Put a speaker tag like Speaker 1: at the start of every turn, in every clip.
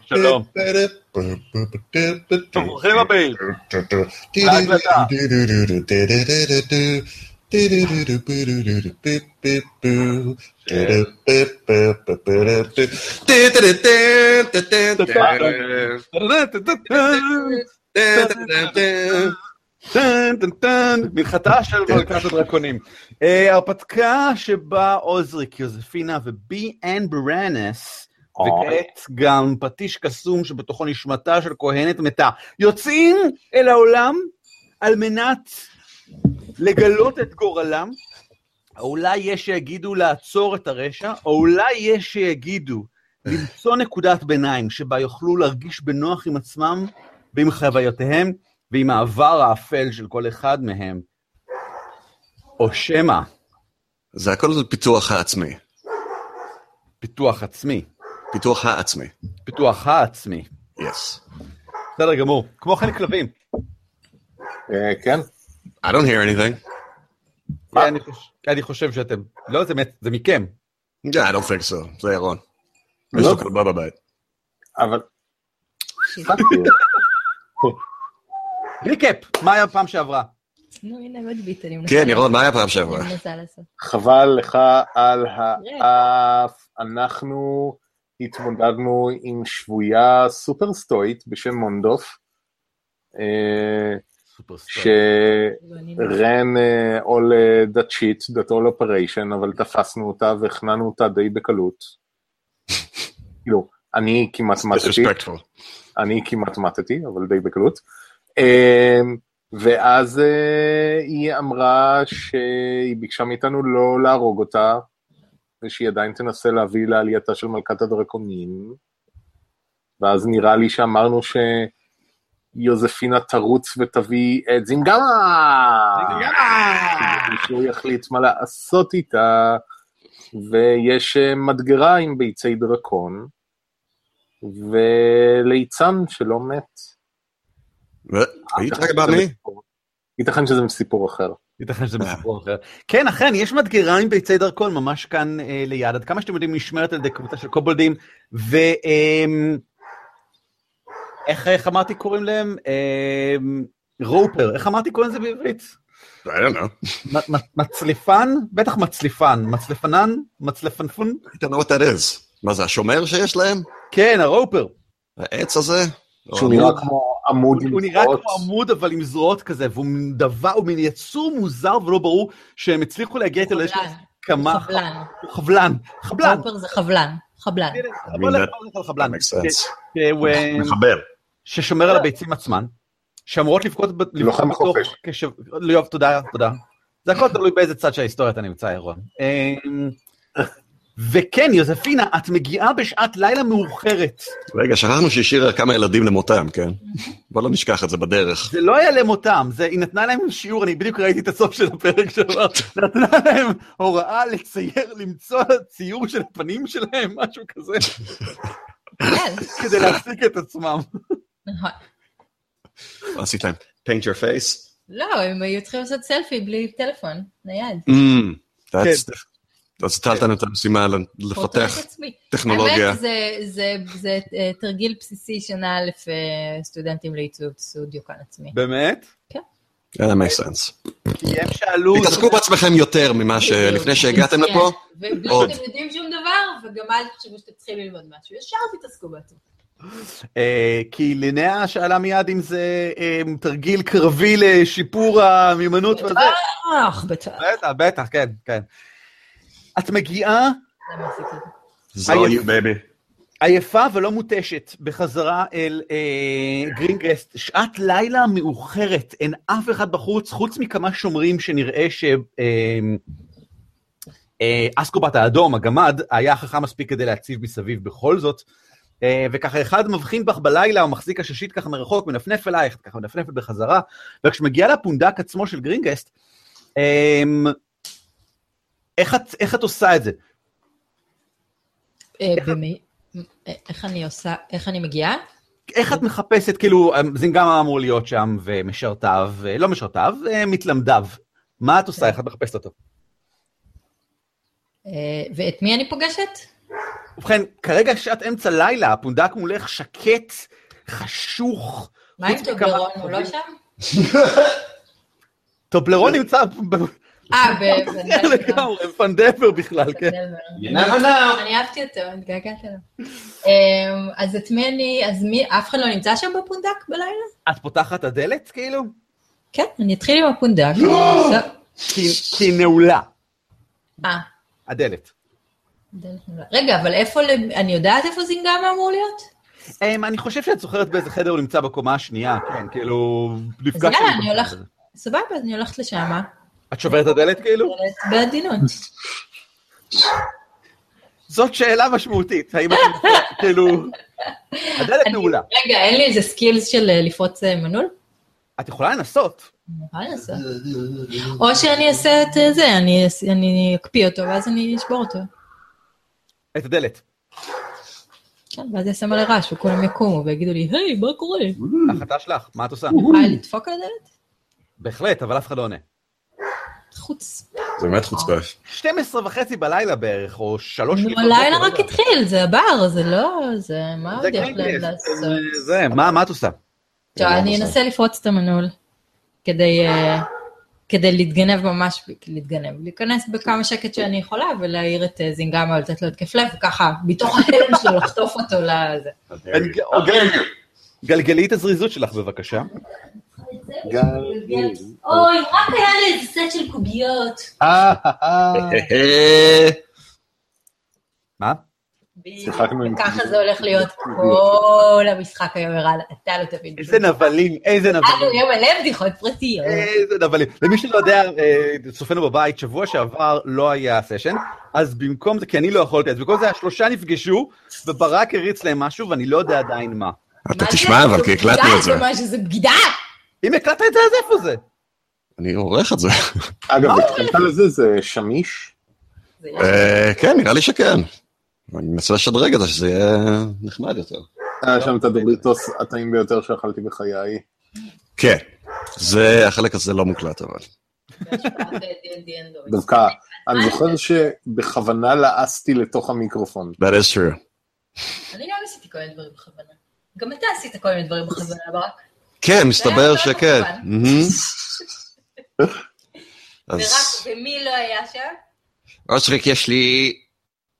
Speaker 1: שלום. ברוכים הבאים. להקלטה. טן טן טן, מנחתה של מלכת הדרקונים. אה, הרפתקה שבה עוזריק, יוזפינה ובי אן ברנס, וכעת גם פטיש קסום שבתוכו נשמתה של כהנת מתה, יוצאים אל העולם על מנת לגלות את גורלם. או אולי יש שיגידו לעצור את הרשע, או אולי יש שיגידו למצוא נקודת ביניים שבה יוכלו להרגיש בנוח עם עצמם ועם חוויותיהם ועם העבר האפל של כל אחד מהם. או שמא
Speaker 2: זה הכל זה פיתוח העצמי.
Speaker 1: פיתוח עצמי.
Speaker 2: פיתוח העצמי.
Speaker 1: פיתוח העצמי.
Speaker 2: Yes.
Speaker 1: בסדר גמור. כמו כן כלבים.
Speaker 3: אה, כן?
Speaker 2: I don't hear anything.
Speaker 1: אני חוש- אני חושב שאתם... לא, זה מת- זה מכם.
Speaker 2: Yeah, I don't think so. זה ירון. יש. לו כלבה בבית.
Speaker 3: אבל...
Speaker 1: ריקאפ, מה היה בפעם שעברה?
Speaker 4: נו, הנה עוד ביט, אני מנסה...
Speaker 2: כן, ירון, מה היה פעם שעברה?
Speaker 3: חבל לך על האף. אנחנו התמודדנו עם שבויה סופר סטואית בשם מונדוף, אה, שרן אה, all אה, that shit, that all operation, אבל תפסנו אותה והכנענו אותה די בקלות. כאילו, אני כמעט מתתי. אני כמעט מתתי, אבל די בקלות. אה, ואז אה, היא אמרה שהיא ביקשה מאיתנו לא להרוג אותה, ושהיא עדיין תנסה להביא לעלייתה של מלכת הדרקונים. ואז נראה לי שאמרנו שיוזפינה תרוץ ותביא את זינגמה! שהוא יחליט מה לעשות איתה, ויש אה, מדגרה עם ביצי דרקון, וליצן שלא מת.
Speaker 2: Are you talking about me?
Speaker 3: ייתכן שזה מסיפור אחר.
Speaker 1: ייתכן שזה מסיפור אחר. כן, אכן, יש מדגרה עם ביצי דרכון ממש כאן אה, ליד. עד כמה שאתם יודעים, נשמרת על ידי קבוצה של קובולדים, ו... אמ, איך, איך אמרתי קוראים להם? אמ, רופר, איך אמרתי קוראים לזה בעברית?
Speaker 2: I don't know.
Speaker 1: מצליפן? בטח מצליפן. מצליפנן? מצלפנפון?
Speaker 2: I don't know what that is. מה זה, השומר שיש להם?
Speaker 1: כן, הרופר.
Speaker 2: העץ הזה?
Speaker 3: שהוא נראה? כמו עמוד עם
Speaker 1: הוא נראה
Speaker 3: זרועות.
Speaker 1: כמו עמוד אבל עם זרועות כזה, והוא דבר, הוא מין יצור מוזר ולא ברור שהם הצליחו להגיע איתו לאיזושהי
Speaker 4: חבלן.
Speaker 1: הסכמה.
Speaker 4: חבלן.
Speaker 1: חבלן. חבלן.
Speaker 4: זה חבלן. חבלן.
Speaker 1: על חבלן.
Speaker 2: That makes sense.
Speaker 1: שהוא, אה,
Speaker 2: מחבר.
Speaker 1: ששומר על הביצים עצמן, שאמורות לבכות
Speaker 3: לוחם
Speaker 1: בתוך
Speaker 3: חופש.
Speaker 1: ליאוב, תודה, תודה. זה הכל תלוי באיזה צד של ההיסטוריה אתה נמצא, ירון. וכן, יוזפינה, את מגיעה בשעת לילה מאוחרת.
Speaker 2: רגע, שכחנו שהשאירה כמה ילדים למותם, כן? בוא לא נשכח את זה בדרך.
Speaker 1: זה לא היה למותם, זה, היא נתנה להם שיעור, אני בדיוק ראיתי את הסוף של הפרק שלו, נתנה להם הוראה לצייר, למצוא ציור של הפנים שלהם, משהו כזה. כדי להפסיק את עצמם.
Speaker 4: נכון.
Speaker 2: מה עשית להם? paint your face?
Speaker 4: לא, הם היו צריכים לעשות סלפי בלי טלפון, נייד.
Speaker 2: That's... אז הטלת לנו את המשימה לפתח. טכנולוגיה.
Speaker 4: האמת, זה- זה- זה אה, תרגיל בסיסי שנה א' אה, סטודנטים לעיצוב סטודיו כאן עצמי.
Speaker 1: באמת?
Speaker 2: Yeah, that makes sense.
Speaker 1: כי הם שאלו...
Speaker 2: תתעסקו בעצמכם יותר ממה שלפני שהגעתם לפה.
Speaker 4: כן, ובלי. שאתם יודעים שום דבר, וגם אל תחשבו שאתם צריכים ללמוד משהו, ישר תתעסקו בעצמכם.
Speaker 1: אה, כי לינאה שאלה מיד אם זה תרגיל קרבי לשיפור המיומנות וזה.
Speaker 4: אך, בטח.
Speaker 1: בטח, בטח, כן, כן. את מגיעה. עייפה ולא מותשת בחזרה אל אה, גרינגרסט, שעת לילה מאוחרת, אין אף אחד בחוץ, חוץ מכמה שומרים שנראה ש... אה, אה, האדום, הגמד, היה חכם מספיק כדי להציב מסביב בכל זאת. אה, וככה אחד מבחין בך בלילה, או מחזיק עששית ככה מרחוק, מנפנף אלייך, ככה מנפנפת בחזרה, וכשמגיעה לפונדק עצמו של גרינגרסט, אה, איך את, איך את עושה את זה?
Speaker 4: אה, במי- אה, איך אני עושה, איך אני מגיעה?
Speaker 1: איך את מחפשת, כאילו, זינגמה אמור להיות שם, ומשרתיו, אה, לא משרתיו, אה, מתלמדיו. מה את עושה? איך את מחפשת אותו?
Speaker 4: אה, ואת מי אני פוגשת?
Speaker 1: ובכן, כרגע שעת אמצע לילה, הפונדק מולך שקט, חשוך.
Speaker 4: מה עם טובלרון, הוא לא. שם?
Speaker 1: טובלרון נמצא
Speaker 4: אה, ב...
Speaker 1: אחר לגמרי, פנדבר בכלל, כן.
Speaker 4: אני אהבתי אותו, התגעגעת אליו. אמ, אז את מי אני, אז מי, אף אחד לא נמצא שם בפונדק בלילה?
Speaker 1: את פותחת את הדלת, כאילו?
Speaker 4: כן, אני אתחיל עם הפונדק. לא.
Speaker 1: כי כי היא נעולה,
Speaker 4: אה,
Speaker 1: הדלת.
Speaker 4: רגע, אבל איפה, אני יודעת איפה זינגאמה אמור להיות?
Speaker 1: אמ, אני חושב שאת זוכרת באיזה חדר הוא נמצא בקומה השנייה, כן, כאילו, נפגשנו.
Speaker 4: יאללה, אני הולכת-. סבבה, אז אני הולכת לשם.
Speaker 1: את שוברת את הדלת, כאילו?
Speaker 4: בעדינות.
Speaker 1: זאת שאלה משמעותית, האם את כאילו... הדלת נעולה.
Speaker 4: רגע, אין לי איזה סקילס של אה, לפרוץ אה, מנעול?
Speaker 1: את יכולה לנסות.
Speaker 4: או שאני אעשה את אה, זה, אני אקפיא אותו, ואז אני אשבור אותו.
Speaker 1: את הדלת.
Speaker 4: כן, ואז יעשה מלא רעש, וכולם יקומו ויגידו לי, היי, מה קורה?
Speaker 1: החלטה שלך, מה את עושה?
Speaker 4: אני יכולה לדפוק על הדלת?
Speaker 1: בהחלט, אבל אף אחד לא עונה.
Speaker 4: חוץ.
Speaker 2: זה באמת חוצפה.
Speaker 1: 12 וחצי בלילה בערך, או 3
Speaker 4: נו, הלילה רק התחיל, זה הבר, זה לא, זה, מה עוד יש להם לעשות?
Speaker 1: זה- מה מה את עושה?
Speaker 4: טוב, אני אנסה לפרוץ את המנעול, כדי, אה, כדי להתגנב ממש, להתגנב, להיכנס בכמה שקט שאני יכולה, ולהעיר את אה, זינגמה ולתת לו התקף לב, וככה, מתוך ההלם שלו לחטוף אותו לזה.
Speaker 1: גלגלי את הזריזות שלך בבקשה.
Speaker 3: גל.
Speaker 4: אוי, רק היה לי איזה סט של קוביות.
Speaker 3: אה, אה, אה.
Speaker 1: מה?
Speaker 3: שיחקנו עם
Speaker 4: ככה זה הולך להיות כל המשחק היום, ערן, אתה לא תבין.
Speaker 1: איזה נבלים, איזה נבלים.
Speaker 4: יהיה מלא בדיחות פרטיות.
Speaker 1: איזה נבלים. למי שלא יודע, צופינו בבית, שבוע שעבר לא היה סשן, אז במקום זה, כי אני לא יכולתי, אז במקום זה השלושה נפגשו, וברק הריץ להם משהו, ואני לא יודע עדיין מה.
Speaker 2: אתה
Speaker 4: מה?
Speaker 2: תשמע, אבל כי הקלטנו את זה.
Speaker 4: זה בגידה!
Speaker 1: אם הקלטת את זה, אז איפה זה?
Speaker 2: אני עורך את זה.
Speaker 3: אגב, התחלת לזה, זה שמיש?
Speaker 4: זה
Speaker 2: אה, כן, נראה לי שכן. אני מנסה לשדרג את זה, שזה יהיה נחמד יותר.
Speaker 3: היה שם את הדוריטוס הטעים ביותר שאכלתי בחיי.
Speaker 2: כן, זה, החלק הזה לא מוקלט אבל.
Speaker 3: דווקא, אני זוכר שבכוונה לעסתי לתוך המיקרופון.
Speaker 2: That is true.
Speaker 4: אני גם עשיתי כל מיני דברים בכוונה. גם אתה עשית כל מיני דברים בכוונה, ברק.
Speaker 2: כן, מסתבר שכן.
Speaker 4: ומי לא היה שם?
Speaker 2: אושריק, יש לי...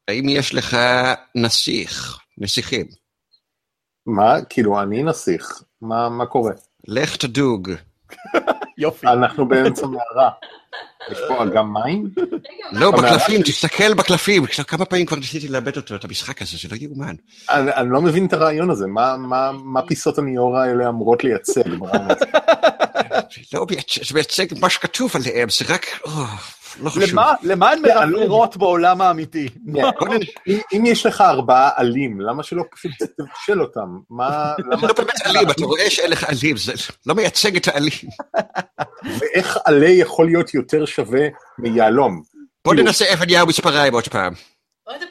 Speaker 2: האם יש לך נסיך? נסיכים.
Speaker 3: מה? כאילו, אני נסיך. מה מה קורה?
Speaker 2: לך תדוג.
Speaker 1: יופי.
Speaker 3: אנחנו באמצע מערה. יש פה אגם מים?
Speaker 2: לא, בקלפים. תסתכל בקלפים. כמה פעמים כבר ניסיתי לאבד אותו, את המשחק הזה, זה לא יאומן.
Speaker 3: אני לא מבין את הרעיון הזה. מה- מה מה פיסות הניור האלה אמורות לייצג?
Speaker 2: לא זה מייצג מה שכתוב עליהם, זה רק... לא חשוב.
Speaker 1: למה- למה הן
Speaker 3: כן, לא
Speaker 1: מרפררות בעולם האמיתי? מה?
Speaker 3: אם- אם יש לך ארבעה עלים, למה שלא פשוט תבשל אותם? מה... למה-
Speaker 2: לא באמת עלים, אתה רואה שאין לך עלים, זה לא מייצג את העלים.
Speaker 3: ואיך עלה יכול להיות יותר שווה מיהלום?
Speaker 2: בוא
Speaker 3: כאילו,
Speaker 2: ננסה אבן יער מספריים עוד פעם.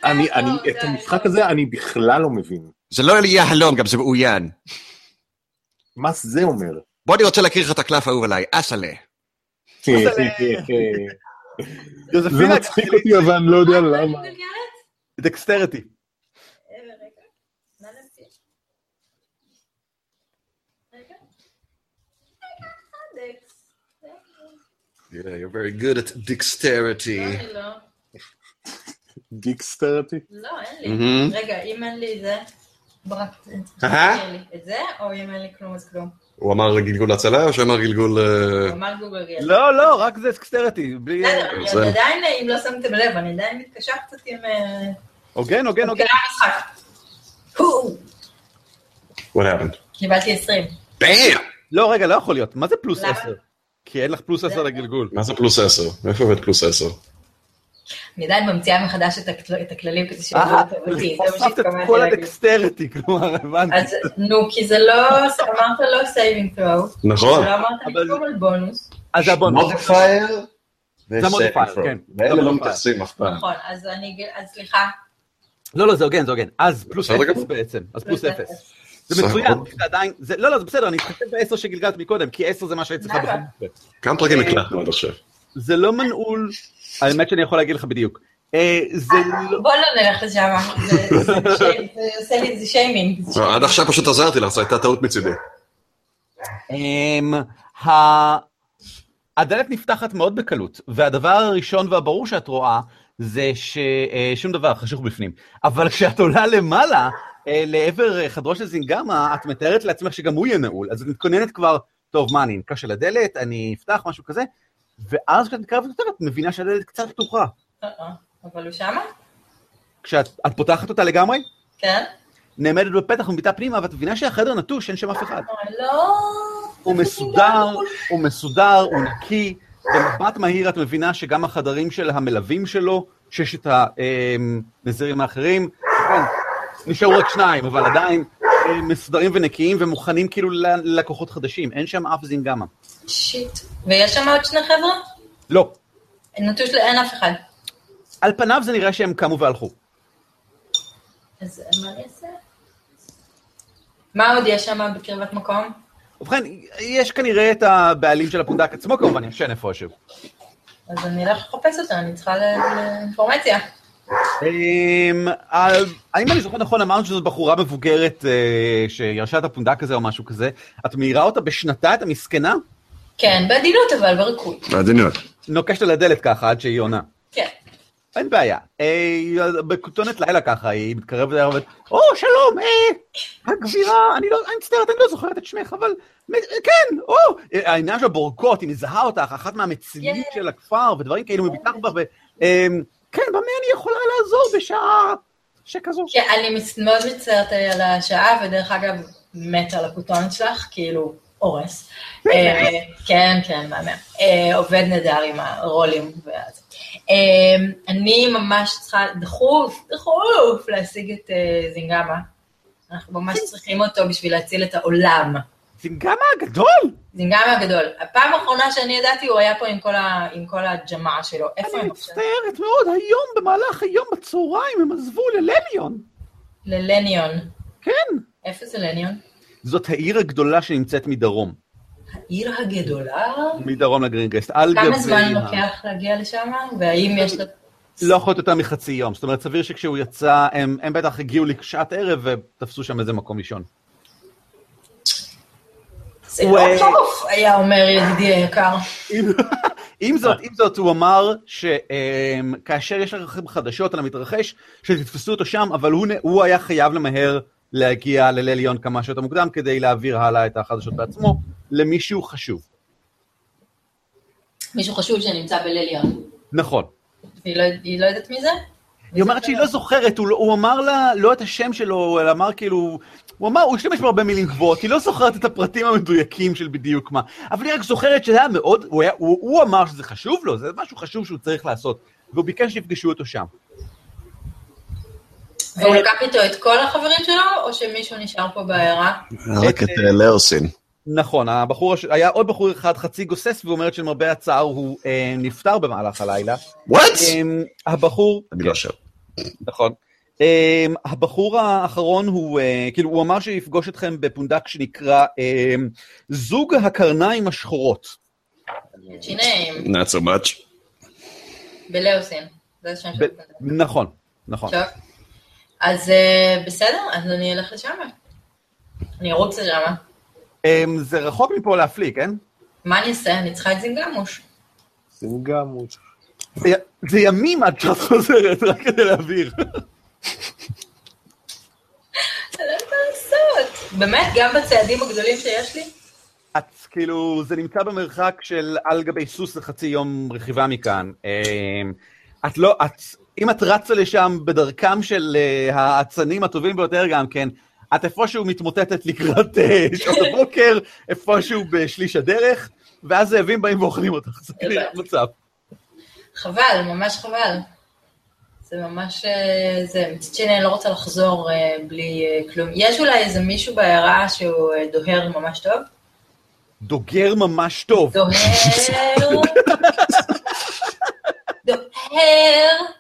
Speaker 3: אני,
Speaker 4: לא,
Speaker 3: אני, את המשחק
Speaker 4: לא.
Speaker 3: הזה אני בכלל לא מבין.
Speaker 2: זה לא יהלום, גם זה מאוין.
Speaker 3: מה זה אומר?
Speaker 2: בוא אני רוצה להכיר לך את הקלף האהוב עליי, אסלה.
Speaker 3: זה מצחיק אותי, אבל אני לא יודע
Speaker 4: מה,
Speaker 3: למה.
Speaker 1: דקסטריטי.
Speaker 4: אה.
Speaker 2: Yeah, you're very good at dexterity.
Speaker 4: לא, אני לא.
Speaker 3: גיקסטרטי?
Speaker 4: לא, אין לי.
Speaker 2: מהמם.
Speaker 4: רגע, אם אין לי את זה, ברק,
Speaker 2: אהה.
Speaker 4: תזכיר לי את זה, או אם אין לי כלום אז כלום.
Speaker 2: הוא אמר גלגול הצלה או שאמר גלגול... אה,
Speaker 4: הוא אמר גוגל גל.
Speaker 1: לא, לא, רק זה דקסטריטי. בלי...
Speaker 4: בסדר, אני
Speaker 2: זה-
Speaker 4: עדיין, אם לא שמתם לב, אני עדיין מתקשה קצת עם... אה,
Speaker 1: הוגן, הוגן, הוגן.
Speaker 2: What happened?
Speaker 4: קיבלתי 20.
Speaker 2: BAM!
Speaker 1: לא, רגע, לא יכול להיות. מה זה פלוס
Speaker 4: למה?
Speaker 1: 10? כי אין לך פלוס 10 לגלגול.
Speaker 2: מה זה פלוס 10? מאיפה הבאת פלוס 10?
Speaker 4: אני עדיין ממציאה מחדש את הכלל- את הכללים כדי שיהיה
Speaker 1: אה,
Speaker 4: אותי, זה מה
Speaker 1: הוספת את
Speaker 4: שהתכוונתי
Speaker 1: כל
Speaker 4: להגיד.
Speaker 1: ה dexterity, כלומר, הבנתי.
Speaker 4: אז נו, כי זה לא, אמרת לא saving throw.
Speaker 2: נכון.
Speaker 4: לא אמרת כלום על בונוס.
Speaker 1: אז זה הבונוס.
Speaker 2: modifier
Speaker 1: זה ה modifier, כן.
Speaker 2: ואלה
Speaker 1: זה
Speaker 2: לא. מתייחסים אף פעם.
Speaker 4: נכון, אז אני, אז סליחה.
Speaker 1: לא, לא, זה הוגן, זה הוגן. אז פלוס
Speaker 2: בסדר
Speaker 1: 0
Speaker 2: גמור.
Speaker 1: בעצם. אז פלוס
Speaker 4: פלוס
Speaker 1: 0.
Speaker 4: אפס.
Speaker 1: זה. מצוין, זה עדיין, זה- לא, לא, זה בסדר, אני אתחשב בעשר שגלגלת מקודם, כי 10 זה מה שהיית צריכה? בכל מקרה.
Speaker 2: כמה פרקים הקלטנו עד עכשיו?
Speaker 1: זה לא מנעול, האמת שאני יכול להגיד לך בדיוק. אה, זה לא...
Speaker 4: בוא לא נלך לשם, זה- זה עושה לי, זה שיימינג.
Speaker 5: לא, עד עכשיו פשוט עזרתי לך, זו הייתה טעות מצידי.
Speaker 1: אמ, הדלת נפתחת מאוד בקלות, והדבר הראשון והברור שאת רואה זה ששום דבר חשוך בפנים. אבל כשאת עולה למעלה, אה, לעבר אה, חדרו של זינגמה, את מתארת לעצמך שגם הוא יהיה נעול, אז את מתכוננת כבר, טוב, מה, אני אנקש על הדלת, אני אפתח, משהו כזה, ואז כשאת מתקרבת יותר, את מבינה שהדלת קצת פתוחה.
Speaker 4: אה, אבל הוא שמה?
Speaker 1: כשאת את פותחת אותה לגמרי,
Speaker 4: כן?
Speaker 1: נעמדת בפתח ומביטה פנימה, ואת מבינה שהחדר נטוש, אין שם אף אחד.
Speaker 4: אה, לא...
Speaker 1: הוא מסודר, הוא מסודר, הוא נקי. במבט מהיר את מבינה שגם החדרים של המלווים שלו, ששת הנזירים האחרים, כן, נשארו רק שניים, אבל עדיין אה, מסודרים ונקיים ומוכנים כאילו ללקוחות חדשים. אין שם אף זינגמה.
Speaker 4: שיט. ויש שם עוד שני חבר'ה?
Speaker 1: לא.
Speaker 4: נטוש, ל- אין אף אחד.
Speaker 1: על פניו זה נראה שהם קמו והלכו.
Speaker 4: אז מה אני אעשה? מה עוד יש שם בקרבת מקום?
Speaker 1: ובכן, יש כנראה את הבעלים של הפונדק עצמו כמובן, ישן איפשהו.
Speaker 4: אז אני אלך לחפש אותה, אני צריכה לאינפורמציה.
Speaker 1: אמ, האם אני זוכר נכון, אמרנו שזאת בחורה מבוגרת אה, שירשה את הפונדק הזה או משהו כזה. את מאירה אותה בשנתה, את המסכנה?
Speaker 4: כן, בעדינות אבל, בריכוז.
Speaker 5: בעדינות.
Speaker 1: נוקשת על הדלת ככה עד שהיא עונה.
Speaker 4: כן.
Speaker 1: אין בעיה. אה, בכותונת לילה ככה, היא מתקרבת אליה ואומרת, או, שלום, אה, הגבירה, אני לא, אני מצטערת, אני לא זוכרת את שמך, אבל, מ- כן, או, אה, העניין של הבורקות, היא מזהה אותך, אחת מהמצילים
Speaker 4: כן.
Speaker 1: של הכפר, ודברים כאלו, מביטח בה, ו... אה, כן, במה אני יכולה לעזור בשעה שכזו?
Speaker 4: כן, אני מאוד מצטערת אה, על השעה, ודרך אגב, מתה על הכותונת שלך, כאילו, הורס. אה, כן, כן, מהמם. אה, עובד נהדר עם הרולים. אה, אני ממש צריכה דחוף, דחוף, להשיג את אה, זינגמה. אנחנו ממש צריכים אותו בשביל להציל את העולם.
Speaker 1: זינגמה הגדול?
Speaker 4: זינגמה הגדול. הפעם האחרונה שאני ידעתי, הוא היה פה עם כל ה- עם כל הג'מעה שלו. איפה
Speaker 1: אני? מצטערת מאוד, היום, במהלך היום בצהריים, הם עזבו ללניון.
Speaker 4: ללניון.
Speaker 1: כן.
Speaker 4: איפה זה לניון?
Speaker 1: זאת העיר הגדולה שנמצאת מדרום.
Speaker 4: העיר הגדולה?
Speaker 1: מדרום לגרינגרסט. על
Speaker 4: כמה זמן לוקח להגיע לשם? והאם יש לו...
Speaker 1: לא יכול להיות יותר מחצי יום. זאת אומרת, סביר שכשהוא יצא, הם, הם בטח הגיעו לשעת ערב ותפסו שם איזה מקום לישון.
Speaker 4: זה לא
Speaker 1: אה,
Speaker 4: טוב, היה אומר ידידי היקר.
Speaker 1: עם זאת, עם זאת, הוא אמר שכאשר יש לכם חדשות על המתרחש, שתתפסו אותו שם, אבל הוא, הוא היה חייב למהר להגיע לליליון כמה שיותר מוקדם, כדי להעביר הלאה את החדשות בעצמו למישהו חשוב.
Speaker 4: מישהו חשוב שנמצא בליליון.
Speaker 1: נכון.
Speaker 4: והיא לא- היא לא יודעת מי זה?
Speaker 1: היא אומרת שהיא לא זוכרת, הוא, לא- הוא אמר לה לא את השם שלו, אלא אמר כאילו, הוא אמר, הוא השתמש בהרבה מילים גבוהות, היא לא זוכרת את הפרטים המדויקים של בדיוק מה, אבל היא רק זוכרת שזה היה מאוד, הוא, היה, הוא, הוא אמר שזה חשוב לו, זה משהו חשוב שהוא צריך לעשות, והוא ביקש שיפגשו אותו שם.
Speaker 4: והוא לקח איתו את כל החברים שלו, או שמישהו נשאר פה בעיירה?
Speaker 2: רק את אה, לאוסין.
Speaker 1: נכון, הבחור, היה עוד בחור אחד חצי גוסס, והוא אומרת שלמרבה הצער הוא אה, נפטר במהלך הלילה.
Speaker 2: וואט?
Speaker 1: אה, הבחור,
Speaker 2: אני לא שם.
Speaker 1: נכון. Um, הבחור האחרון הוא, uh, כאילו, הוא אמר שיפגוש אתכם בפונדק שנקרא um, זוג הקרניים השחורות.
Speaker 4: שיניים,
Speaker 2: Not so much.
Speaker 4: בלאוסין.
Speaker 1: נכון, נכון.
Speaker 4: טוב. אז אה, בסדר, אז אני אלך לשם. אני ארוץ לשם.
Speaker 1: Um, זה רחוק מפה להפליא, כן?
Speaker 4: מה אני אעשה? אני צריכה את זינגמוש.
Speaker 3: זינגמוש.
Speaker 1: זה, זה ימים עד שאת חוזרת, רק כדי להבהיר.
Speaker 4: לא יודעת מה לעשות. באמת, גם בצעדים הגדולים שיש לי?
Speaker 1: את כאילו, זה נמצא במרחק של על גבי סוס לחצי יום רכיבה מכאן. Um, את לא, את, אם את רצה לשם בדרכם של uh, האצנים הטובים ביותר גם כן, את איפשהו מתמוטטת לקראת uh, שעות הבוקר, איפשהו בשליש הדרך, ואז זאבים באים ואוכלים אותך, זה כנראה המצב.
Speaker 4: חבל, ממש חבל. זה ממש, אה, זה, מצד שני אני לא רוצה לחזור אה, בלי אה, כלום. יש אולי איזה מישהו בעיירה שהוא אה, דוהר ממש טוב?
Speaker 1: דוגר ממש טוב.
Speaker 4: דוהר. דוהר.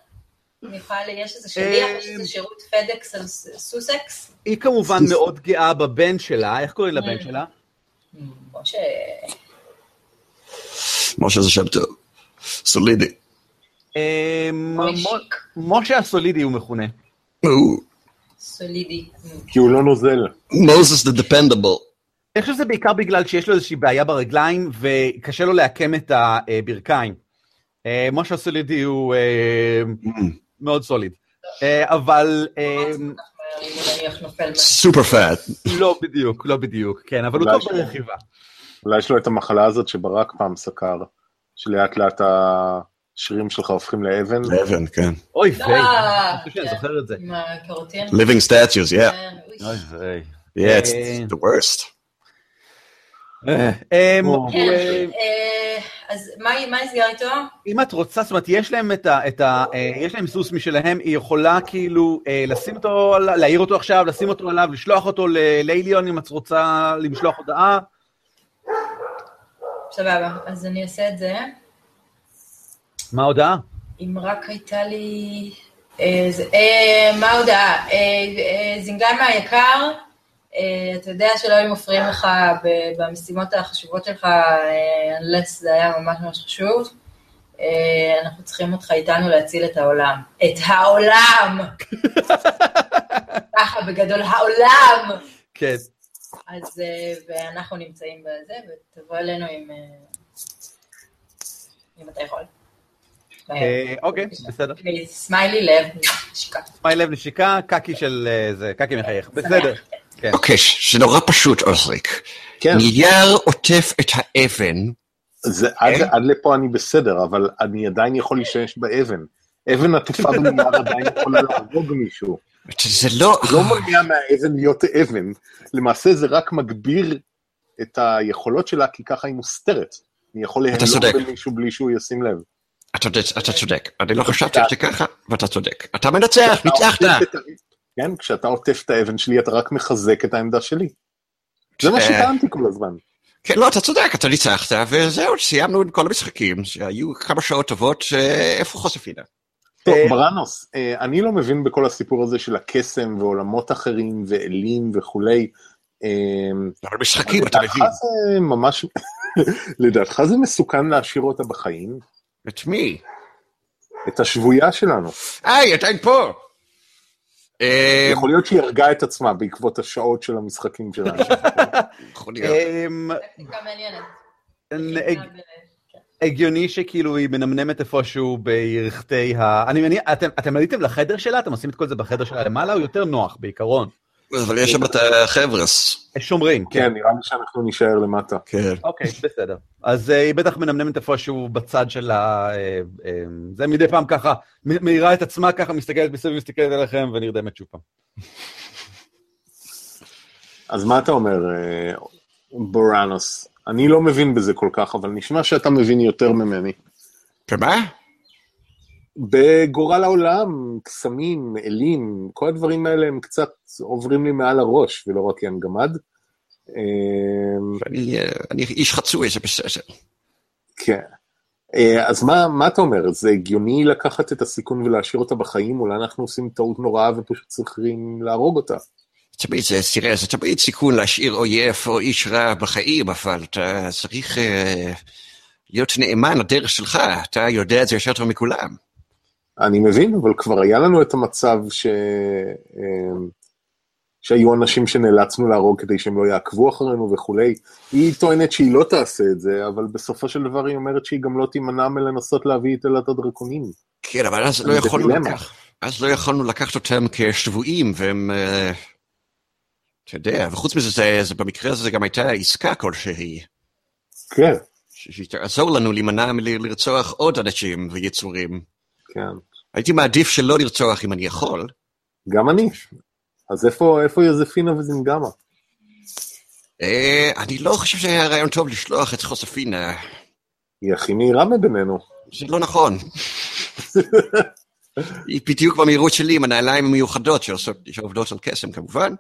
Speaker 4: יש איזה שליח, יש איזה שירות פדקס על סוסקס?
Speaker 1: היא כמובן מאוד גאה בבן שלה, איך קוראים לבן שלה?
Speaker 4: משה,
Speaker 2: משה זה שם טוב. סולידי.
Speaker 1: מ-
Speaker 4: אוי,
Speaker 1: מ-
Speaker 4: שיק.
Speaker 1: משה הסולידי הוא מכונה.
Speaker 4: סולידי.
Speaker 3: כי הוא לא נוזל.
Speaker 2: מוזס the dependable.
Speaker 1: אני חושב שזה בעיקר בגלל שיש לו איזושהי בעיה ברגליים וקשה לו לעקם את הברכיים. אה, משה הסולידי הוא אה, מאוד סוליד. אה, אבל אה.
Speaker 2: סופר פאט.
Speaker 1: לא בדיוק, לא בדיוק, כן, אבל הוא טוב ברכיבה.
Speaker 3: אולי יש לו את המחלה הזאת שברק פעם סקר, שלאט לאט השרירים שלך הופכים לאבן.
Speaker 2: אבן, כן.
Speaker 1: אוי ויי,
Speaker 4: אה,
Speaker 1: אני חושב שאני
Speaker 4: כן.
Speaker 1: זוכר את זה.
Speaker 2: living statues, yeah.
Speaker 4: כן, אוי.
Speaker 1: אוי ויי.
Speaker 2: Yeah, it's
Speaker 1: אה,
Speaker 2: the worst.
Speaker 1: אה, אה,
Speaker 3: או.
Speaker 1: הוא,
Speaker 4: כן,
Speaker 1: אה,
Speaker 4: אה, אז מה מה נסגר איתו?
Speaker 1: אם את רוצה, זאת אומרת, יש להם את ה... אה, יש להם סוס משלהם, היא יכולה כאילו אה, לשים אותו, להעיר אותו עכשיו, לשים אותו עליו, לשלוח אותו ל- לאיליון אם את רוצה לשלוח הודעה.
Speaker 4: סבבה, אז אני אעשה את זה.
Speaker 1: מה ההודעה?
Speaker 4: אם רק הייתה לי... אה, אה, מה ההודעה? אה, אה, זינגמה היקר, אה, אתה יודע שלא היו מפריעים לך במשימות החשובות שלך, אה, unless זה היה ממש ממש חשוב. אה, אנחנו צריכים אותך איתנו להציל את העולם. את העולם! ככה, בגדול, העולם!
Speaker 1: כן.
Speaker 4: אז, אה, ואנחנו נמצאים בזה, ותבוא אלינו עם... אה, אם אתה יכול.
Speaker 1: אה, אוקיי, בסדר.
Speaker 4: סמיילי לב, שיקה.
Speaker 1: סמי לב נשיקה, קקי של אה, זה, קקי מחייך. בסדר. כן.
Speaker 2: אוקיי, זה נורא פשוט, עוזריק.
Speaker 3: כן,
Speaker 2: נייר עוטף את האבן,
Speaker 3: זה, עד. עד לפה אני בסדר, אבל אני עדיין יכול להשתמש באבן. אבן עטופה בנייר עדיין יכולה להרוג מישהו.
Speaker 2: זה לא...
Speaker 3: לא מונע מהאבן להיות אבן, למעשה זה רק מגביר את היכולות שלה, כי ככה היא מוסתרת. אני יכול
Speaker 2: צודק.
Speaker 3: במישהו בלי שהוא ישים לב.
Speaker 2: אתה צודק, אתה צודק. אני לא חשבתי על זה ככה, ואתה צודק. אתה מנצח, ניצחת.
Speaker 3: את כן, כשאתה עוטף את האבן שלי, אתה רק מחזק את העמדה שלי. זה מה
Speaker 2: אה.
Speaker 3: שטענתי כל הזמן.
Speaker 2: כן, לא, אתה צודק, אתה ניצחת, וזהו, סיימנו עם כל המשחקים, שהיו כמה שעות טובות, שאיפה חוספינה?
Speaker 3: טוב,
Speaker 1: אה,
Speaker 3: ברנוס, אה, אני לא מבין בכל הסיפור הזה של הקסם ועולמות אחרים ואלים וכולי. אה,
Speaker 2: אבל משחקים, אתה מבין.
Speaker 3: לדעתך זה ממש, לדעתך זה מסוכן להשאיר אותה בחיים?
Speaker 2: את מי?
Speaker 3: את השבויה שלנו.
Speaker 2: אה, היא עדיין פה. אה,
Speaker 3: יכול להיות שהיא הרגה את עצמה בעקבות השעות של המשחקים שלנו.
Speaker 2: יכול להיות.
Speaker 1: אמ, הגיוני שכאילו היא מנמנמת איפשהו בירכתי ה... אני מניח, אתם עליתם לחדר שלה? אתם עושים את כל זה בחדר שלה למעלה? הוא יותר נוח בעיקרון.
Speaker 2: אבל יש שם את החבר'ס.
Speaker 1: שומרים, כן.
Speaker 3: כן, נראה לי שאנחנו נישאר למטה.
Speaker 2: כן.
Speaker 1: אוקיי, בסדר. אז אה, היא בטח מנמנמת איפשהו בצד של ה... אה, אה, זה מדי פעם ככה, מאירה את עצמה ככה, מסתכלת מסביב, מסתכלת עליכם ונרדמת שוב פעם.
Speaker 3: אז מה אתה אומר, בורנוס? אני לא מבין בזה כל כך, אבל נשמע שאתה מבין יותר ממני.
Speaker 2: ומה?
Speaker 3: בגורל העולם, קסמים, אלים, כל הדברים האלה הם קצת עוברים לי מעל הראש, ולא רק ין גמד.
Speaker 2: אני אה, אני איש חצוי, זה בסדר.
Speaker 3: כן. אה, אז מה, מה אתה אומר? זה הגיוני לקחת את הסיכון ולהשאיר אותה בחיים? אולי אנחנו עושים טעות נוראה ופשוט צריכים להרוג אותה.
Speaker 2: תמיד זה, תראה, זה תמיד סיכון להשאיר אויב או איש רע בחיים, אבל אתה צריך אה, להיות נאמן לדרך שלך, אתה יודע את זה יותר טוב מכולם.
Speaker 3: אני מבין, אבל כבר היה לנו את המצב ש... אה, שהיו אנשים שנאלצנו להרוג כדי שהם לא יעקבו אחרינו וכולי. היא טוענת שהיא לא תעשה את זה, אבל בסופו של דבר היא אומרת שהיא גם לא תימנע מלנסות להביא את אלת הדרקונים.
Speaker 2: כן, אבל אז לא יכולנו. לקחת, אז לא יכולנו לקחת אותם כשבויים, והם, אה, אתה יודע, וחוץ מזה, זה, זה במקרה הזה גם הייתה עסקה כלשהי,
Speaker 3: כן,
Speaker 2: שתעזור לנו להימנע מלרצוח עוד אנשים ויצורים.
Speaker 3: כן.
Speaker 2: הייתי מעדיף שלא לרצוח אם אני יכול.
Speaker 3: גם אני. אז איפה, איפה יוזפינה וזינגמה?
Speaker 2: אה, אני לא חושב שהיה רעיון טוב לשלוח את חוספינה.
Speaker 3: היא הכי מהירה מבינינו.
Speaker 2: זה לא נכון. היא בדיוק במהירות שלי עם הנעליים המיוחדות שעושות, שעובדות על קסם כמובן.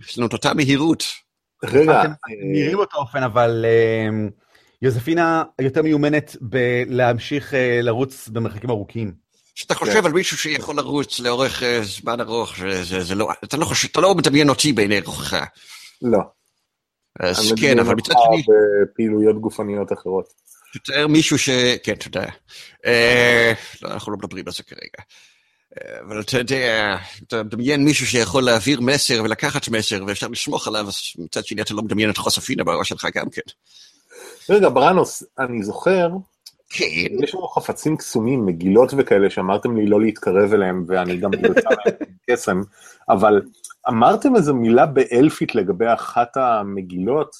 Speaker 2: יש לנו את אותה מהירות.
Speaker 3: רגע,
Speaker 1: אתם נראים אותו אופן, אבל אה, יוזפינה יותר מיומנת בלהמשיך אה, לרוץ במרחקים ארוכים.
Speaker 2: כשאתה חושב על מישהו שיכול לרוץ לאורך אה, זמן ארוך, זה, לא, אתה לא חושב, אתה לא מדמיין אותי בעיני רוחך.
Speaker 3: לא.
Speaker 2: אז כן, אבל מצד שני,
Speaker 3: בפעילויות גופניות אחרות.
Speaker 2: תתאר מישהו ש... כן, תודה. אה, לא, אנחנו לא מדברים על זה כרגע. אבל אתה יודע, אתה מדמיין מישהו שיכול להעביר מסר ולקחת מסר ואפשר לסמוך עליו, אז מצד שני אתה לא מדמיין את חוספינה בראש שלך גם כן.
Speaker 3: רגע, ברנוס, אני זוכר,
Speaker 2: כן.
Speaker 3: יש לנו חפצים קסומים, מגילות וכאלה, שאמרתם לי לא להתקרב אליהם, ואני גם יוצא להם קסם, אבל אמרתם איזו מילה באלפית לגבי אחת המגילות,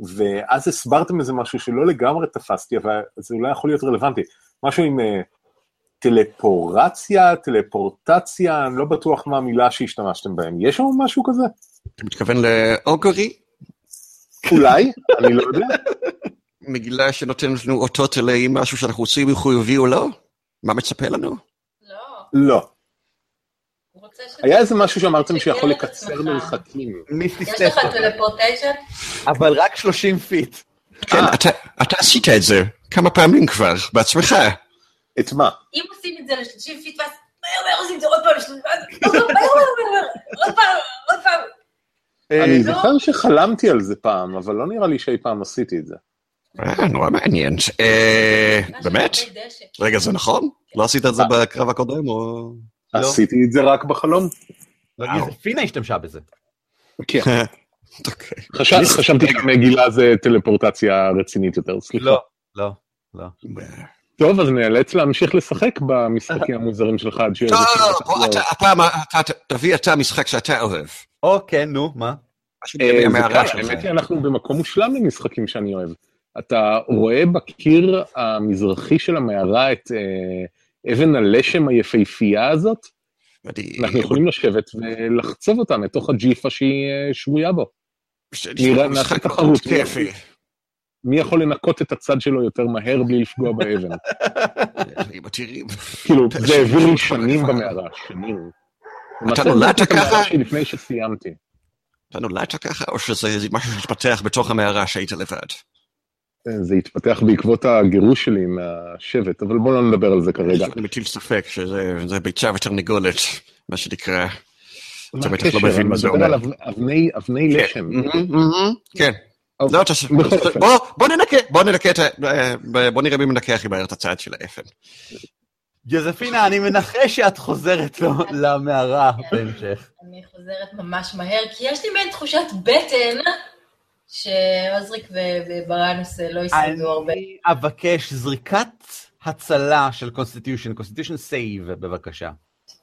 Speaker 3: ואז הסברתם איזה משהו שלא לגמרי תפסתי, אבל זה אולי יכול להיות רלוונטי. משהו עם אה, טלפורציה, טלפורטציה, אני לא בטוח מה המילה שהשתמשתם בהם. יש שם משהו כזה?
Speaker 2: אתה מתכוון ל augury?
Speaker 3: אולי, אני לא יודע.
Speaker 2: מגילה שנותנת לנו אותות על איזה משהו שאנחנו עושים מחויבי או לא? מה מצפה לנו?
Speaker 4: לא,
Speaker 3: לא. היה איזה משהו שאמרתם שיכול לקצר. מרחקים.
Speaker 4: יש לך teleportation?
Speaker 1: אבל רק 30 feet.
Speaker 2: כן, אתה- אתה עשית את זה כמה פעמים כבר, בעצמך.
Speaker 3: את מה?
Speaker 4: אם עושים את זה ל-30 feet, ואז מהר מהר עושים את זה עוד פעם, ל-30 ואז עוד פעם, עוד פעם, פעם.
Speaker 1: אה,
Speaker 3: אני
Speaker 4: לא.
Speaker 3: זוכר שחלמתי על זה פעם, אבל לא נראה לי שאי פעם עשיתי את זה.
Speaker 2: אה, נורא מעניין. אה, באמת? רגע, זה נכון? לא עשית את זה בקרב הקודם, או...
Speaker 1: לא.
Speaker 3: עשיתי את זה רק בחלום.
Speaker 1: לא. יוזפינה השתמשה בזה.
Speaker 3: כן.
Speaker 2: אוקיי.
Speaker 3: חשב- חשבתי שמגילה זה טלפורטציה רצינית יותר, סליחה.
Speaker 1: לא, לא, לא.
Speaker 3: טוב, אז נאלץ להמשיך לשחק במשחקים המוזרים שלך עד שיהיה...
Speaker 2: לא, לא, לא, תביא אתה משחק שאתה אוהב.
Speaker 1: או, כן, נו, מה?
Speaker 3: אה,
Speaker 2: שלך.
Speaker 3: האמת היא אנחנו במקום מושלם למשחקים שאני אוהב. אתה רואה בקיר המזרחי של המערה את אה, אבן הלשם היפהפייה הזאת?
Speaker 2: ואני-
Speaker 3: אנחנו יכולים לשבת ולחצוב אותה מתוך הג'יפה שהיא אה, שבויה בו. נראה- נעשה תחרות. מי יכול לנקות את הצד שלו יותר מהר בלי לפגוע באבן? כאילו, זה העביר לי
Speaker 2: שנים.
Speaker 3: במערה, שנים. למעשה
Speaker 2: נולדת ככה?
Speaker 3: לפני שסיימתי.
Speaker 2: אתה נולדת ככה, או שזה משהו שהתפתח בתוך המערה שהיית לבד?
Speaker 3: זה התפתח בעקבות הגירוש שלי מהשבט, אבל בואו לא נדבר על זה כרגע.
Speaker 2: אני מטיל ספק שזה זה ביצה ותרנגולת, מה שנקרא. אתה בטח לא? מבין
Speaker 3: אני
Speaker 2: מה זה
Speaker 3: מדבר על
Speaker 2: אומר.
Speaker 3: אבני- אבני
Speaker 2: כן. כן.
Speaker 3: אוקיי.
Speaker 2: לא. בוא, ננקה, בוא ננקה את ה... אה, בוא נראה מי מנקה הכי מהר את הצד של האפן.
Speaker 1: יוזפינה, אני מנחש שאת חוזרת לו- למערה בהמשך.
Speaker 4: אני חוזרת ממש מהר, כי יש לי מעין תחושת בטן שעוזריק ו- וברנוס לא יסתדרו הרבה.
Speaker 1: אני אבקש זריקת הצלה של constitution, constitution save, בבקשה.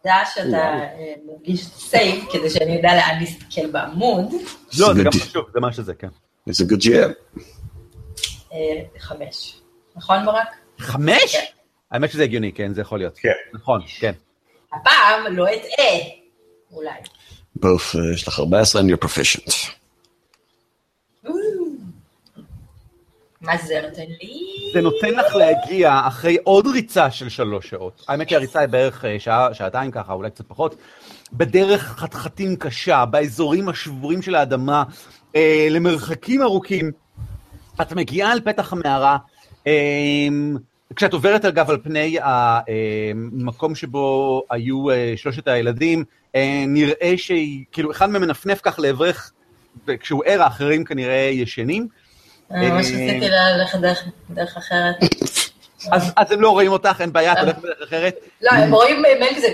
Speaker 4: תודה שאתה אה, מדגיש save, כדי שאני אדע לאן להסתכל בעמוד.
Speaker 1: לא, זה גם. חשוב, זה מה שזה, כן.
Speaker 2: איזה good job.
Speaker 4: אה, חמש. נכון ברק?
Speaker 1: חמש?
Speaker 4: כן.
Speaker 1: האמת שזה הגיוני, כן, זה יכול להיות.
Speaker 2: כן.
Speaker 1: נכון, כן.
Speaker 4: הפעם לא אטעה. אולי.
Speaker 2: בוף, אה, יש לך 14 and you're proficient.
Speaker 4: מה זה נותן לי?
Speaker 1: זה נותן לך להגיע אחרי עוד ריצה של שלוש שעות. האמת שהריצה היא בערך אה, שעה, שעתיים ככה, אולי קצת פחות. בדרך חתחתים קשה, באזורים השבורים של האדמה, אה, למרחקים ארוכים. את מגיעה אל פתח המערה, אה, כשאת עוברת אגב על פני המקום שבו היו אה, שלושת הילדים, אה, נראה שהיא, כאילו אחד מהם מנפנף כך לעברך, וכשהוא ער האחרים כנראה ישנים.
Speaker 4: אה, ממש רציתי ללכת דרך- אחרת.
Speaker 1: אז, הם לא רואים אותך, אין בעיה, את הולכת בדרך אחרת.
Speaker 4: לא, הם רואים מייל כזה,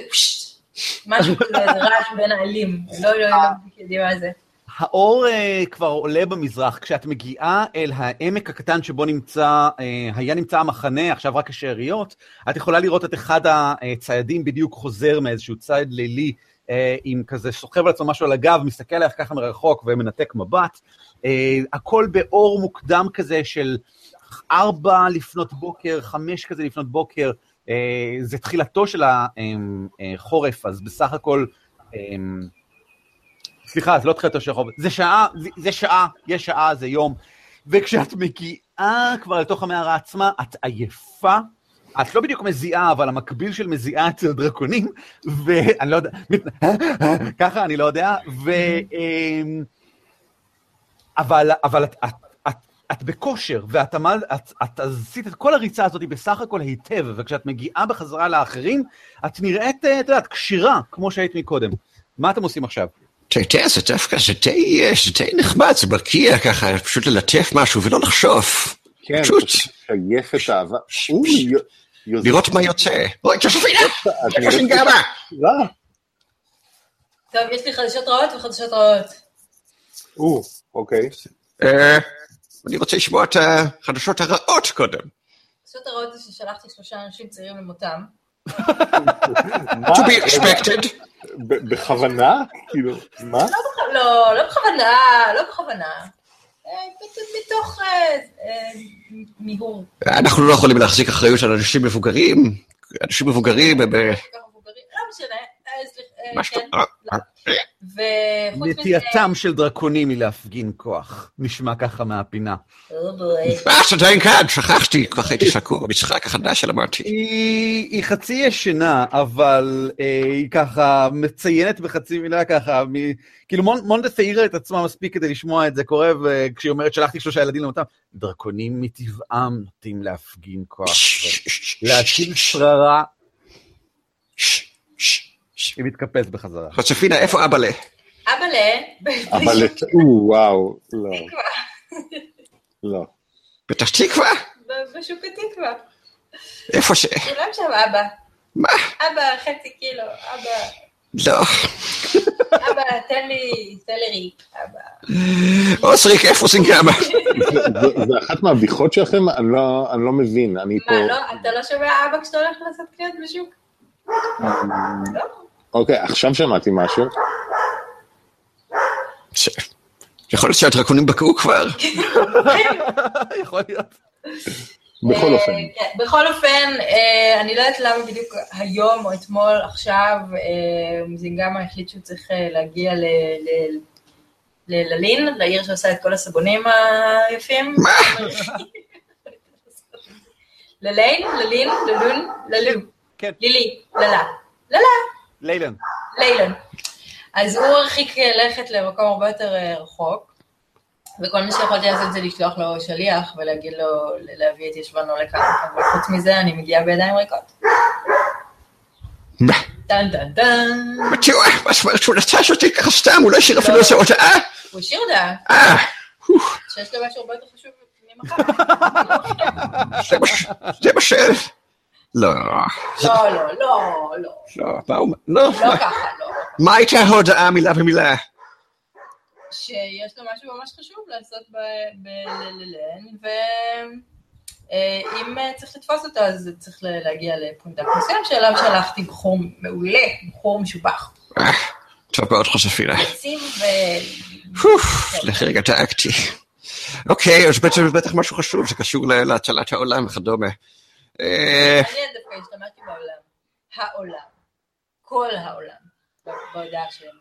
Speaker 4: משהו כזה, זה רעש בין העלים. לא, לא, לא, יודעים מה זה.
Speaker 1: האור כבר עולה במזרח, כשאת מגיעה אל העמק הקטן שבו נמצא, היה נמצא המחנה, עכשיו רק השאריות, את יכולה לראות את אחד הציידים בדיוק חוזר מאיזשהו צייד לילי, עם כזה סוחב על עצמו משהו על הגב, מסתכל עליך ככה מרחוק ומנתק מבט. Uh, הכל באור מוקדם כזה של ארבע לפנות בוקר, חמש כזה לפנות בוקר, uh, זה תחילתו של החורף, אז בסך הכל... סליחה, זה לא תחילתו של החורף, זה שעה, זה, זה שעה, יש שעה, זה יום, וכשאת מגיעה כבר לתוך המערה עצמה, את עייפה, את לא בדיוק מזיעה, אבל המקביל של מזיעה אצל דרקונים, ואני לא יודע. ככה, אני לא יודע, ו... אמ, אבל, אבל את, את, את, את בכושר, ואת עמד, את, את עשית את כל הריצה הזאת בסך הכל היטב, וכשאת מגיעה בחזרה לאחרים, את נראית, את יודעת, כשירה, כמו שהיית מקודם. מה אתם עושים עכשיו?
Speaker 2: יודע, זה דווקא, זה זה די נחמד, זה מרקיע ככה, פשוט ללטף משהו ולא לחשוב.
Speaker 3: כן,
Speaker 2: פשוט.
Speaker 3: פשוט שייף את האהבה.
Speaker 2: לראות מה יוצא. אוי,
Speaker 3: נראית
Speaker 2: סינגמה?
Speaker 3: רע.
Speaker 4: טוב, יש לי חדשות רעות וחדשות רעות.
Speaker 3: או, אוקיי.
Speaker 2: אה, אני רוצה לשמוע את החדשות הרעות קודם.
Speaker 4: החדשות הרעות זה ששלחתי שלושה אנשים צעירים למותם.
Speaker 2: To be expected.
Speaker 3: ב- בכוונה? כאילו, מה?
Speaker 4: לא, לא בכוונה, לא בכוונה. מתוך אה, אה, מיהור.
Speaker 2: אנחנו לא יכולים להחזיק אחריות על אנשים מבוגרים. אנשים מבוגרים הם... אה,
Speaker 4: לא משנה.
Speaker 1: נטייתם של דרקונים היא להפגין כוח. נשמע ככה מהפינה.
Speaker 4: Oh boy.
Speaker 2: אה, עדיין כאן, שכחתי, כל כך הייתי שקוע במשחק החדש שלמדתי.
Speaker 1: היא, היא חצי ישנה, אבל אה, היא ככה מציינת בחצי מילה ככה. כאילו מונ, מונדס העירה את עצמה מספיק כדי לשמוע את זה קורה, וכשהיא אומרת שלחתי שלושה ילדים למותם, דרקונים מטבעם נוטים להפגין כוח, להטיל שררה, היא מתקפלת בחזרה.
Speaker 2: חצפינה, איפה אבאלה?
Speaker 4: אבאלה.
Speaker 3: או, וואו, לא. לא.
Speaker 2: פתח תקווה?
Speaker 4: בשוק התקווה.
Speaker 2: איפה ש...
Speaker 4: כולם שם אבא.
Speaker 2: מה?
Speaker 4: אבא, חצי קילו, אבא,
Speaker 2: לא.
Speaker 4: אבא, תן לי, תן לי ריק, אבא.
Speaker 2: אוסריק, איפה סינגמה?
Speaker 3: זה- זה אחת מהבדיחות שלכם? אני לא- אני לא מבין. אני פה...
Speaker 4: מה, לא, אתה לא שומע אבא כשאתה הולך לעשות קניות בשוק? לא.
Speaker 3: אוקיי, עכשיו שמעתי משהו.
Speaker 2: ש- יכול להיות שהדרקונים בקעו כבר?
Speaker 1: יכול להיות.
Speaker 3: בכל
Speaker 4: אה,
Speaker 3: אופן.
Speaker 4: כן, בכל אופן, אה, אני לא יודעת למה בדיוק היום או אתמול, עכשיו, אה, זינגמה החליט שהוא צריך להגיע ל- ל- ל- ללין, לעיר שעושה את כל הסבונים היפים.
Speaker 2: מה?
Speaker 4: לליין, ללין, ללון, ללו.
Speaker 1: כן.
Speaker 4: לילי, ללה. ללה.
Speaker 1: ליילן.
Speaker 4: ליילון. אז הוא הרחיק לכת למקום הרבה יותר אה, רחוק, וכל מה שיכולתי לעשות זה לשלוח לו שליח ולהגיד לו להביא את ישבנו לכאן, אבל חוץ מזה אני מגיעה בידיים ריקות.
Speaker 2: מה?
Speaker 4: טן טן טן.
Speaker 2: תראו, שהוא נטש אותי ככה סתם, הוא לא השאיר אפילו איזה הודעה?
Speaker 4: הוא השאיר הודעה
Speaker 2: אה,
Speaker 4: שיש לו משהו הרבה יותר חשוב ממחר.
Speaker 2: זה מה ש... לא,
Speaker 4: לא, לא, לא, לא.
Speaker 2: לא, מה הוא... לא,
Speaker 4: לא ככה, לא.
Speaker 2: מה הייתה ההודעה מילה במילה?
Speaker 4: שיש לו משהו ממש חשוב לעשות בללן, ואם צריך לתפוס אותו, אז צריך להגיע לפונדק מסוים, שאליו שלחתי בחור מעולה, בחור משובח.
Speaker 2: אה, טוב מאוד חשפינה.
Speaker 4: עצים ו...
Speaker 2: לרגע דאגתי. אוקיי, אז בעצם זה בטח משהו חשוב, זה קשור להצלת העולם וכדומה. אה,
Speaker 4: מעניין דווקא השתמשתי בעולם. העולם. כל העולם. בהודעה שלהם.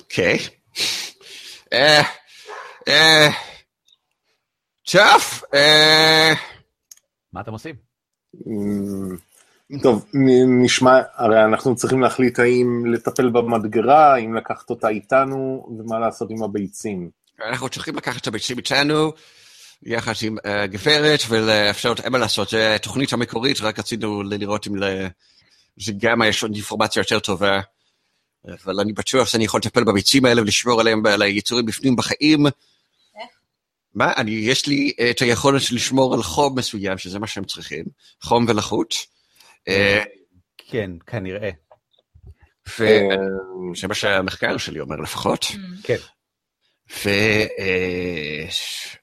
Speaker 2: אוקיי. אה, אה, אה,
Speaker 1: מה אתם עושים?
Speaker 3: אמ, טוב, נשמע, הרי אנחנו צריכים להחליט האם לטפל במדגרה, האם לקחת אותה איתנו, ומה לעשות עם הביצים.
Speaker 2: אנחנו צריכים לקחת את הביצים איתנו, יחד עם אה, גברת, ולאפשר את אמה לעשות. זו התוכנית המקורית, רק רצינו לראות אם לזיגמה יש עוד אינפורמציה יותר טובה. אבל אני בטוח שאני יכול לטפל בביצים האלה ולשמור עליהם, על היצורים בפנים בחיים. מה? אני, יש לי אה, את היכולת לשמור על חום מסוים, שזה מה שהם צריכים, חום ולחות. אה,
Speaker 1: כן, כנראה.
Speaker 2: וזה מה שהמחקר שלי אומר לפחות.
Speaker 1: כן.
Speaker 2: אה,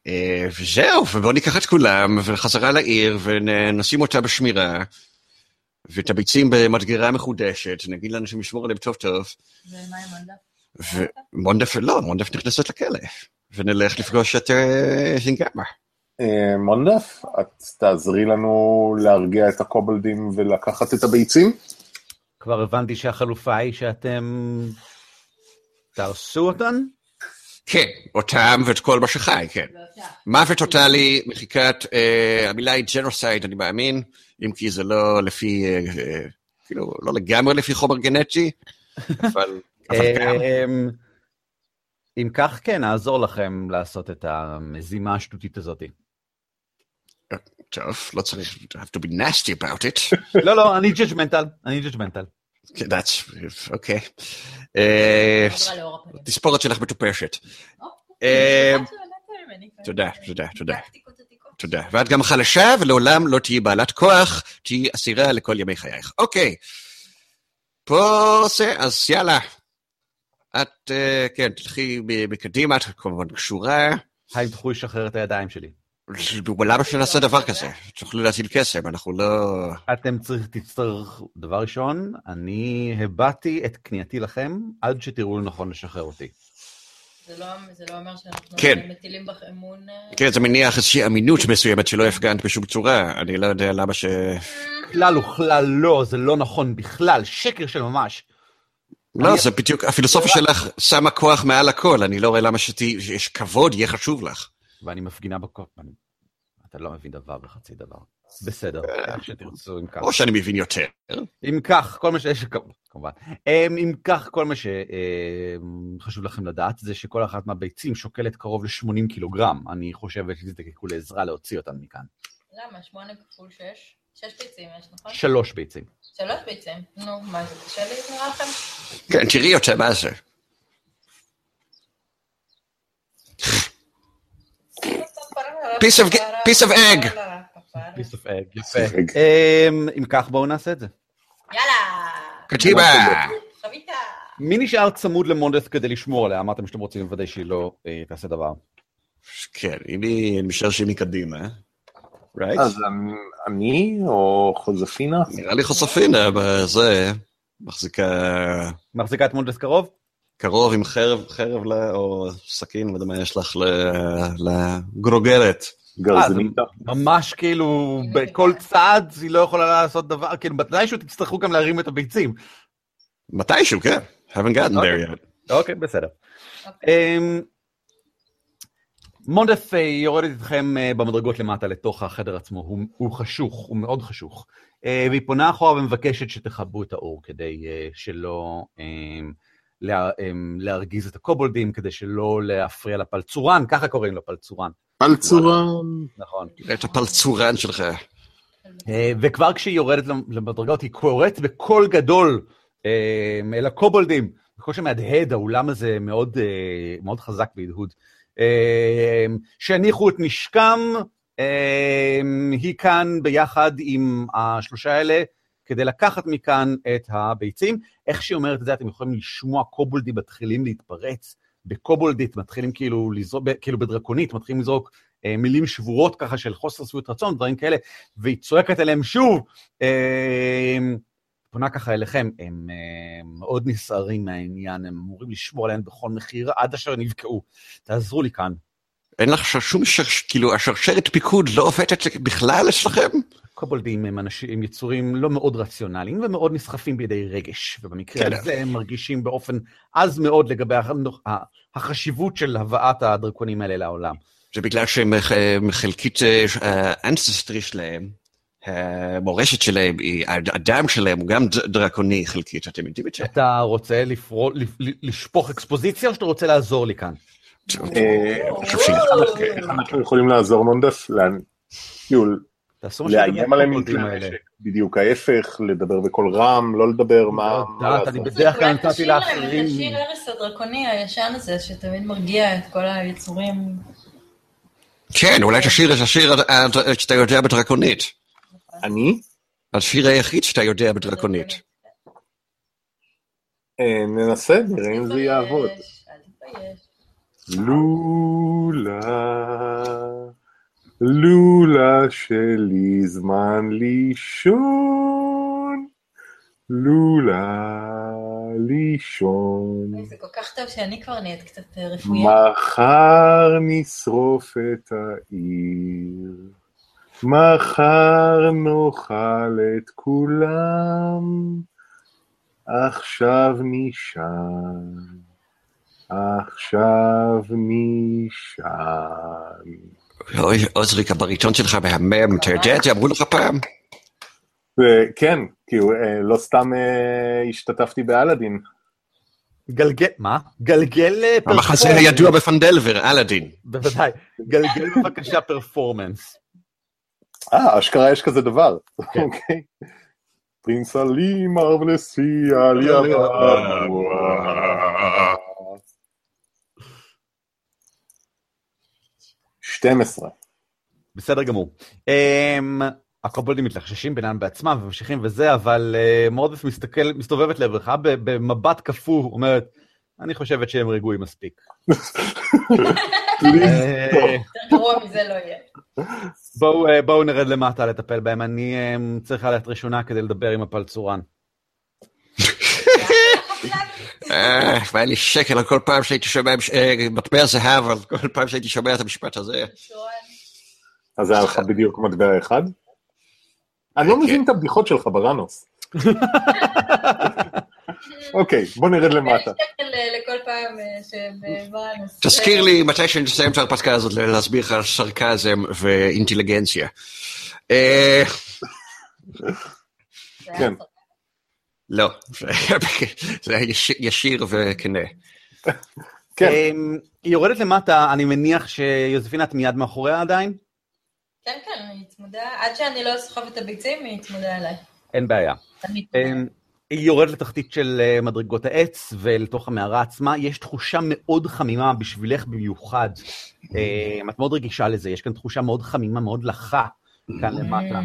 Speaker 2: אה, וזהו, ובואו ניקח את כולם, וחזרה לעיר, ונשים אותה בשמירה, ואת הביצים במדגרה מחודשת, נגיד לאנשים לשמור עליהם טוב טוב,
Speaker 4: ומה עם מונדף?
Speaker 2: ומונדף לא, מונדף נכנסת לכלא, ונלך לפגוש את אה, זינגמה.
Speaker 3: אה, מונדף, את תעזרי לנו להרגיע את הקובלדים ולקחת את הביצים?
Speaker 1: כבר הבנתי שהחלופה היא שאתם תהרסו אותן?
Speaker 2: כן, אותם ואת כל מה שחי, כן. מוות טוטאלי, מחיקת, אה, המילה היא ג'נוסייד, אני מאמין, אם כי זה לא לפי, אה, אה, כאילו, לא לגמרי לפי חומר גנטי, אבל, גם.
Speaker 1: אמ, אם כך, כן, נעזור לכם לעשות את המזימה השטותית הזאת.
Speaker 2: טוב, לא צריך, have to be nasty about it.
Speaker 1: לא, לא, אני judgmental, אני judgmental.
Speaker 2: Okay, that's, אוקיי. תספורת שלך מטופשת.
Speaker 4: או,
Speaker 2: אה. תודה, תודה, תודה. תודה. ואת גם חלשה ולעולם לא תהיי בעלת כוח, תהיי אסירה לכל ימי חייך. אוקיי. פה זה, אז יאללה. את, אה, כן, תלכי בקדימה, את כמובן קשורה.
Speaker 1: האם תוכלו לשחרר את הידיים שלי?
Speaker 2: למה שנעשה דבר כזה? תוכלו להטיל קסם, אנחנו לא...
Speaker 1: אתם צריך, תצטרך, דבר ראשון, אני הבעתי את כניעתי לכם עד שתראו לנכון לשחרר אותי.
Speaker 4: זה לא, זה לא אומר שאנחנו
Speaker 2: כן.
Speaker 4: מטילים בך אמון... אה,
Speaker 2: כן, זה מניח איזושהי אמינות מסוימת שלא הפגנת בשום צורה. אני לא יודע למה ש...
Speaker 1: כלל וכלל לא, זה לא נכון בכלל, שקר של ממש.
Speaker 2: לא,
Speaker 1: אני-
Speaker 2: זה בדיוק, הפילוסופיה שלך שמה כוח מעל הכל, אני לא רואה למה שיש כבוד, יהיה חשוב לך.
Speaker 1: ואני מפגינה בכוח, אני- אתה לא מבין דבר וחצי דבר. בסדר, איך שתרצו, אם כך.
Speaker 2: או שאני מבין יותר.
Speaker 1: אם כך, כל מה שיש, כמובן, אמ, אם כך, כל מה שחשוב לכם לדעת זה שכל אחת מהביצים שוקלת קרוב ל-80 קילוגרם. אני חושבת שתזדקקו לעזרה להוציא אותן מכאן.
Speaker 4: למה? שמונה כפול שש? שש ביצים יש, נכון?
Speaker 1: שלוש ביצים.
Speaker 4: שלוש ביצים. נו, מה זה קשה לי, נראה לכם?
Speaker 2: כן, תראי אותה, מה זה? Piece of- piece of egg.
Speaker 1: piece of egg, יפה.
Speaker 3: egg.
Speaker 1: אמ, אם כך, בואו נעשה את זה.
Speaker 4: יאללה! חביתה!
Speaker 1: מי נשאר צמוד למונדס כדי לשמור עליה? אמרתם שאתם רוצים לוודא שהיא לא אה, תעשה דבר.
Speaker 2: כן, אם היא, משער שהיא מקדימה. right?
Speaker 3: אז אני- או חוזפינה?
Speaker 2: נראה לי חושפינה בזה, מחזיקה
Speaker 1: מחזיקה את מונדס קרוב?
Speaker 2: קרוב עם חרב, חרב ל... או סכין, לא יודע מה יש לך ל- לגרוגרת.
Speaker 3: גרזניתה?
Speaker 1: ממש כאילו, בכל צעד היא לא יכולה לעשות דבר, כאילו, מתישהו תצטרכו גם להרים את הביצים.
Speaker 2: מתישהו, כן. haven't gotten
Speaker 1: אוקיי.
Speaker 2: there yet.
Speaker 1: אוקיי, בסדר.
Speaker 4: אוקיי.
Speaker 1: אמ, מונדס אה, יורדת איתכם אה, במדרגות למטה לתוך החדר עצמו, הוא, הוא חשוך, הוא מאוד חשוך. אה, והיא פונה אחורה ומבקשת שתכבו את האור כדי אה, שלא אמ, לה, אמ, להרגיז את הקובולדים, כדי שלא להפריע לפלצורן, ככה קוראים לו פלצורן,
Speaker 3: פלצורן.
Speaker 1: נכון.
Speaker 2: תראה את הפלצורן שלך.
Speaker 1: אה, וכבר כשהיא יורדת למדרגות, היא קוראת בקול גדול אה, אל הקובולדים, בקול שמהדהד, האולם הזה מאוד, אה, מאוד חזק בהדהוד. שהניחו את נשקם, היא כאן ביחד עם השלושה האלה, כדי לקחת מכאן את הביצים. איך שהיא אומרת את זה, אתם יכולים לשמוע קובולדים מתחילים להתפרץ. בקובולדית מתחילים כאילו לזרוק, כאילו בדרקונית, מתחילים לזרוק אה, מילים שבורות ככה של חוסר שביעות רצון, דברים כאלה, והיא צועקת עליהם שוב. אה, פונה ככה אליכם, הם אה, מאוד נסערים מהעניין, הם אמורים לשמור עליהם בכל מחיר עד אשר נבקעו. תעזרו לי כאן.
Speaker 2: אין לך שום שרש... כאילו, השרשרת פיקוד לא עובדת בכלל אצלכם?
Speaker 1: קובולדים הם אנשים, הם יצורים לא מאוד רציונליים ומאוד נסחפים בידי רגש, ובמקרה
Speaker 2: כן.
Speaker 1: הזה הם מרגישים באופן עז מאוד לגבי הח- החשיבות של הבאת הדרקונים האלה לעולם.
Speaker 2: זה בגלל שהם אה, חלקית אה, האנסטרי שלהם, המורשת שלהם, הדם שלהם הוא גם דרקוני חלקית, אתם יודעים את זה?
Speaker 1: אתה רוצה לפרו, לפ, לשפוך אקספוזיציה או שאתה רוצה לעזור לי כאן?
Speaker 3: אה,
Speaker 2: אני חושב
Speaker 3: איך אנחנו יכולים לעזור
Speaker 1: שאתם
Speaker 3: לאיים עליהם עם כלי. נשק. בדיוק ההפך, לדבר בקול רם, לא לדבר מה
Speaker 1: יודעת, אני
Speaker 3: לעשות.
Speaker 1: בדרך כלל נתתי לאחרים.
Speaker 4: את השיר ארס הדרקוני הישן הזה, שתמיד מרגיע את כל היצורים.
Speaker 2: כן, אולי תשאיר את השיר אה, שאתה יודע בדרקונית.
Speaker 3: אני?
Speaker 2: השיר היחיד שאתה יודע בדרקונית.
Speaker 3: אה, ננסה, נראה אם זה יעבוד.
Speaker 4: אל תתבייש.
Speaker 3: לולה, לולה שלי זמן לישון, לולה לישון.
Speaker 4: זה כל כך טוב שאני כבר נהיית קצת אה, רפויה.
Speaker 3: מחר נשרוף את העיר, מחר נאכל את כולם, עכשיו נשען, עכשיו נשען.
Speaker 2: אוי, עוזריק, הבריטון שלך מהמם, אתה יודע את זה? אמרו לך פעם?
Speaker 3: כן, כאילו, אה, לא סתם אה, השתתפתי באלאדין.
Speaker 1: גלגל, מה? גלגל אה,
Speaker 2: המחזה
Speaker 1: פרפורמנס.
Speaker 2: הידוע בפנדלבר, אלאדין.
Speaker 1: בוודאי. גלגל בבקשה פרפורמנס.
Speaker 3: אה, אשכרה יש כזה דבר. אוקיי. פרינס עלי מרבלסי על יוון. 12.
Speaker 1: בסדר גמור. אמ, הקובלדים מתלחששים בינם בעצמם וממשיכים וזה, אבל אה, מורדס מסתכל, מסתובבת לעברך ב- במבט קפוא, אומרת, אני חושבת שהם רגועים מספיק. אה,
Speaker 4: לא.
Speaker 1: בואו אה, נרד למטה לטפל בהם, אני אה, צריך ללכת ראשונה כדי לדבר עם הפלצורן.
Speaker 2: אה, והיה לי שקל על כל פעם שהייתי שומע אה, מטבע זהב, על כל פעם שהייתי שומע את המשפט הזה.
Speaker 3: אז היה לך בדיוק מטבע אחד? אני לא מבין את הבדיחות שלך, בראנוס. אוקיי, בוא נרד למטה.
Speaker 4: אה.
Speaker 2: תזכיר לי מתי שנסיים את ההרפתקה הזאת להסביר לך על סרקזם ואינטליגנציה.
Speaker 3: כן.
Speaker 2: לא, זה היה יש- ישיר וכנה.
Speaker 3: כן,
Speaker 1: אמ, היא יורדת למטה, אני מניח שיוזפינה את מיד מאחוריה עדיין?
Speaker 4: כן, כן, היא צמודה, עד שאני לא אסחוב את הביצים, היא צמודה אליי.
Speaker 1: אין בעיה. אמ, היא יורדת לתחתית של אה, מדרגות העץ ולתוך המערה עצמה, יש תחושה מאוד חמימה בשבילך במיוחד. אמ, את מאוד רגישה לזה, יש כאן תחושה מאוד חמימה, מאוד לחה כאן למטה.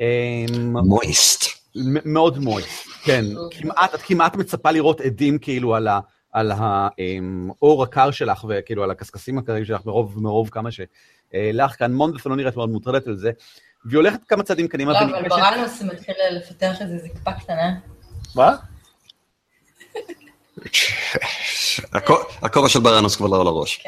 Speaker 1: אמ,
Speaker 2: מויסט.
Speaker 1: מאוד מויסט, כן. כמעט, את כמעט מצפה לראות עדים כאילו על ה... על האור הקר שלך וכאילו על הקשקשים הקרים שלך מרוב, מרוב כמה שלך כאן. מונדס לא נראית מאוד מוטרדת על זה. והיא הולכת כמה צעדים קדימה
Speaker 4: לא, אבל ברנוס מתחיל לפתח איזה זקפה קטנה.
Speaker 3: מה?
Speaker 2: הכו- הכובע של בראנוס כבר לא על הראש.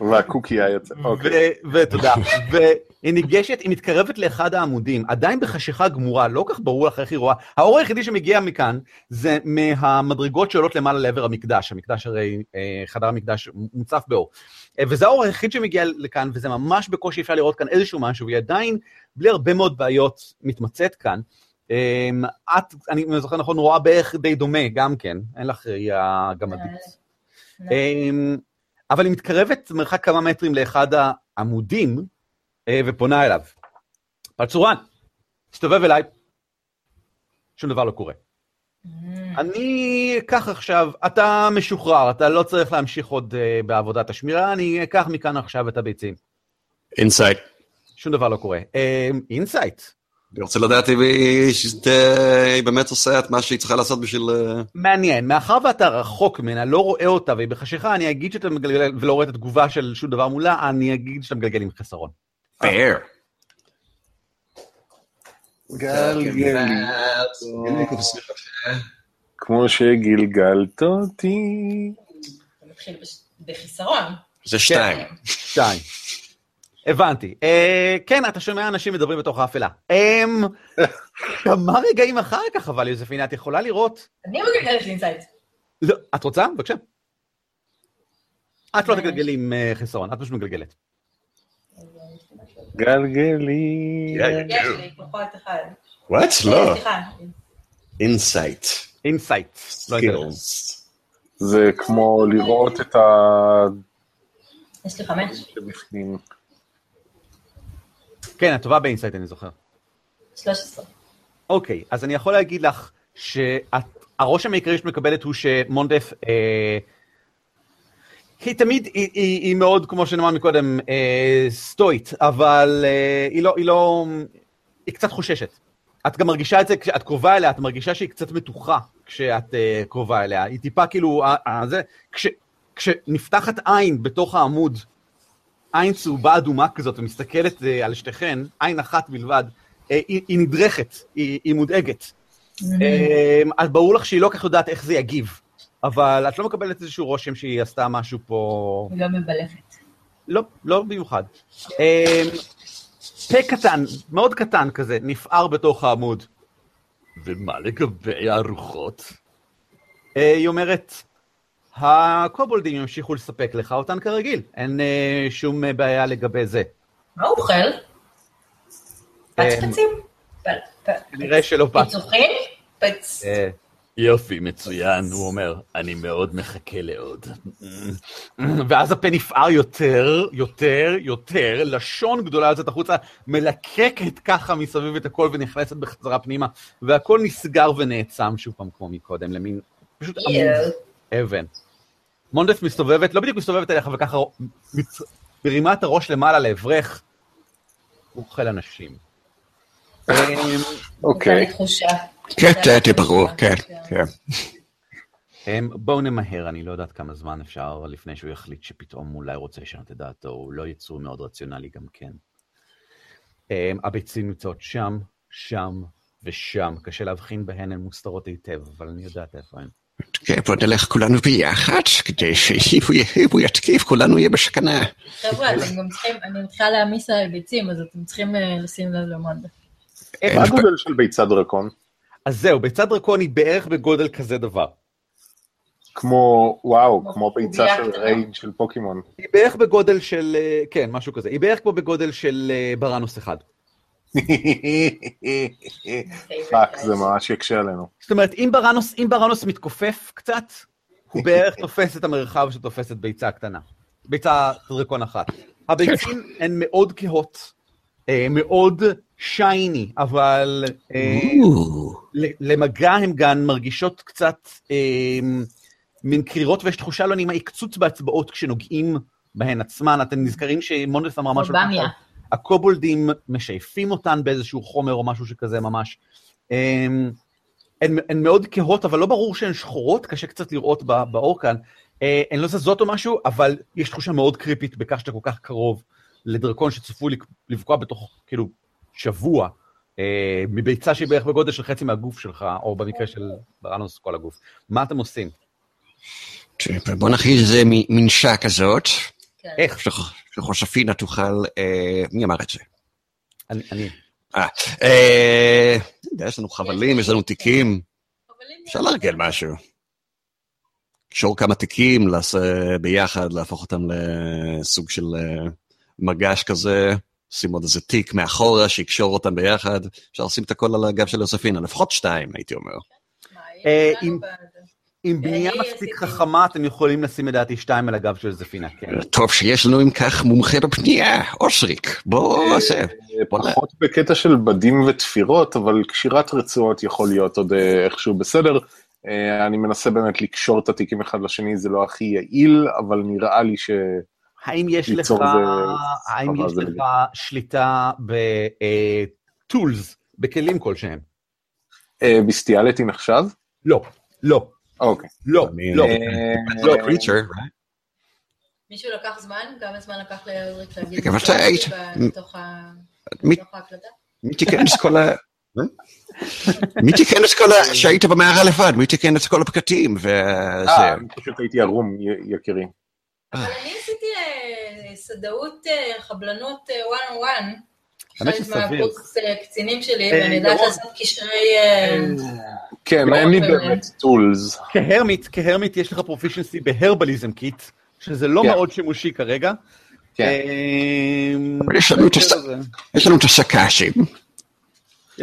Speaker 3: והקוקי היוצא. אוקיי.
Speaker 1: ותודה. והיא ניגשת, היא מתקרבת לאחד העמודים, עדיין בחשיכה גמורה, לא כך ברור לך איך היא רואה. האור היחידי שמגיע מכאן זה מהמדרגות שעולות למעלה לעבר המקדש. המקדש הרי, אה, חדר המקדש מוצף באור. אה, וזה האור היחיד שמגיע לכאן, וזה ממש בקושי אפשר לראות כאן איזשהו משהו, והיא עדיין, בלי הרבה מאוד בעיות, מתמצאת כאן. אה, את, אני זוכר נכון, רואה בערך די דומה גם כן, אין לך ראייה גמדית. אבל היא מתקרבת מרחק כמה מטרים לאחד העמודים אה, ופונה אליו. פלצורן, תסתובב אליי, שום דבר לא קורה. אני אקח עכשיו, אתה משוחרר, אתה לא צריך להמשיך עוד אה, בעבודת השמירה, אני אקח מכאן עכשיו את הביצים.
Speaker 2: insight.
Speaker 1: שום דבר לא קורה. insight,
Speaker 2: אני רוצה לדעת אם היא באמת עושה את מה שהיא צריכה לעשות בשביל... אה,
Speaker 1: מעניין, מאחר ואתה רחוק ממנה, לא רואה אותה, והיא בחשיכה, אני אגיד שאתה מגלגל, ולא רואה את התגובה של שום דבר מולה, אני אגיד שאתה מגלגל עם חסרון.
Speaker 2: fair.
Speaker 3: גלגלי, כמו שגלגלת אותי.
Speaker 4: זה
Speaker 2: שתיים.
Speaker 1: שתיים. הבנתי. אה, כן, אתה שומע אנשים מדברים בתוך האפלה. אמ, כמה רגעים אחר כך, אבל יוזפינה, את יכולה לראות...
Speaker 4: אני מגלגלת insight.
Speaker 1: לא, את רוצה? בבקשה. את לא
Speaker 4: מה
Speaker 1: תגלגלי עם אה, חיסרון, את פשוט מגלגלת.
Speaker 3: גלגלי.
Speaker 4: יש לי פחות אחד.
Speaker 2: what? לא. insight.
Speaker 1: insight. לא.
Speaker 2: skills.
Speaker 3: זה כמו לראות את ה...
Speaker 4: יש לי חמש.
Speaker 3: שבפנים.
Speaker 1: כן, את טובה ב insight, אני זוכר.
Speaker 4: 13.
Speaker 1: אוקיי, אז אני יכול להגיד לך שהרושם העיקרי שאת מקבלת הוא שמונדף, אה, היא תמיד, היא, היא, היא מאוד, כמו שנאמר מקודם, אה, סטואית, אבל אה, היא לא, היא לא, היא קצת חוששת. את גם מרגישה את זה, כשאת קרובה אליה, את מרגישה שהיא קצת מתוחה כשאת אה, קרובה אליה. היא טיפה כאילו, אה, אה, זה, כש, כשנפתחת עין בתוך העמוד, עין צהובה אדומה כזאת ומסתכלת אה, על שתיכן, עין אחת בלבד, אה, היא, היא נדרכת, היא, היא מודאגת. אה, אז ברור לך שהיא לא כל כך יודעת איך זה יגיב, אבל את לא מקבלת איזשהו רושם שהיא עשתה משהו פה...
Speaker 4: היא לא מבלפת.
Speaker 1: לא, לא במיוחד. אה, פה קטן, מאוד קטן כזה, נפער בתוך העמוד. ומה לגבי הארוחות? אה, היא אומרת, הקובולדים ימשיכו לספק לך אותן כרגיל, אין אה, שום אה, בעיה לגבי זה.
Speaker 4: מה הוא אוכל? פצפצים? פ-
Speaker 1: כנראה שלא פת.
Speaker 4: פיצוחים? פצ...
Speaker 1: אה, יופי, מצוין, הוא אומר, אני מאוד מחכה לעוד. ואז הפה נפער יותר, יותר, יותר, לשון גדולה יוצאת החוצה, מלקקת ככה מסביב את הכל ונכנסת בחזרה פנימה, והכל נסגר ונעצם שוב פעם כמו מקודם, למין פשוט. אבן. מונדף מסתובבת, לא בדיוק מסתובבת אליך, אבל ככה מצ... מרימה את הראש למעלה לעברך, הוא אוכל אנשים. אמ,
Speaker 3: אוקיי.
Speaker 4: תחושה.
Speaker 2: כן, זה ברור, כן, כן.
Speaker 1: אמ, בואו נמהר, אני לא יודעת כמה זמן אפשר לפני שהוא יחליט שפתאום אולי רוצה לשנות את דעתו, הוא לא יצור מאוד רציונלי גם כן. אמ, הביצים נמצאות שם, שם ושם, קשה להבחין בהן, הן מוסתרות היטב, אבל אני יודעת איפה הן.
Speaker 2: כן, בוא נלך כולנו ביחד, כדי שאם הוא יתקיף, כולנו יהיה בסכנה.
Speaker 4: חבר'ה, אתם גם צריכים, אני מתחילה להעמיס על ביצים, אז אתם צריכים אה, לשים לב למונדה.
Speaker 3: מה הגודל של ביצת דרקון?
Speaker 1: אז זהו, ביצה דרקון היא בערך בגודל כזה דבר.
Speaker 3: כמו, וואו,
Speaker 4: כמו
Speaker 3: ביצה של. רייד של פוקימון.
Speaker 1: היא בערך בגודל של, אה, כן, משהו כזה. היא בערך כמו בגודל של אה, בראנוס אחד.
Speaker 3: fuck, זה ממש יקשה עלינו.
Speaker 1: זאת אומרת, אם בראנוס, אם בראנוס מתכופף קצת, הוא בערך תופס את המרחב שתופסת ביצה קטנה. ביצה דרקון אחת. הביצים הן מאוד כהות, אה, מאוד shiny, אבל אה, למגע הן גם מרגישות קצת אה, מין קרירות, ויש תחושה לא נעימה, עקצוץ באצבעות כשנוגעים בהן עצמן. אתם נזכרים שמונדס אמרה משהו...
Speaker 4: במיה.
Speaker 1: הקובולדים משייפים אותן באיזשהו חומר או משהו שכזה ממש. אמ, הן, הן מאוד כהות, אבל לא ברור שהן שחורות, קשה קצת לראות בא- באור כאן. אה, הן לא זזות או משהו, אבל יש תחושה מאוד קריפית בכך שאתה כל כך קרוב לדרקון שצפוי לפגוע בתוך, כאילו, שבוע, אה, מביצה שהיא בערך בגודל של חצי מהגוף שלך, או במקרה של בראנוס כל הגוף. מה אתם עושים?
Speaker 2: בוא נכריז איזה מנשה כזאת,
Speaker 4: כן.
Speaker 1: איך?
Speaker 2: שח- שחושפינה תוכל, אה, מי אמר את זה?
Speaker 1: אני, אני.
Speaker 2: אה, אה, יש לנו חבלים, יש לנו תיקים, אפשר לארגן משהו. לקשור כמה תיקים, ביחד, להפוך אותם לסוג של אה, מגש כזה, שים עוד איזה תיק מאחורה, שיקשור אותם ביחד. אפשר לשים את הכל על הגב של יוספינה, לפחות שתיים, הייתי אומר.
Speaker 4: מה,
Speaker 1: אה? עם בנייה מספיק. חכמה, אתם יכולים לשים לדעתי שתיים על הגב של זפינה, כן.
Speaker 2: טוב שיש לנו אם כך מומחה בפנייה, אושריק, בוא נעשה. בוא
Speaker 3: פחות בקטע של בדים ותפירות, אבל קשירת רצועות יכול להיות עוד אה, איכשהו בסדר. אה, אני מנסה באמת לקשור את התיקים אחד לשני, זה לא הכי יעיל, אבל נראה לי ש...
Speaker 1: האם יש לך, האם יש. שליטה בטולס, בכלים כלשהם?
Speaker 3: אה, ביסטיאליטי נחשב?
Speaker 1: לא, לא,
Speaker 3: אוקיי.
Speaker 1: לא, לא.
Speaker 3: אה,
Speaker 2: לא קריצ'ר,
Speaker 4: מישהו לקח זמן? כמה זמן לקח לאריק להגיד?
Speaker 2: כן, אבל אתה היית-
Speaker 4: בתוך ה-
Speaker 2: מי-
Speaker 4: בתוך ההקלטה?
Speaker 2: מי תיקן את כל ה... אה? מי תיקן את כל ה... שהיית במערה לבד, מי תיקן את כל הפקקים וזה...
Speaker 3: אה, פשוט הייתי ערום, יקירי.
Speaker 4: אבל אני עשיתי אה, סדנאות אה, חבלנות one on one.
Speaker 1: האמת
Speaker 4: חלק
Speaker 1: שסביר.
Speaker 4: מהקורס אה, קצינים שלי,
Speaker 1: אה,
Speaker 4: ואני יודעת
Speaker 1: ירון.
Speaker 4: לעשות קשרי... אה,
Speaker 3: כן,
Speaker 1: לא,
Speaker 3: אין לי
Speaker 4: אבל-
Speaker 3: באמת tools.
Speaker 1: כ hermit, כ hermit יש לך proficiency ב herbalism kit, שזה לא
Speaker 3: כן.
Speaker 1: מאוד שימושי כרגע.
Speaker 3: כן.
Speaker 1: אמ,
Speaker 2: יש לנו את. יש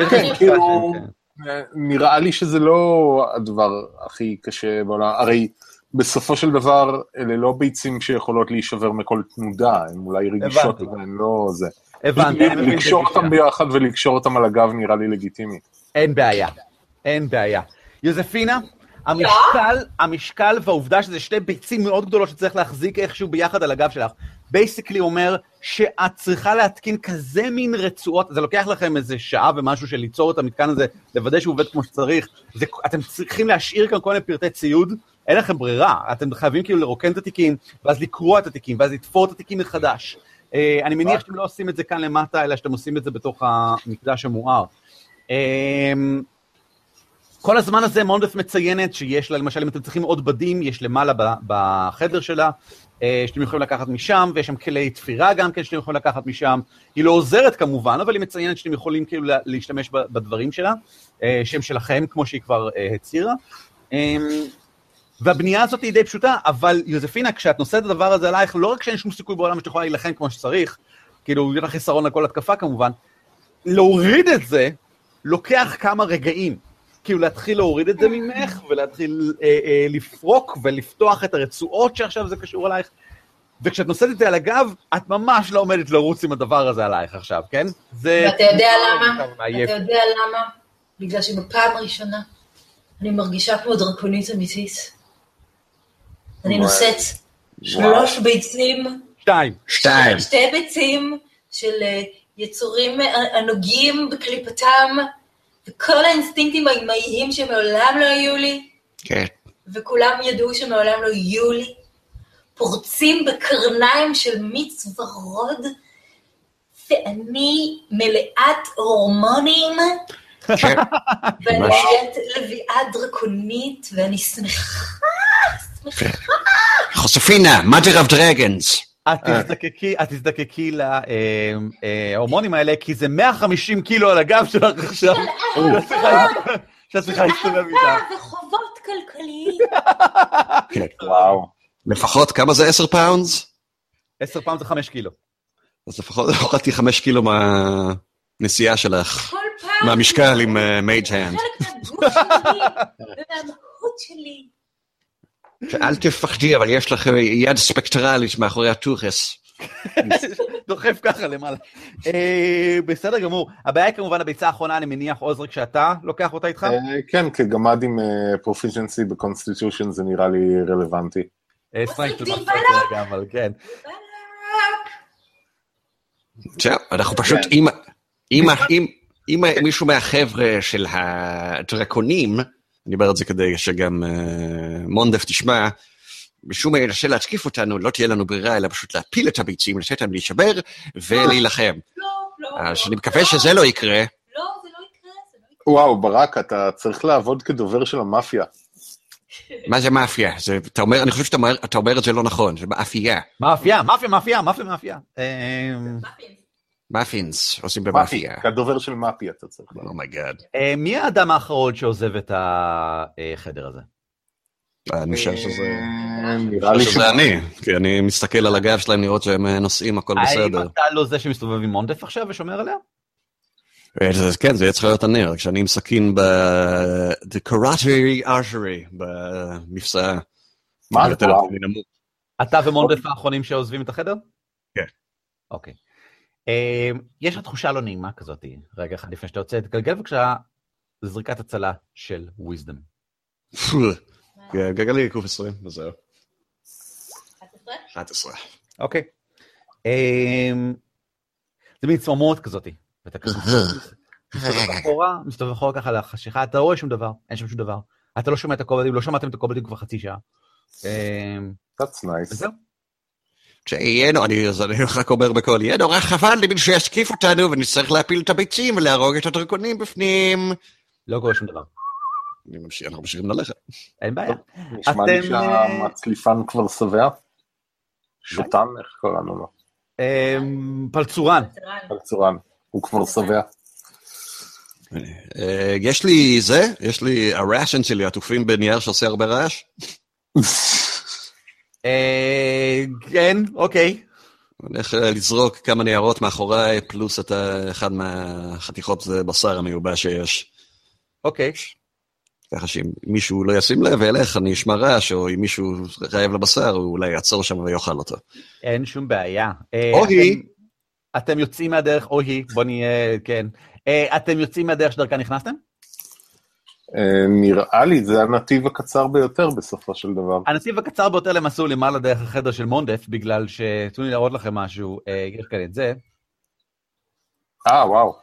Speaker 3: כן, כאילו-
Speaker 1: כן.
Speaker 3: אה, נראה לי שזה לא הדבר הכי קשה בעולם, הרי בסופו של דבר אלה לא ביצים שיכולות להישבר מכל תנודה, הן אולי רגישות
Speaker 1: הבנתי.
Speaker 3: והן לא זה.
Speaker 1: הבנתי,
Speaker 3: לקשור. אותם ביחד ולקשור אותם על הגב נראה לי לגיטימי.
Speaker 1: אין בעיה, אין בעיה. יוזפינה, המשקל, המשקל והעובדה שזה שתי ביצים מאוד גדולות שצריך להחזיק איכשהו ביחד על הגב שלך, basically אומר שאת צריכה להתקין כזה מין רצועות, זה לוקח לכם איזה שעה ומשהו של ליצור את המתקן הזה, לוודא שהוא עובד כמו שצריך, זה, אתם צריכים להשאיר כאן כל מיני פרטי ציוד, אין לכם ברירה, אתם חייבים כאילו לרוקן את התיקים, ואז לקרוע את התיקים, ואז לתפור את התיקים מחדש. אה, אני מניח שאתם לא עושים את זה כאן למטה, אלא שאתם עושים את זה בתוך המקדש המואר. אמ, כל הזמן הזה מונדף מציינת שיש לה, למשל, אם אתם צריכים עוד בדים, יש למעלה בחדר שלה, אה, שאתם יכולים לקחת משם, ויש שם כלי תפירה גם כן שאתם יכולים לקחת משם. היא לא עוזרת כמובן, אבל היא מציינת שאתם יכולים כאילו לה- להשתמש בדברים שלה, אה, שהם שלכם, כמו שהיא כבר אה, הצהירה. והבנייה הזאת היא די פשוטה, אבל יוזפינה, כשאת נושאת את הדבר הזה עלייך, לא רק שאין שום סיכוי בעולם שאת יכולה להילחם כמו שצריך, כאילו, יהיה לך חיסרון על כל התקפה כמובן, להוריד את זה לוקח כמה רגעים. כאילו להתחיל להוריד את זה ממך, ולהתחיל אה, אה, לפרוק ולפתוח את הרצועות שעכשיו זה קשור אלייך. וכשאת נושאת את זה על הגב, את ממש לא עומדת לרוץ עם הדבר הזה עלייך עכשיו, כן? זה...
Speaker 4: ואתה יודע למה? אתה יודע למה? בגלל שבפעם הראשונה אני מרגישה כמו דרקונית אמיתית. אני. נושאת שלוש ביצים
Speaker 1: שתיים.
Speaker 2: שתיים.
Speaker 4: שתי ביצים של אה, יצורים אה, הנוגעים בקליפתם, וכל האינסטינקטים האימהיים שמעולם לא היו לי,
Speaker 2: כן.
Speaker 4: וכולם ידעו שמעולם לא יהיו לי, פורצים בקרניים של מיץ ורוד, ואני מלאת הורמונים,
Speaker 2: כן.
Speaker 4: ואני. נהיית לביאה דרקונית, ואני שמחה.
Speaker 2: חוספינה, mother of dragons.
Speaker 1: את תזדקקי, את תזדקקי להורמונים האלה, כי זה 150 קילו על הגב שלך עכשיו. שאת צריכה- שאת צריכה להסתובב איתם.
Speaker 4: וחובות כלכליים.
Speaker 2: כן.
Speaker 3: וואו.
Speaker 2: לפחות, כמה זה 10 pounds?
Speaker 1: 10 פעם זה 5 קילו.
Speaker 2: אז לפחות הורדתי 5 קילו מהנסיעה שלך.
Speaker 4: כל פעם.
Speaker 2: מהמשקל עם mage hand.
Speaker 4: חלק מהגוף שלי, ומהמהות שלי.
Speaker 2: אל תפחדי, אבל יש לך יד ספקטרלית מאחורי הטוחס.
Speaker 1: דוחף ככה למעלה. אה, בסדר גמור. הבעיה היא כמובן הביצה האחרונה, אני מניח, עוזריק, שאתה לוקח אותה איתך?
Speaker 3: אה, כן, כגמד עם proficiency ב constitution זה נראה לי רלוונטי.
Speaker 1: אה, כן.
Speaker 2: זהו, אנחנו פשוט, אם מישהו מהחבר'ה של הדרקונים, אני אומר את זה כדי שגם אה, מונדף תשמע, משום מה ינסה להתקיף אותנו, לא תהיה לנו ברירה, אלא פשוט להפיל את הביצים, לתת להם להישבר ולהילחם.
Speaker 4: לא, לא.
Speaker 2: אז
Speaker 4: לא,
Speaker 2: אני מקווה שזה לא יקרה.
Speaker 4: לא, זה לא יקרה, זה לא יקרה.
Speaker 3: וואו, ברק, אתה צריך לעבוד כדובר של המאפיה.
Speaker 2: מה זה מאפיה? זה, אתה אומר, אני חושב שאתה אומר, אתה אומר את זה לא נכון, זה מאפייה.
Speaker 1: מאפיה, מאפיה, מאפיה, מאפיה, מאפיה.
Speaker 2: muffins. עושים במאפיה.
Speaker 3: מאפיה, כדובר של מאפיה אתה צריך לעבוד.
Speaker 2: oh my god.
Speaker 1: אה, מי האדם האחרון שעוזב את החדר הזה?
Speaker 2: אני חושב שזה...
Speaker 3: אה, נראה
Speaker 2: אני
Speaker 3: לי
Speaker 2: שזה אני, כי אני מסתכל על הגב שלהם לראות שהם אה, נוסעים, הכל
Speaker 1: האם
Speaker 2: בסדר.
Speaker 1: אתה לא זה שמסתובב עם מונדף עכשיו ושומר עליה?
Speaker 2: זה- כן, זה יהיה צריך להיות אני, רק שאני עם סכין ב... The Karate Archery, במפסעה.
Speaker 3: מה?
Speaker 2: נמוך.
Speaker 1: אתה ומונדף האחרונים שעוזבים את החדר?
Speaker 2: כן.
Speaker 1: אוקיי. אה, יש לך תחושה לא נעימה כזאת, רגע אחד לפני שאתה יוצא, תגלגל בבקשה זריקת הצלה של wisdom.
Speaker 2: פו, כן, גלגלי קוף 20, וזהו.
Speaker 4: 11?
Speaker 2: 11.
Speaker 1: אוקיי. אה, זה מין צמרמורת כזאת, ואתה ככה מסתובב אחורה, מסתובב אחורה ככה לחשיכה, אתה לא רואה שום דבר, אין שם שום דבר. אתה לא שומע את הקובלדים, לא שמעתם את הקובלדים כבר חצי שעה. אה,
Speaker 3: That's nice.
Speaker 1: וזהו.
Speaker 2: שיהיה נורא, אני אז אני רק אומר בקול, יהיה נורא חבל למי שישקיף אותנו ונצטרך להפיל את הביצים ולהרוג את הדרקונים בפנים.
Speaker 1: לא קורה שום דבר.
Speaker 2: אני ממשיך, אנחנו ממשיכים ללכת.
Speaker 1: אין בעיה.
Speaker 3: נשמע לי
Speaker 1: אתם,
Speaker 3: שהמצליפן כבר שבע. שוטן, איך קראנו לו?
Speaker 1: אה, פלצורן.
Speaker 3: בצורן. הוא כבר שבע.
Speaker 2: אה, יש לי זה, יש לי הרעשן שלי עטופים בנייר שעושה הרבה רעש.
Speaker 1: אה, כן, אוקיי.
Speaker 2: אני הולך אה, לזרוק כמה ניירות מאחוריי, פלוס את אחד מהחתיכות בשר המיובש שיש.
Speaker 1: אוקיי.
Speaker 2: ככה שאם מישהו לא ישים לב וילך, אני אשמע רעש, או אם מישהו רעב לבשר, הוא אולי יעצור שם ויאכל אותו.
Speaker 1: אין שום בעיה. אה,
Speaker 2: או
Speaker 1: אתם-
Speaker 2: היא.
Speaker 1: אתם יוצאים מהדרך, או היא, בוא נהיה, כן. אתם יוצאים מהדרך שדרכה נכנסתם?
Speaker 3: אה, נראה לי, זה הנתיב הקצר ביותר בסופו של דבר.
Speaker 1: הנתיב הקצר ביותר למסלול למעלה דרך החדר של מונדף, בגלל ש... תנו לי להראות לכם משהו, אה, יש כאן את זה.
Speaker 3: אה, וואו.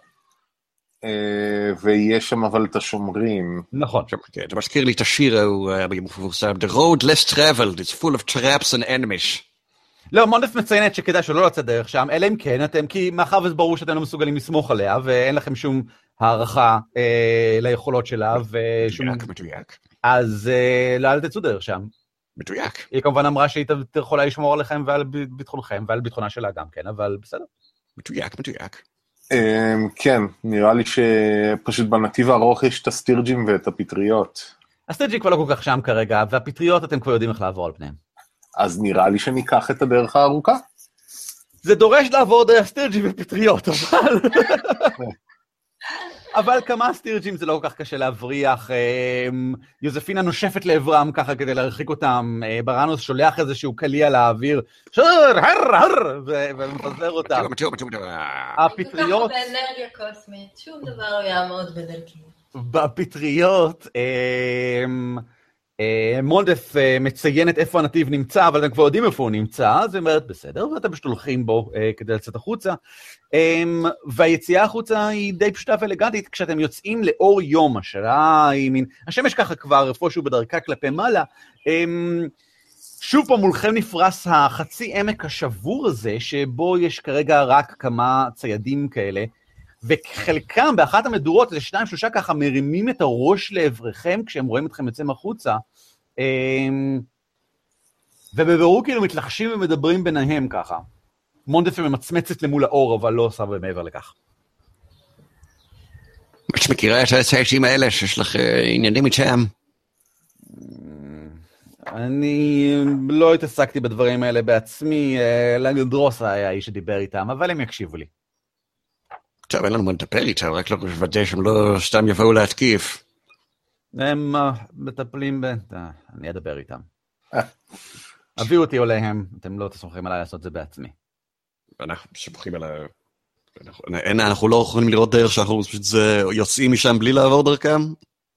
Speaker 3: אה, ויש שם אבל את השומרים.
Speaker 1: נכון.
Speaker 2: עכשיו, כן, זה מזכיר לי את השיר ההוא המפורסם, The road less traveled, it's full of traps and enemies.
Speaker 1: לא, מונדף מציינת שכדאי שלא לצאת דרך שם, אלא אם כן אתם, כי מאחר וזה ברור שאתם לא מסוגלים לסמוך עליה, ואין לכם שום הערכה אה, ליכולות שלה, ושום...
Speaker 2: מדויק, מדויק,
Speaker 1: אז אה, לא, אל תצאו דרך שם.
Speaker 2: מדויק.
Speaker 1: היא כמובן אמרה שהיא יכולה לשמור עליכם ועל ביטחונכם, ועל ביטחונה שלה גם כן, אבל בסדר.
Speaker 2: מדויק, מדויק.
Speaker 3: אה, כן, נראה לי שפשוט בנתיב הארוך יש את הסטירג'ים ואת הפטריות.
Speaker 1: הסטייג'י כבר לא כל כך שם כרגע, והפטריות אתם כבר יודעים איך לעבור על פניהם.
Speaker 3: אז נראה לי שניקח את הדרך הארוכה.
Speaker 1: זה דורש לעבור דרך סטירג'י ופטריות, אבל... אבל כמה סטירג'ים זה לא כל כך קשה להבריח. אה, יוזפינה נושפת לעברם ככה כדי להרחיק אותם, אה, בראנוס שולח איזשהו קליע לאוויר, שר, הר, הר, ומפזר אותם. הפטריות,
Speaker 4: באנרגיה קוסמית, שום דבר לא יעמוד בדרכי.
Speaker 1: בפטריות, אה, מונדף אה, מציינת איפה הנתיב נמצא, אבל אתם כבר יודעים איפה הוא נמצא, אז היא אומרת, בסדר, ואתם פשוט הולכים בו אה, כדי לצאת החוצה. אה, והיציאה החוצה היא די פשוטה ואלגנטית, כשאתם יוצאים לאור יום, השאלה היא מין, השמש ככה כבר איפשהו בדרכה כלפי מעלה, אה, שוב פעם מולכם נפרס החצי עמק השבור הזה, שבו יש כרגע רק כמה ציידים כאלה, וחלקם באחת המדורות, איזה שניים שלושה ככה מרימים את הראש לעברכם כשהם רואים אתכם יוצאים החוצה, אמ, ובבירור כאילו מתלחשים ומדברים ביניהם ככה. מונדפר ממצמצת למול האור, אבל לא עושה מעבר לכך.
Speaker 2: את מכירה את הציידים האלה שיש לך אה, עניינים איתם?
Speaker 1: אני לא התעסקתי בדברים האלה בעצמי, אה, לגדרוס היה האיש שדיבר איתם, אבל הם יקשיבו לי.
Speaker 2: טוב, אין לנו מה לדבר איתם, רק לא לוודא שהם לא סתם יבואו להתקיף.
Speaker 1: הם אה, מטפלים ב... אה, אני אדבר איתם. הביאו אותי אליהם, אתם לא תסמכים עליי לעשות את זה בעצמי.
Speaker 2: אנחנו סומכים על ה... אנחנו- לא יכולים לראות דרך שאנחנו פשוט זה- יוצאים משם בלי לעבור דרכם?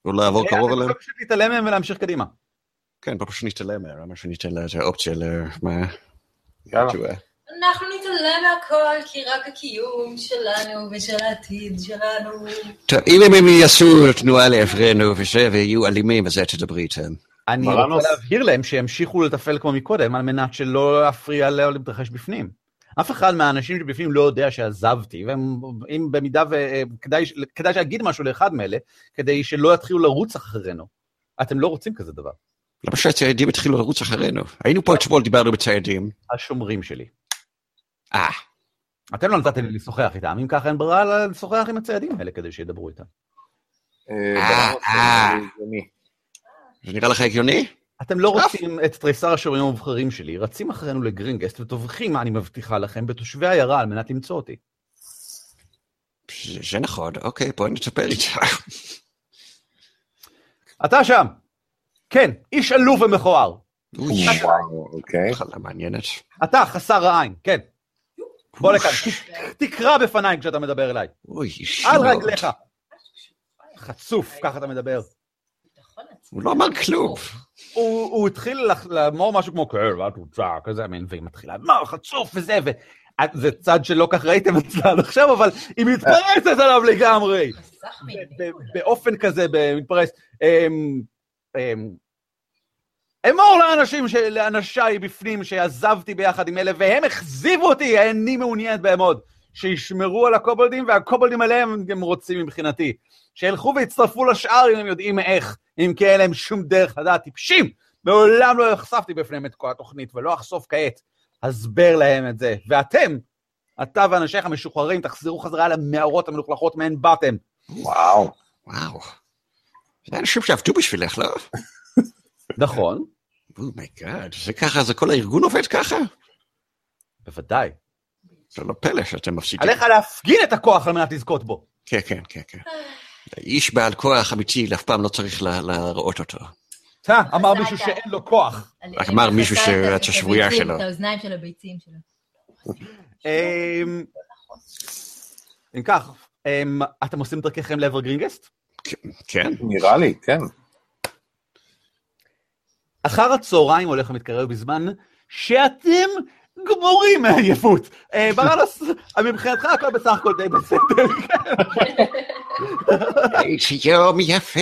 Speaker 2: או לעבור
Speaker 1: אה,
Speaker 2: קרוב אליהם?
Speaker 1: יכולים פשוט להתעלם מהם ולהמשיך קדימה.
Speaker 2: כן, פשוט נתעלם מהם, למה שניתן לה את האופציה למה...
Speaker 3: יאללה.
Speaker 4: אנחנו נתעלם מהכל, כי רק הקיום שלנו ושל העתיד שלנו.
Speaker 2: טוב, אם הם יעשו תנועה לעברנו וזה, ויהיו אלימים, אז את תדברי איתם.
Speaker 1: אני. רוצה להבהיר להם שימשיכו לתפעל כמו מקודם, על מנת שלא להפריע להתרחש בפנים. אף אחד מהאנשים שבפנים לא יודע שעזבתי, ואם במידה ו... כדאי, כדאי שאגיד משהו לאחד מאלה, כדי שלא יתחילו לרוץ אחרינו. אתם לא רוצים כזה דבר.
Speaker 2: למה שהציידים התחילו לרוץ אחרינו? היינו פה אתמול, דיברנו בציידים.
Speaker 1: השומרים שלי.
Speaker 2: אה,
Speaker 1: אתם לא נתתם לי לשוחח איתם, אם ככה אין ברירה לשוחח עם הציידים האלה כדי שידברו איתם.
Speaker 3: אה,
Speaker 2: אה, אה. זה נראה לך הגיוני?
Speaker 1: אתם לא רוצים את תריסר השומרים המובחרים שלי, רצים אחרינו לגרינגסט וטובחים, אני מבטיחה לכם, בתושבי העיירה על מנת למצוא אותי.
Speaker 2: זה נכון, אוקיי, בואי נטפל איתם.
Speaker 1: אתה שם! כן, איש עלוב ומכוער.
Speaker 3: אוקיי.
Speaker 2: מחלה מעניינת.
Speaker 1: אתה חסר העין, כן. בוא לכאן, תקרא בפניי כשאתה מדבר אליי.
Speaker 2: אוי,
Speaker 1: על. רגליך. חצוף, ככה אתה מדבר.
Speaker 2: הוא לא אמר כלום.
Speaker 1: הוא התחיל לאמור משהו כמו, כן, ואת רוצה, כזה, מין, והיא מתחילה, מה, חצוף וזה, ו... זה צד שלא כך ראיתם אצלה עד עכשיו, אבל היא מתפרצת עליו לגמרי. באופן כזה, ב- מתפרץ. אמ, אמ, אמור לאנשים, של- לאנשיי בפנים שעזבתי ביחד עם אלה, והם הכזיבו אותי, איני מעוניינת בהם עוד. שישמרו על הקובלדים, והקובלדים עליהם הם רוצים מבחינתי. שילכו ויצטרפו לשאר אם הם יודעים איך, אם כי אין להם שום דרך לדעת. טיפשים! מעולם לא נחשפתי בפניהם את כל התוכנית, ולא אחשוף כעת. הסבר להם את זה. ואתם, אתה ואנשיך המשוחררים, תחזרו חזרה למערות המלוכלכות מהן באתם.
Speaker 3: וואו.
Speaker 2: וואו. זה אנשים שעבדו בשבילך, לא?
Speaker 1: נכון,
Speaker 2: oh my god, זה ככה, זה כל הארגון עובד ככה?
Speaker 1: בוודאי.
Speaker 2: זה לא פלא שאתם מפסידים.
Speaker 1: עליך להפגין את הכוח על מנת לזכות בו.
Speaker 2: כן, כן, כן, כן. איש בעל כוח אמיתי, אף פעם לא צריך לה- להראות אותו.
Speaker 1: אה, אמר מישהו שאין לו כוח.
Speaker 2: רק אמר מישהו שאת השבויה שלו.
Speaker 4: את האוזניים של הביצים שלו.
Speaker 1: אמ, אם כך, אמ, אתם עושים דרככם לעבר גרינגסט?
Speaker 2: כן?
Speaker 3: נראה לי, כן.
Speaker 1: אחר הצהריים הולך ומתקרב בזמן שאתם גמורים מעייפות. אה, ברנוס, מבחינתך הכל בסך הכל די בסדר.
Speaker 2: איזה יום יפה!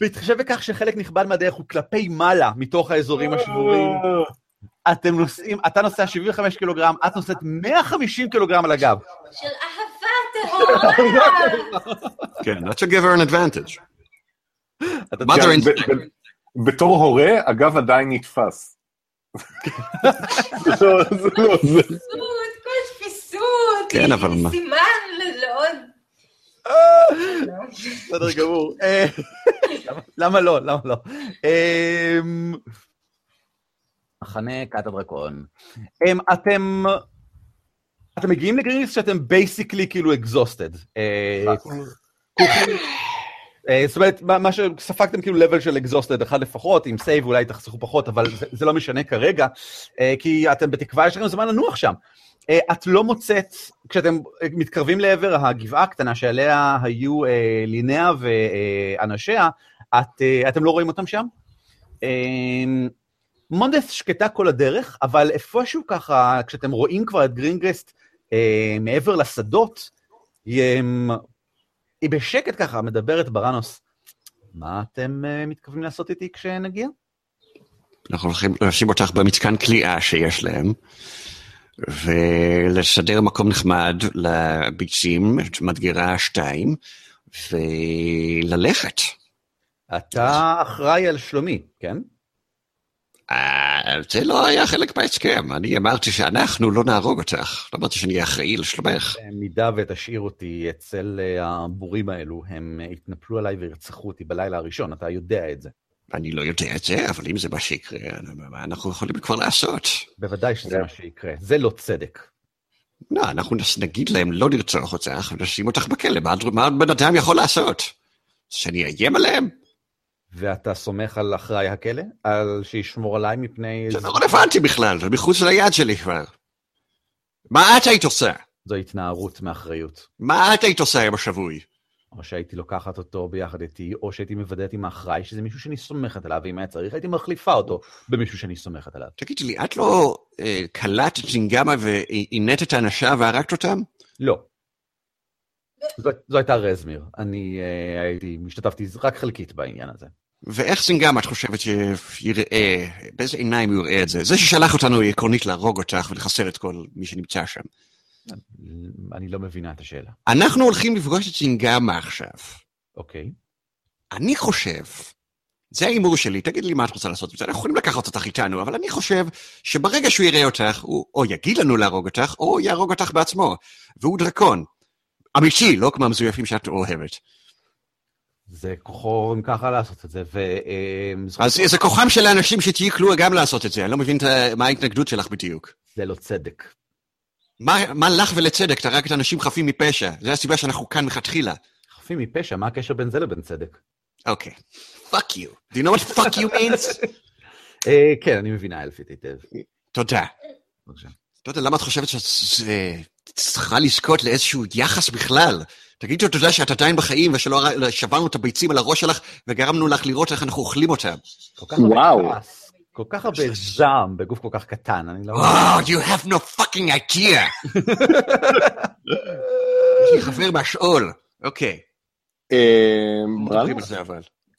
Speaker 1: בהתחשב בכך שחלק נכבד מהדרך הוא כלפי מעלה, מתוך האזורים השבורים, אתם נוסעים, אתה נוסע 75 קילוגרם, את נוסעת 150 קילוגרם על הגב.
Speaker 4: של אהבה טהורה!
Speaker 2: כן, that's a give her an advantage. Mother instinct.
Speaker 3: בתור הורה, הגב עדיין נתפס. לא- זה לא זה.
Speaker 4: כל!
Speaker 2: כן, אבל מה?
Speaker 4: סימן לעוד...
Speaker 1: בסדר גמור. אה, למה לא? למה לא? אמ, מחנה כת הדרקון. אמ, אתם... אתם מגיעים לגרינסט שאתם basically כאילו exhausted. זאת אומרת, מה שספגתם כאילו level של exhausted אחד לפחות, עם save אולי תחסכו פחות, אבל זה- זה לא משנה כרגע, אה, כי אתם בתקווה, יש לכם זמן לנוח שם. אה, את לא מוצאת, כשאתם אה, מתקרבים לעבר הגבעה הקטנה שעליה היו אה, לינאה ואנשיה, את, אה, אתם לא רואים אותם שם? מונדס שקטה כל הדרך, אבל איפשהו ככה, כשאתם רואים כבר את גרינגרסט אה, מעבר לשדות, היא, בשקט ככה מדברת בראנוס. מה אתם אה, מתכוונים לעשות איתי כשנגיע?
Speaker 2: אנחנו הולכים לשים אותך במתקן כליאה שיש להם, ולסדר מקום נחמד לביצים, את מדגרה שתיים, וללכת.
Speaker 1: אתה אחראי על שלומי, כן?
Speaker 2: אה, זה לא היה חלק מההסכם, אני אמרתי שאנחנו לא נהרוג אותך, לא אמרתי שאני אחראי לשלומך.
Speaker 1: במידה ותשאיר אותי אצל אה, הבורים האלו, הם אה, יתנפלו עליי וירצחו אותי בלילה הראשון, אתה יודע את זה.
Speaker 2: אני לא יודע את זה, אבל אם זה מה שיקרה, מה אנחנו יכולים כבר לעשות?
Speaker 1: בוודאי שזה מה שיקרה, זה לא צדק.
Speaker 2: לא, אנחנו נגיד להם לא לרצוח אותך ונשים אותך בכלא, מה, מה בן אדם יכול לעשות? שאני אאיים עליהם?
Speaker 1: ואתה סומך על אחראי הכלא? על שישמור עליי מפני...
Speaker 2: זה לא רלוונטי בכלל, זה מחוץ ליד שלי כבר. מה את היית עושה?
Speaker 1: זו התנערות מאחריות.
Speaker 2: מה את היית עושה עם השבוי?
Speaker 1: או שהייתי לוקחת אותו ביחד איתי, או שהייתי מוודאת עם האחראי שזה מישהו שאני סומכת עליו, ואם היה צריך הייתי מחליפה אותו במישהו שאני סומכת עליו.
Speaker 2: תגידי לי, את לא אה, קלטת זינגמה את האנשה והרגת אותם?
Speaker 1: לא. זו, זו הייתה רזמיר. אני אה, הייתי, השתתפתי רק חלקית בעניין הזה.
Speaker 2: ואיך זינגמה את חושבת שיראה, באיזה עיניים הוא יראה את זה? זה ששלח אותנו עקרונית להרוג אותך ולחסל את כל מי שנמצא שם.
Speaker 1: אני לא מבינה את השאלה.
Speaker 2: אנחנו הולכים לפגוש את זינגמה עכשיו.
Speaker 1: אוקיי.
Speaker 2: אני חושב, זה ההימור שלי, תגיד לי מה את רוצה לעשות אנחנו יכולים לקחת אותך איתנו, אבל אני חושב שברגע שהוא יראה אותך, הוא או יגיד לנו להרוג אותך, או יהרוג אותך בעצמו. והוא דרקון. אמיתי, לא כמו המזויפים שאת אוהבת.
Speaker 1: זה כוחו אם ככה לעשות את זה, ו... אה,
Speaker 2: אז זה כוחם של האנשים שתהיי כלואה גם לעשות את זה, אני לא מבין מה ההתנגדות שלך בדיוק.
Speaker 1: זה לא צדק.
Speaker 2: מה, מה לך ולצדק? אתה רק את אנשים חפים מפשע. זו הסיבה שאנחנו כאן מלכתחילה.
Speaker 1: חפים מפשע, מה הקשר בין זה לבין צדק?
Speaker 2: אוקיי. fuck you. Do you know what fuck you means?
Speaker 1: אה, כן, אני מבינה אלפית היטב.
Speaker 2: תודה.
Speaker 1: בבקשה.
Speaker 2: לא יודע, למה את חושבת שאת אה, צריכה לזכות לאיזשהו יחס בכלל? תגידי תודה שאת עדיין בחיים ושלא שברנו את הביצים על הראש שלך וגרמנו לך לראות איך אנחנו אוכלים אותם.
Speaker 3: וואו.
Speaker 1: כל כך הרבה זעם בגוף כל כך קטן, אני לא...
Speaker 2: וואו, you have no fucking idea. יש לי חבר מהשאול. אוקיי.
Speaker 3: אה.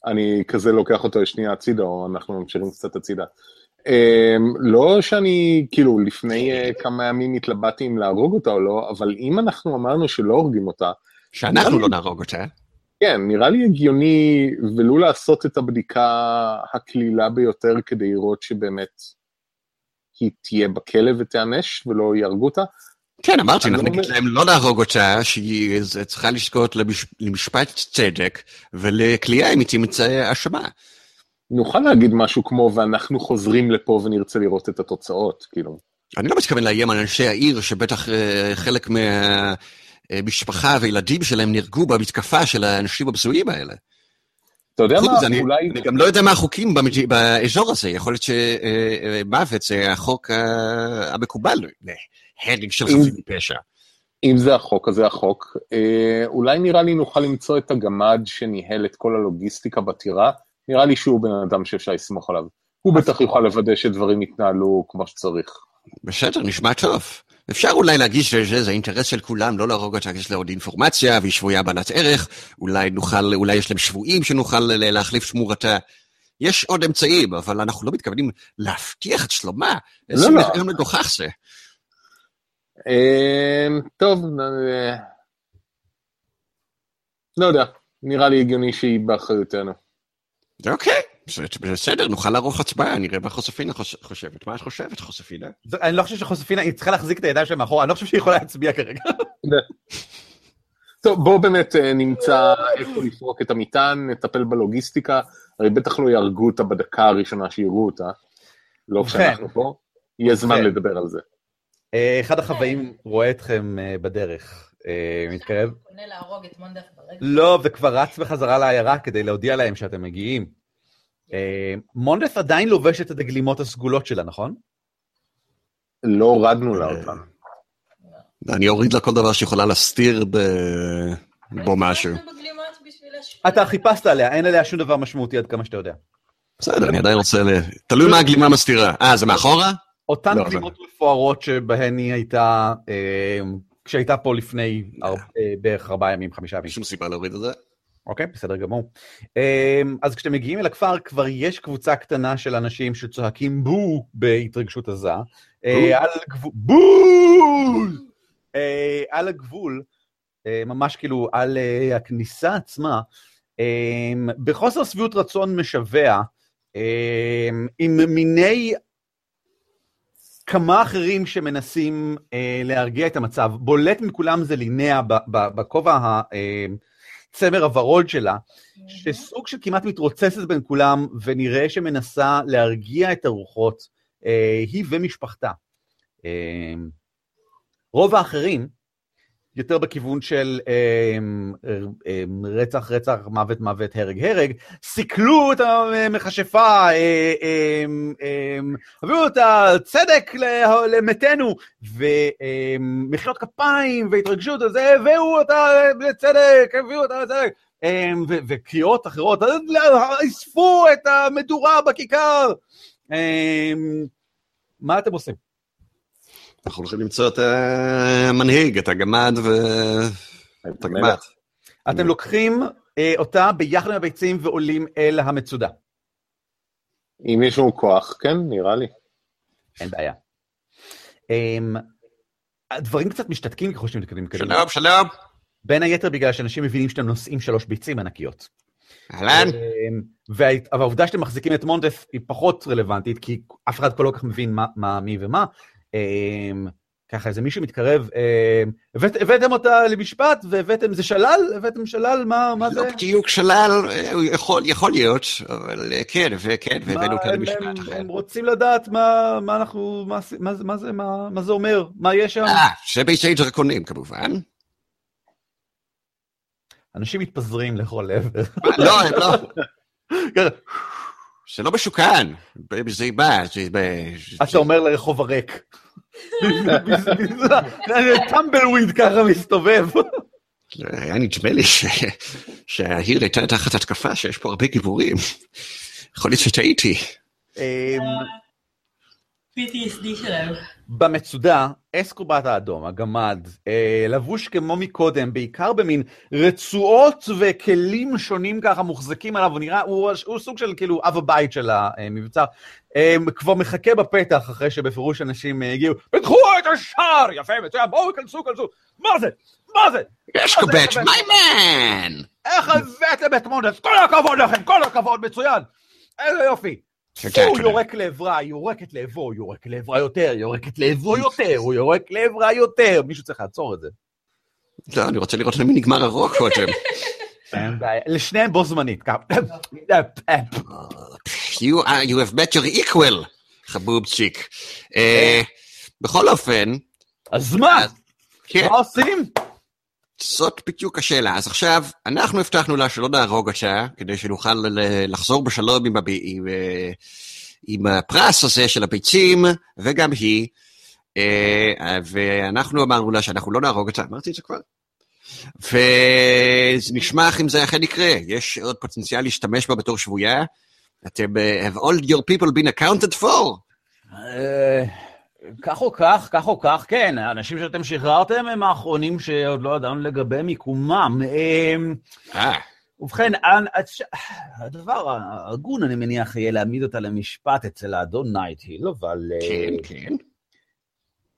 Speaker 3: אני כזה לוקח אותו שנייה הצידה, או אנחנו ממשיכים קצת הצידה. Um, לא שאני, כאילו, לפני uh, כמה ימים התלבטתי אם להרוג אותה או לא, אבל אם אנחנו אמרנו שלא הורגים אותה,
Speaker 2: שאנחנו לא נהרוג אותה.
Speaker 3: כן, נראה לי הגיוני ולו לעשות את הבדיקה הקלילה ביותר כדי לראות שבאמת היא תהיה בכלא ותיענש ולא יהרגו אותה.
Speaker 2: כן, אמרתי, אנחנו נגיד להם לא להרוג אותה, שהיא צריכה לזכות למש- למשפט צדק ולכליאה אם היא תמצא אשמה.
Speaker 3: נוכל להגיד משהו כמו, ואנחנו חוזרים לפה ונרצה לראות את התוצאות, כאילו.
Speaker 2: אני לא מתכוון לאיים על אנשי העיר, שבטח אה, חלק מהמשפחה וילדים שלהם נהרגו במתקפה של האנשים הבזויים האלה.
Speaker 3: אתה יודע מה,
Speaker 2: מזה, אני
Speaker 3: אולי...
Speaker 2: אני גם לא יודע מה החוקים במד- באזור הזה, יכול להיות שמוות זה החוק אה, המקובל להרג של חפים מפשע.
Speaker 3: אם זה החוק, אז זה החוק. אה, אולי נראה לי נוכל למצוא את הגמד שניהל את כל הלוגיסטיקה בטירה. נראה לי שהוא בן אדם שאפשר לסמוך עליו. הוא בטח יוכל לוודא שדברים יתנהלו כמו שצריך.
Speaker 2: בסדר, נשמע טוב. אפשר אולי להגיד שזה אינטרס של כולם, לא להרוג אותה, יש לה עוד אינפורמציה, והיא שבויה בעלת ערך, אולי נוכל, אולי יש להם שבויים שנוכל ל- להחליף שמורתה. יש עוד אמצעים, אבל אנחנו לא מתכוונים להבטיח את שלומה. איזה
Speaker 3: לא.
Speaker 2: רעיון מגוחך זה.
Speaker 3: אה, טוב, אה, לא יודע, נראה לי הגיוני שהיא באחריותנו.
Speaker 2: אוקיי, זה- בסדר, נוכל לערוך הצבעה, נראה מה חוספינה חוש- חושבת. מה את חושבת, חוספינה?
Speaker 1: אני לא חושב שחושפינה, היא צריכה להחזיק את הידיים שלה מאחורה, אני לא חושב שהיא יכולה להצביע כרגע.
Speaker 3: טוב, בואו באמת אה, נמצא איפה לפרוק את המטען, נטפל בלוגיסטיקה, הרי בטח לא יהרגו אותה בדקה הראשונה שיראו אותה, לא. כשאנחנו פה, יהיה זמן. לדבר על זה.
Speaker 1: אה, אחד החוואים רואה אתכם אה, בדרך, מתקרב.
Speaker 4: פונה להרוג את מונדף ברגע.
Speaker 1: לא, וכבר רץ בחזרה לעיירה כדי להודיע להם שאתם מגיעים. אה, מונדף עדיין לובש את הדגלימות הסגולות שלה, נכון?
Speaker 3: לא הורדנו לה אותן.
Speaker 2: אני אוריד לה כל דבר שיכולה להסתיר בו משהו.
Speaker 1: אתה חיפשת עליה, אין עליה שום דבר משמעותי עד כמה שאתה יודע.
Speaker 2: בסדר, אני עדיין רוצה ל... תלוי מה הגלימה מסתירה. אה, זה מאחורה?
Speaker 1: אותן
Speaker 2: לא,
Speaker 1: גלימות מפוארות שבהן היא הייתה, אה, כשהייתה פה לפני אה, בערך ארבעה ימים, חמישה ימים.
Speaker 2: שום סיבה להוריד את זה.
Speaker 1: אוקיי, בסדר גמור. אמ, אז כשאתם מגיעים אל הכפר, כבר יש קבוצה קטנה של אנשים שצועקים בו בהתרגשות עזה. אה, על הגבול, בו! על הגבול, אה, ממש כאילו על הכניסה עצמה, אמ, בחוסר שביעות רצון משווע, אמ, עם מיני כמה אחרים שמנסים אה, להרגיע את המצב. בולט מכולם זה לינאה בכובע ה... אה, הוורוד שלה, שסוג של כמעט מתרוצצת בין כולם, ונראה שמנסה להרגיע את הרוחות, אה, היא ומשפחתה. אה, רוב האחרים, יותר בכיוון של אה, אה, רצח, רצח, מוות, מוות, הרג, הרג, סיכלו את המכשפה, אה, אה, אה, הביאו את הצדק ל- למתנו, ומחיאות כפיים והתרגשות, אז הביאו אותה לצדק, הביאו אותה לצדק. וקריאות אחרות, אספו את המדורה בכיכר. אמ, מה אתם עושים?
Speaker 2: אנחנו הולכים למצוא את המנהיג, את הגמד ו... את הגמד.
Speaker 1: אתם לוקחים אה, אותה ביחד עם הביצים ועולים אל המצודה.
Speaker 3: אם יש לנו כוח, כן, נראה לי.
Speaker 1: אין בעיה. אמ, הדברים קצת משתתקים ככל שאתם מתקדמים קדימה.
Speaker 2: שלום, שלום.
Speaker 1: בין היתר בגלל שאנשים מבינים שאתם נושאים שלוש ביצים ענקיות.
Speaker 2: אהלן.
Speaker 1: אמ, וה- אבל העובדה שאתם מחזיקים את מונדף היא פחות רלוונטית, כי אף אחד פה לא כל כך מבין מה, מה מי ומה. אמ, ככה איזה מישהו מתקרב, אמ, הבאת, הבאתם אותה למשפט והבאתם, זה שלל? הבאתם שלל? מה, מה זה?
Speaker 2: לא בדיוק שלל, יכול, להיות, אבל אה, כן, וכן, והבאנו אותה למשפט
Speaker 1: הם,
Speaker 2: אחר.
Speaker 1: הם רוצים לדעת מה, מה אנחנו, מה, מה, זה- מה, זה, אומר, מה יש שם.
Speaker 2: אה, זה ביצי דרקונים כמובן.
Speaker 1: אנשים מתפזרים לכל עבר.
Speaker 2: לא, הם לא.
Speaker 1: ככה,
Speaker 2: זה לא משוכן. זה בא, זה... ב-
Speaker 1: אתה אומר לרחוב הריק. טמבלוויד ככה מסתובב.
Speaker 2: היה נדמה לי שהעיר הייתה תחת התקפה, שיש פה הרבה גיבורים. יכול להיות שטעיתי.
Speaker 4: PTSD שלהם.
Speaker 1: במצודה, אסקובט האדום, הגמד, אה, לבוש כמו מקודם, בעיקר במין רצועות וכלים שונים ככה מוחזקים עליו, הוא נראה, הוא, הוא סוג של כאילו אב הבית של המבצר, אה, כבר מחכה בפתח אחרי שבפירוש אנשים אה, הגיעו, פתחו את השער, יפה, מצוין, בואו, כנסו, כנסו, מה זה? מה זה?
Speaker 2: אשקובט, my man!
Speaker 1: איך הבאתם את מונדס? כל הכבוד לכם, כל הכבוד, מצוין. איזה יופי. הוא. יורק לעברה, היא יורקת לעברו, יורק לעברה יותר, יורקת לעברו יותר, הוא יורק לעברה יותר. מישהו צריך לעצור את זה.
Speaker 2: לא, אני רוצה לראות למי נגמר הרוק קודם.
Speaker 1: לשניהם בו זמנית.
Speaker 2: You, have met your equal, חבובצ'יק. אה, בכל אופן,
Speaker 1: אז מה?
Speaker 2: כן,
Speaker 1: מה עושים?
Speaker 2: זאת בדיוק השאלה. אז עכשיו, אנחנו הבטחנו לה שלא נהרוג אותה, כדי שנוכל לחזור בשלום עם, הב... עם, אה, עם הפרס הזה של הביצים, וגם היא. אה, ואנחנו אמרנו לה שאנחנו לא נהרוג אותה, אמרתי את זה כבר. ונשמח אם זה אכן יקרה. יש עוד פוטנציאל להשתמש בה בתור שבויה. אתם, אה, have all your people been accounted for?
Speaker 1: כך או כך, כך או כך, כן, האנשים שאתם שחררתם הם האחרונים שעוד לא ידענו לגבי מיקומם. אה,
Speaker 2: אה,
Speaker 1: ובכן, הדבר ההגון, אני מניח, יהיה להעמיד אותה למשפט אצל האדון נייט-היל, אבל... אה,
Speaker 2: כן, כן.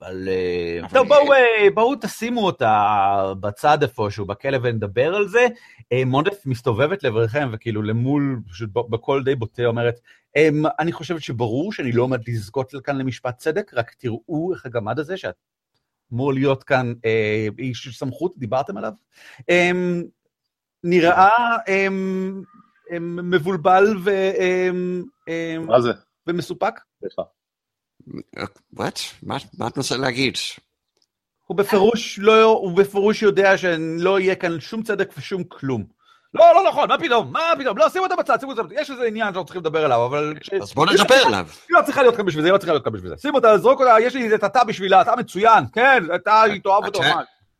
Speaker 1: אבל... אה, טוב, בואו, אה, בואו תשימו אותה בצד איפשהו, בכלא ונדבר על זה. אה, מונדף מסתובבת לעברכם, וכאילו למול, פשוט בקול די בוטה אומרת, "אמ, אני חושבת שברור שאני לא עומד לזכות כאן למשפט צדק, רק תראו איך הגמד הזה, שאת אמור להיות כאן אה, איש סמכות, דיברתם עליו, אמ, נראה אמ, אמ, מבולבל ו,
Speaker 3: מה זה?
Speaker 1: ומסופק.
Speaker 3: סליחה.
Speaker 2: וואט? מה מה את מנסה להגיד?
Speaker 1: הוא בפירוש לא, הוא בפירוש יודע שלא יהיה כאן שום צדק ושום כלום. לא, לא נכון, מה פתאום, מה פתאום, לא, שימו אותה בצד, שימו אותה בצד, יש איזה עניין שאנחנו צריכים לדבר עליו, אבל...
Speaker 2: אז בוא נדבר עליו.
Speaker 1: היא לא צריכה להיות כאן בשביל זה, היא לא צריכה להיות כאן בשביל זה. שים אותה, זרוק אותה, יש לי את התא בשבילה, אתה מצוין, כן, אתה, היא תאהב אותו.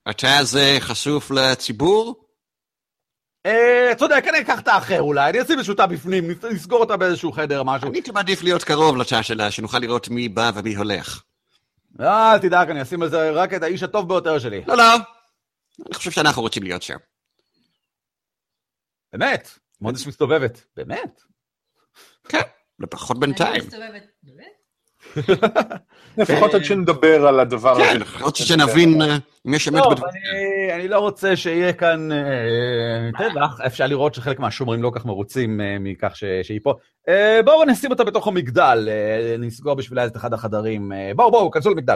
Speaker 2: אתה זה חשוף לציבור?
Speaker 1: אה, אתה יודע, כנראה אקח את האחר אולי, אני אשים איזשהו תא בפנים, נסגור אותה באיזשהו חדר, משהו.
Speaker 2: אני הייתי מעדיף להיות קרוב לתא שלה, שנוכל לראות מי בא ומי הולך.
Speaker 1: אל תדאג, אני אשים על זה רק את האיש הטוב ביותר שלי.
Speaker 2: לא, לא. אני חושב שאנחנו רוצים להיות שם.
Speaker 1: באמת, מודש מסתובבת. באמת?
Speaker 2: כן, לפחות
Speaker 4: אני
Speaker 2: בינתיים.
Speaker 4: מסתובבת, באמת?
Speaker 3: לפחות עד שנדבר על הדבר הזה.
Speaker 2: כן, רוצה שנבין אה, אם יש אמת
Speaker 1: טוב,
Speaker 2: בדברים.
Speaker 1: אני- לא רוצה שיהיה כאן אה, טבח, אפשר לראות שחלק מהשומרים לא כל כך מרוצים אה, מכך שהיא פה. אה, בואו נשים אותה בתוך המגדל, אה, נסגור בשבילה את אחד החדרים. אה, בואו, בואו, כנסו למגדל.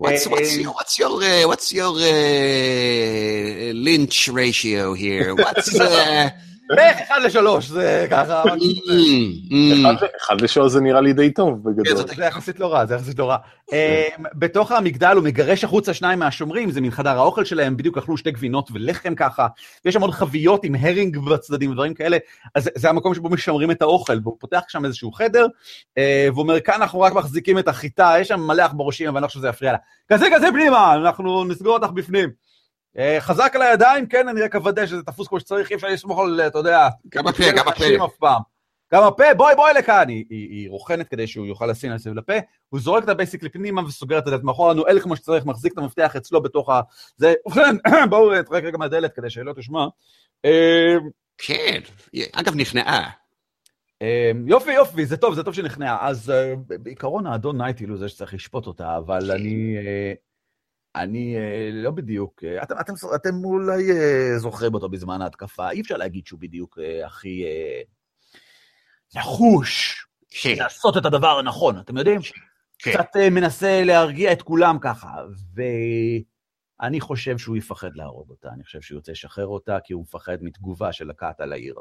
Speaker 2: What's, what's your, what's your, uh, what's your uh, lynch ratio here? What's... Uh,
Speaker 1: בערך אחד לשלוש, זה ככה.
Speaker 2: mm, mm.
Speaker 3: אחד- אחד לשעה זה נראה לי די טוב בגדול.
Speaker 2: כן,
Speaker 1: זה יחסית לא רע, זה יחסית לא רע. אה, בתוך המגדל הוא מגרש החוצה שניים מהשומרים, זה מן חדר האוכל שלהם, בדיוק אכלו שתי גבינות ולחם ככה, ויש שם עוד חביות עם herring בצדדים ודברים כאלה, אז זה- זה המקום שבו משמרים את האוכל, והוא פותח שם איזשהו חדר, אה, והוא אומר, כאן אנחנו רק מחזיקים את החיטה, יש שם מלא עכברושים, אבל אני לא חושב שזה יפריע לה. כזה כזה פנימה, אנחנו נסגור אותך בפנים. אה, חזק על הידיים, כן, אני רק אוודא שזה תפוס כמו שצריך, אי אפשר לסמוך על, אתה יודע,
Speaker 2: גם הפה, גם הפה.
Speaker 1: אנשים אף פעם. גם הפה, בואי בואי לכאן, היא, היא, היא רוכנת כדי שהוא יוכל לשים לה סביב לפה, הוא זורק את ה basically פנימה וסוגר את הדלת מאחורה, נועל כמו שצריך, מחזיק את המפתח אצלו בתוך ה... זה, ובכן, בואו נתרק רגע מהדלת כדי שלא תשמע. אה,
Speaker 2: כן, אגב נכנעה.
Speaker 1: אה, יופי יופי, זה טוב, זה טוב שנכנעה. אז אה, בעיקרון האדון נייטיל הוא זה שצריך לשפוט אותה, אבל אני... אני אה, לא בדיוק, אה, אתם, אתם, אתם אולי אה, זוכרים אותו בזמן ההתקפה, אי אפשר להגיד שהוא בדיוק הכי נחוש
Speaker 2: כן,
Speaker 1: לעשות את הדבר הנכון, אתם יודעים?
Speaker 2: כן.
Speaker 1: קצת מנסה להרגיע את כולם ככה, ואני חושב שהוא יפחד להרוג אותה, אני חושב שהוא ירצה לשחרר אותה, כי הוא מפחד מתגובה של הכת על העיר.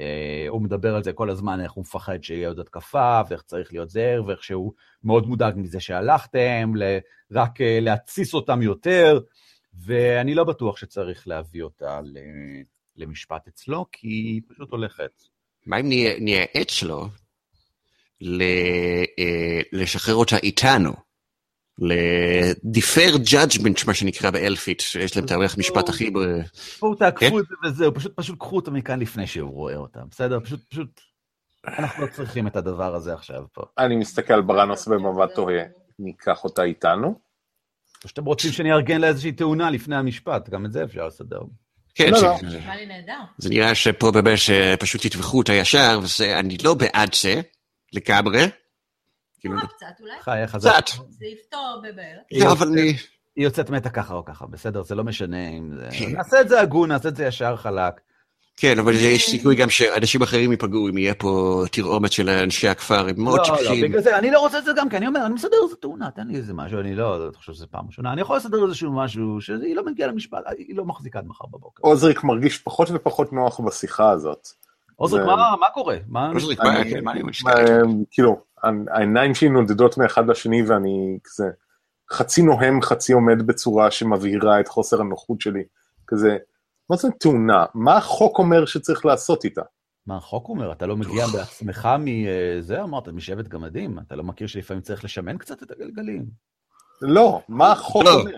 Speaker 1: אה, הוא מדבר על זה כל הזמן, איך הוא מפחד שיהיה עוד התקפה, ואיך צריך להיות זהר, ואיך שהוא מאוד מודאג מזה שהלכתם, ל- רק אה, להתסיס אותם יותר, ואני לא בטוח שצריך להביא אותה למשפט אצלו, כי היא פשוט הולכת.
Speaker 2: מה אם נהיה- נייעץ לו ל- אה, לשחרר אותה איתנו? ל-defer judgment, מה שנקרא באלפית, שיש להם הערך משפט הכי...
Speaker 1: בואו
Speaker 2: כן?
Speaker 1: תעקפו את זה וזהו, פשוט פשוט קחו אותה מכאן לפני שהוא רואה אותה, בסדר? פשוט, פשוט, אנחנו לא צריכים את הדבר הזה עכשיו פה.
Speaker 3: אני מסתכל על בראנוס במבט תוהה. ניקח אותה איתנו?
Speaker 1: או שאתם רוצים שאני אארגן לה איזושהי תאונה לפני המשפט, גם את זה אפשר לסדר.
Speaker 2: כן,
Speaker 3: לא, לא.
Speaker 4: נשמע לי נהדר.
Speaker 2: זה נראה שפה באמת אה, פשוט יטבחו אותה ישר, ואני לא בעד זה, לגמרי. כאילו,
Speaker 4: קצת אולי.
Speaker 1: חי, איך זה?
Speaker 2: קצת.
Speaker 4: זה יפתור בבערך.
Speaker 2: לא, אבל אני...
Speaker 1: היא יוצאת מתה ככה או ככה, בסדר? זה לא משנה אם זה...
Speaker 2: כן.
Speaker 1: נעשה את זה הגון, נעשה את זה ישר חלק.
Speaker 2: כן, אבל יש סיכוי גם שאנשים אחרים ייפגעו אם יהיה פה תרעומת של אנשי הכפר, הם מאוד
Speaker 1: לא, לא,
Speaker 2: שפכים.
Speaker 1: בגלל זה, אני לא רוצה את זה גם, כי אני אומר, אני מסדר איזה תאונה, תן לי איזה משהו, אני לא לא חושב שזה פעם ראשונה, אני יכול לסדר איזשהו משהו שהיא לא מגיעה למשפט, היא לא מחזיקה עד מחר בבוקר.
Speaker 3: עוזריק מרגיש פחות ופחות נוח בשיחה הזאת.
Speaker 1: עוזריק, מה קורה? מה...
Speaker 2: עוזריק,
Speaker 3: אני אה? כאילו, העיניים שלי נודדות מאחד לשני ואני כזה חצי נוהם, חצי עומד בצורה שמבהירה את חוסר הנוחות שלי. כזה, מה זה תאונה? מה החוק אומר שצריך לעשות איתה?
Speaker 1: מה החוק אומר? אתה לא מגיע בעצמך מזה, אמרת, משבט גמדים? אתה לא מכיר שלפעמים צריך לשמן קצת את הגלגלים?
Speaker 3: לא, מה החוק
Speaker 2: לא.
Speaker 3: אומר?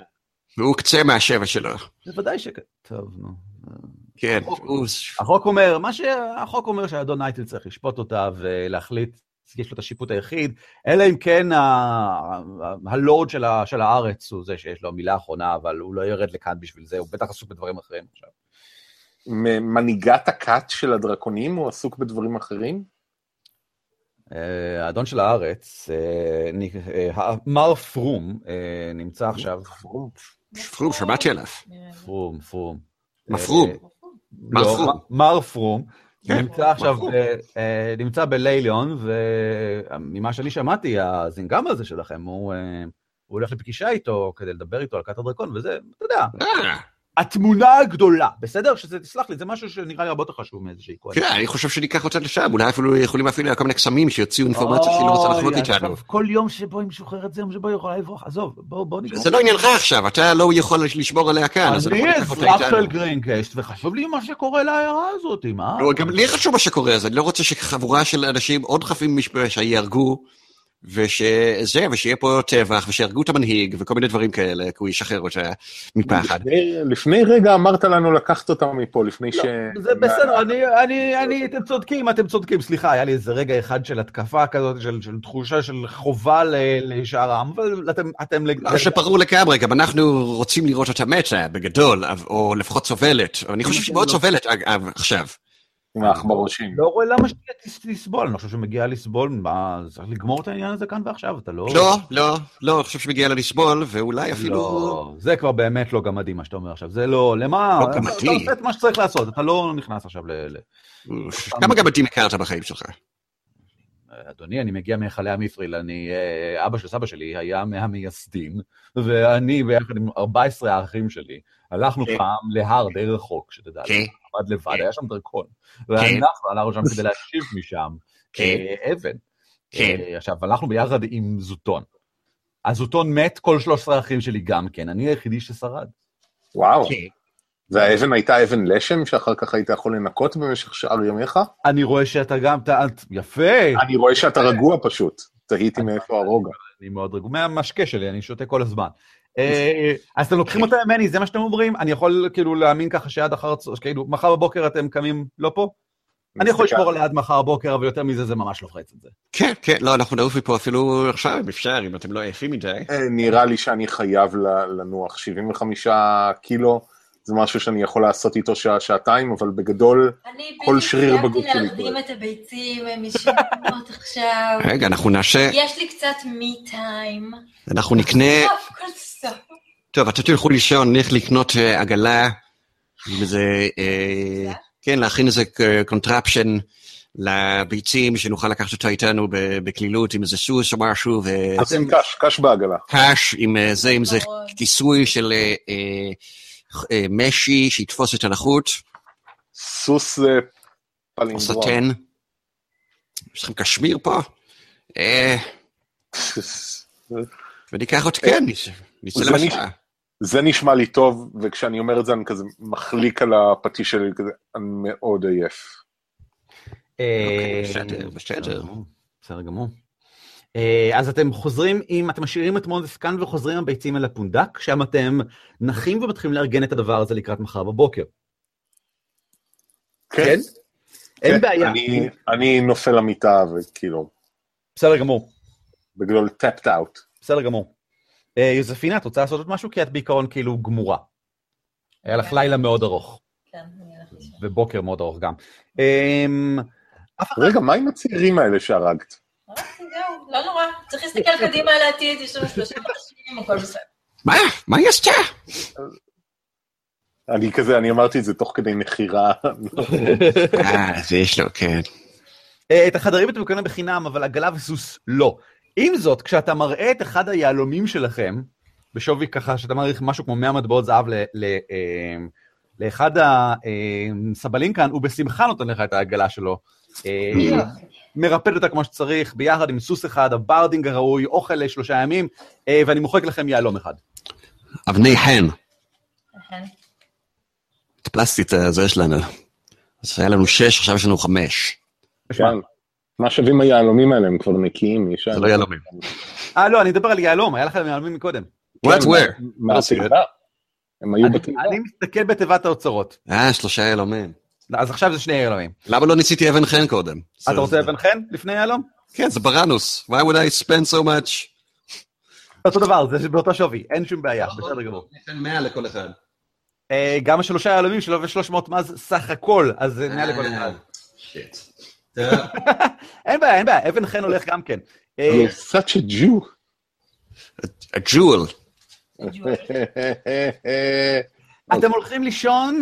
Speaker 2: והוא קצה מהשבע שלו.
Speaker 1: בוודאי שכן. טוב, נו.
Speaker 2: כן.
Speaker 1: החוק אומר, מה שהחוק אומר שהאדון נייטל צריך לשפוט אותה ולהחליט, יש לו את השיפוט היחיד, אלא אם כן הלורד של הארץ הוא זה שיש לו מילה אחרונה, אבל הוא לא ירד לכאן בשביל זה, הוא בטח עסוק בדברים אחרים עכשיו.
Speaker 3: מנהיגת הכת של הדרקונים הוא עסוק בדברים אחרים?
Speaker 1: אה, האדון של הארץ, אה, אה, מר פרום, אה, נמצא עכשיו,
Speaker 2: פרום, שמעתי עליו.
Speaker 1: פרום, פרום.
Speaker 2: מפרום. מר
Speaker 1: לא,
Speaker 2: פרום.
Speaker 1: מר פרום.
Speaker 2: כן,
Speaker 1: נמצא עכשיו, אה, נמצא בליליון, וממה שאני שמעתי, הזינגם הזה שלכם, הוא אה, הוא הולך לפגישה איתו כדי לדבר איתו על כת הדרקון, וזה, אתה יודע,
Speaker 2: אה,
Speaker 1: התמונה הגדולה, בסדר? שזה, תסלח לי, זה משהו שנראה לי הרבה יותר חשוב מאיזושהי כהן.
Speaker 2: כן, אני חושב שניקח אותה לשם, אולי אפילו יכולים עליה כל מיני קסמים שיוציאו אינפורמציה שהיא לא רוצה לחלוק איתנו.
Speaker 1: כל יום שבו היא משוחררת זה יום שבו היא יכולה לברוח, עזוב, בוא בוא נגמור.
Speaker 2: זה לא עניינך עכשיו, אתה לא יכול לשמור עליה כאן, אז אנחנו
Speaker 1: אני
Speaker 2: ניקח אותה
Speaker 1: אזרח של. גרינקסט, וחשוב לי מה שקורה לעיירה הזאת, מה?
Speaker 2: לא, גם לי חשוב מה שקורה, אז אני לא רוצה שחבורה של אנשים עוד חפים מפשע ייהרגו ושזה, ושיהיה פה טבח, ושיהרגו את המנהיג, וכל מיני דברים כאלה, כי הוא ישחרר אותה מפחד.
Speaker 3: לפני- לפני רגע אמרת לנו לקחת אותם מפה, לפני ש...
Speaker 1: לא, זה בסדר, אני, אני, אני, אתם צודקים, אתם צודקים, סליחה, היה לי איזה רגע אחד של התקפה כזאת, של, של תחושה של חובה ל- לשאר העם, אבל אתם, אתם,
Speaker 2: לא, שברור לגמרי, גם אנחנו רוצים לראות אותה מתה, בגדול, או לפחות סובלת. אני חושב שהיא מאוד סובלת, אגב, עכשיו.
Speaker 3: עם העכברושים.
Speaker 1: לא רואה למה שתהיה תסבול, אני לא חושב שמגיע לסבול, מה, צריך לגמור את העניין הזה כאן ועכשיו, אתה לא...
Speaker 2: לא, לא, לא, אני חושב שמגיע לה לסבול, ואולי אפילו...
Speaker 1: לא, זה כבר באמת לא גמדי מה שאתה אומר עכשיו, זה לא, למה?
Speaker 2: לא גמדי.
Speaker 1: אתה עושה את מה שצריך לעשות, אתה לא נכנס עכשיו ל... ל-
Speaker 2: כמה גמדים הכרת בחיים שלך?
Speaker 1: אדוני, אני מגיע מהיכלי המפריל, אני, אה, אבא של סבא שלי היה מהמייסדים, ואני ביחד עם 14 האחים שלי, הלכנו
Speaker 2: כן.
Speaker 1: פעם להר די רחוק, שתדע,
Speaker 2: כן.
Speaker 1: עמד לבד,
Speaker 2: כן.
Speaker 1: היה שם דרקון, ואנחנו הלכנו שם כדי להשיב משם
Speaker 2: כן.
Speaker 1: אה, אבן.
Speaker 2: כן.
Speaker 1: אה, עכשיו, הלכנו ביחד עם זוטון. הזוטון מת, כל 13 האחים שלי גם כן, אני היחידי ששרד.
Speaker 3: וואו.
Speaker 2: כן.
Speaker 3: והאבן הייתה אבן לשם שאחר כך היית יכול לנקות במשך שאר ימיך?
Speaker 1: אני רואה שאתה גם, אתה, יפה,
Speaker 3: אני רואה שאתה רגוע פשוט. תהיתי מאיפה הרוגע.
Speaker 1: אני מאוד רגוע, מהמשקה שלי, אני שותה כל הזמן. אה, אז אתם לוקחים אותה ממני, זה מה שאתם אומרים? אני יכול כאילו להאמין ככה שעד אחר הצהריים, כאילו, מחר בבוקר אתם קמים לא פה? אני יכול לשמור עליה עד מחר בבוקר, אבל יותר מזה זה ממש לוחץ את זה.
Speaker 2: כן, כן, לא, אנחנו נעוף מפה אפילו עכשיו, אם אפשר, אם אתם לא עייפים מדי.
Speaker 3: אה, נראה לי שאני חייב לנוח 75 קילו, זה משהו שאני יכול לעשות איתו שעה, שעתיים, אבל בגדול,
Speaker 4: אני
Speaker 3: כל
Speaker 4: בדיוק
Speaker 3: שריר בגוף
Speaker 4: סיימתי
Speaker 3: שלי
Speaker 4: להרדים
Speaker 3: כואב.
Speaker 4: את הביצים, משנות עכשיו.
Speaker 2: רגע, אנחנו נעשה,
Speaker 4: יש לי קצת me time.
Speaker 2: אנחנו נקנה. טוב, אתם תלכו לישון, נלך לקנות אה, עגלה, עם איזה, אה, כן, להכין איזה contraption לביצים, שנוכל לקחת אותה איתנו ב- בקלילות, עם איזה סוס או משהו,
Speaker 3: עושים קש, קש בעגלה.
Speaker 2: וקש עם אה, זה, עם זה
Speaker 4: ברור.
Speaker 2: כיסוי של אה, אה, אה, משי שיתפוס את הלחות,
Speaker 3: סוס זה
Speaker 2: או. סטן. יש לכם קשמיר פה? אה, וניקח אותה, כן, נצא למסע.
Speaker 3: זה נשמע לי טוב, וכשאני אומר את זה אני כזה מחליק על הפטיש שלי, כזה, אני מאוד עייף.
Speaker 1: אה,
Speaker 2: בסדר, בסדר.
Speaker 1: גמור. אה, אז אתם חוזרים עם, אתם משאירים את מוזס כאן וחוזרים עם הביצים אל הפונדק, שם אתם נחים ומתחילים לארגן את הדבר הזה לקראת מחר בבוקר. כן? אין
Speaker 3: כן,
Speaker 1: בעיה.
Speaker 3: אני- נופל למיטה וכאילו,
Speaker 1: בסדר גמור.
Speaker 3: בגדול tapped out.
Speaker 1: בסדר גמור. אה, יוזפינה, את רוצה לעשות עוד משהו? כי את בעיקרון כאילו גמורה. היה לך לילה מאוד ארוך,
Speaker 4: כן, אני הולכת לישון.
Speaker 1: ובוקר מאוד ארוך גם. אמ.
Speaker 3: רגע, מה עם הצעירים האלה שהרגת?
Speaker 4: זהו, לא נורא. צריך להסתכל קדימה על העתיד, יש לנו שלושה חודשים, הכל בסדר.
Speaker 2: מה? מה היא עשתה?
Speaker 3: אני כזה, אני אמרתי את זה תוך כדי מכירה.
Speaker 2: אה, זה יש לו, כן.
Speaker 1: אה, את החדרים אתם קונים בחינם, אבל עגלה וסוס לא. עם זאת, כשאתה מראה את אחד היהלומים שלכם, בשווי ככה, שאתה מעריך משהו כמו 100 מטבעות זהב ל, ל, אה, לאחד הסבלים כאן, הוא בשמחה נותן לך את העגלה שלו. אה, מרפד אותה כמו שצריך, ביחד עם סוס אחד, ה barding הראוי, אוכל לשלושה ימים, אה, ואני מוחק לכם יהלום אחד.
Speaker 2: אבני חן. את הפלסטית הזה שלנו. אז היה לנו שש, עכשיו יש לנו חמש.
Speaker 3: כן. מה שווים היהלומים האלה? הם כבר נקיים, יש...
Speaker 2: זה לא יהלומים.
Speaker 1: אה, לא, אני מדבר על יהלום, היה לכם יהלומים מקודם.
Speaker 2: What, where?
Speaker 3: מהתיבה. הם היו
Speaker 1: אני-
Speaker 3: בתיבה.
Speaker 1: אני מסתכל בתיבת האוצרות.
Speaker 2: אה, שלושה יהלומים.
Speaker 1: אז עכשיו זה שני יהלומים.
Speaker 2: למה לא ניסיתי אבן חן קודם?
Speaker 1: אתה רוצה אבן חן לפני יהלום?
Speaker 2: כן, זה בראנוס. Why would I spend so much?
Speaker 1: אותו דבר, זה באותו שווי, אין שום בעיה, בסדר גמור.
Speaker 2: ניתן 100 לכל אחד.
Speaker 1: אה, גם השלושה יהלומים שלו ו-300 מז סך הכל, אז זה 100 לכל אחד.
Speaker 2: שיט.
Speaker 1: אין בעיה, אין בעיה, אבן חן הולך גם כן. אה,
Speaker 3: You're such a Jew.
Speaker 2: A jewel.
Speaker 1: אתם הולכים לישון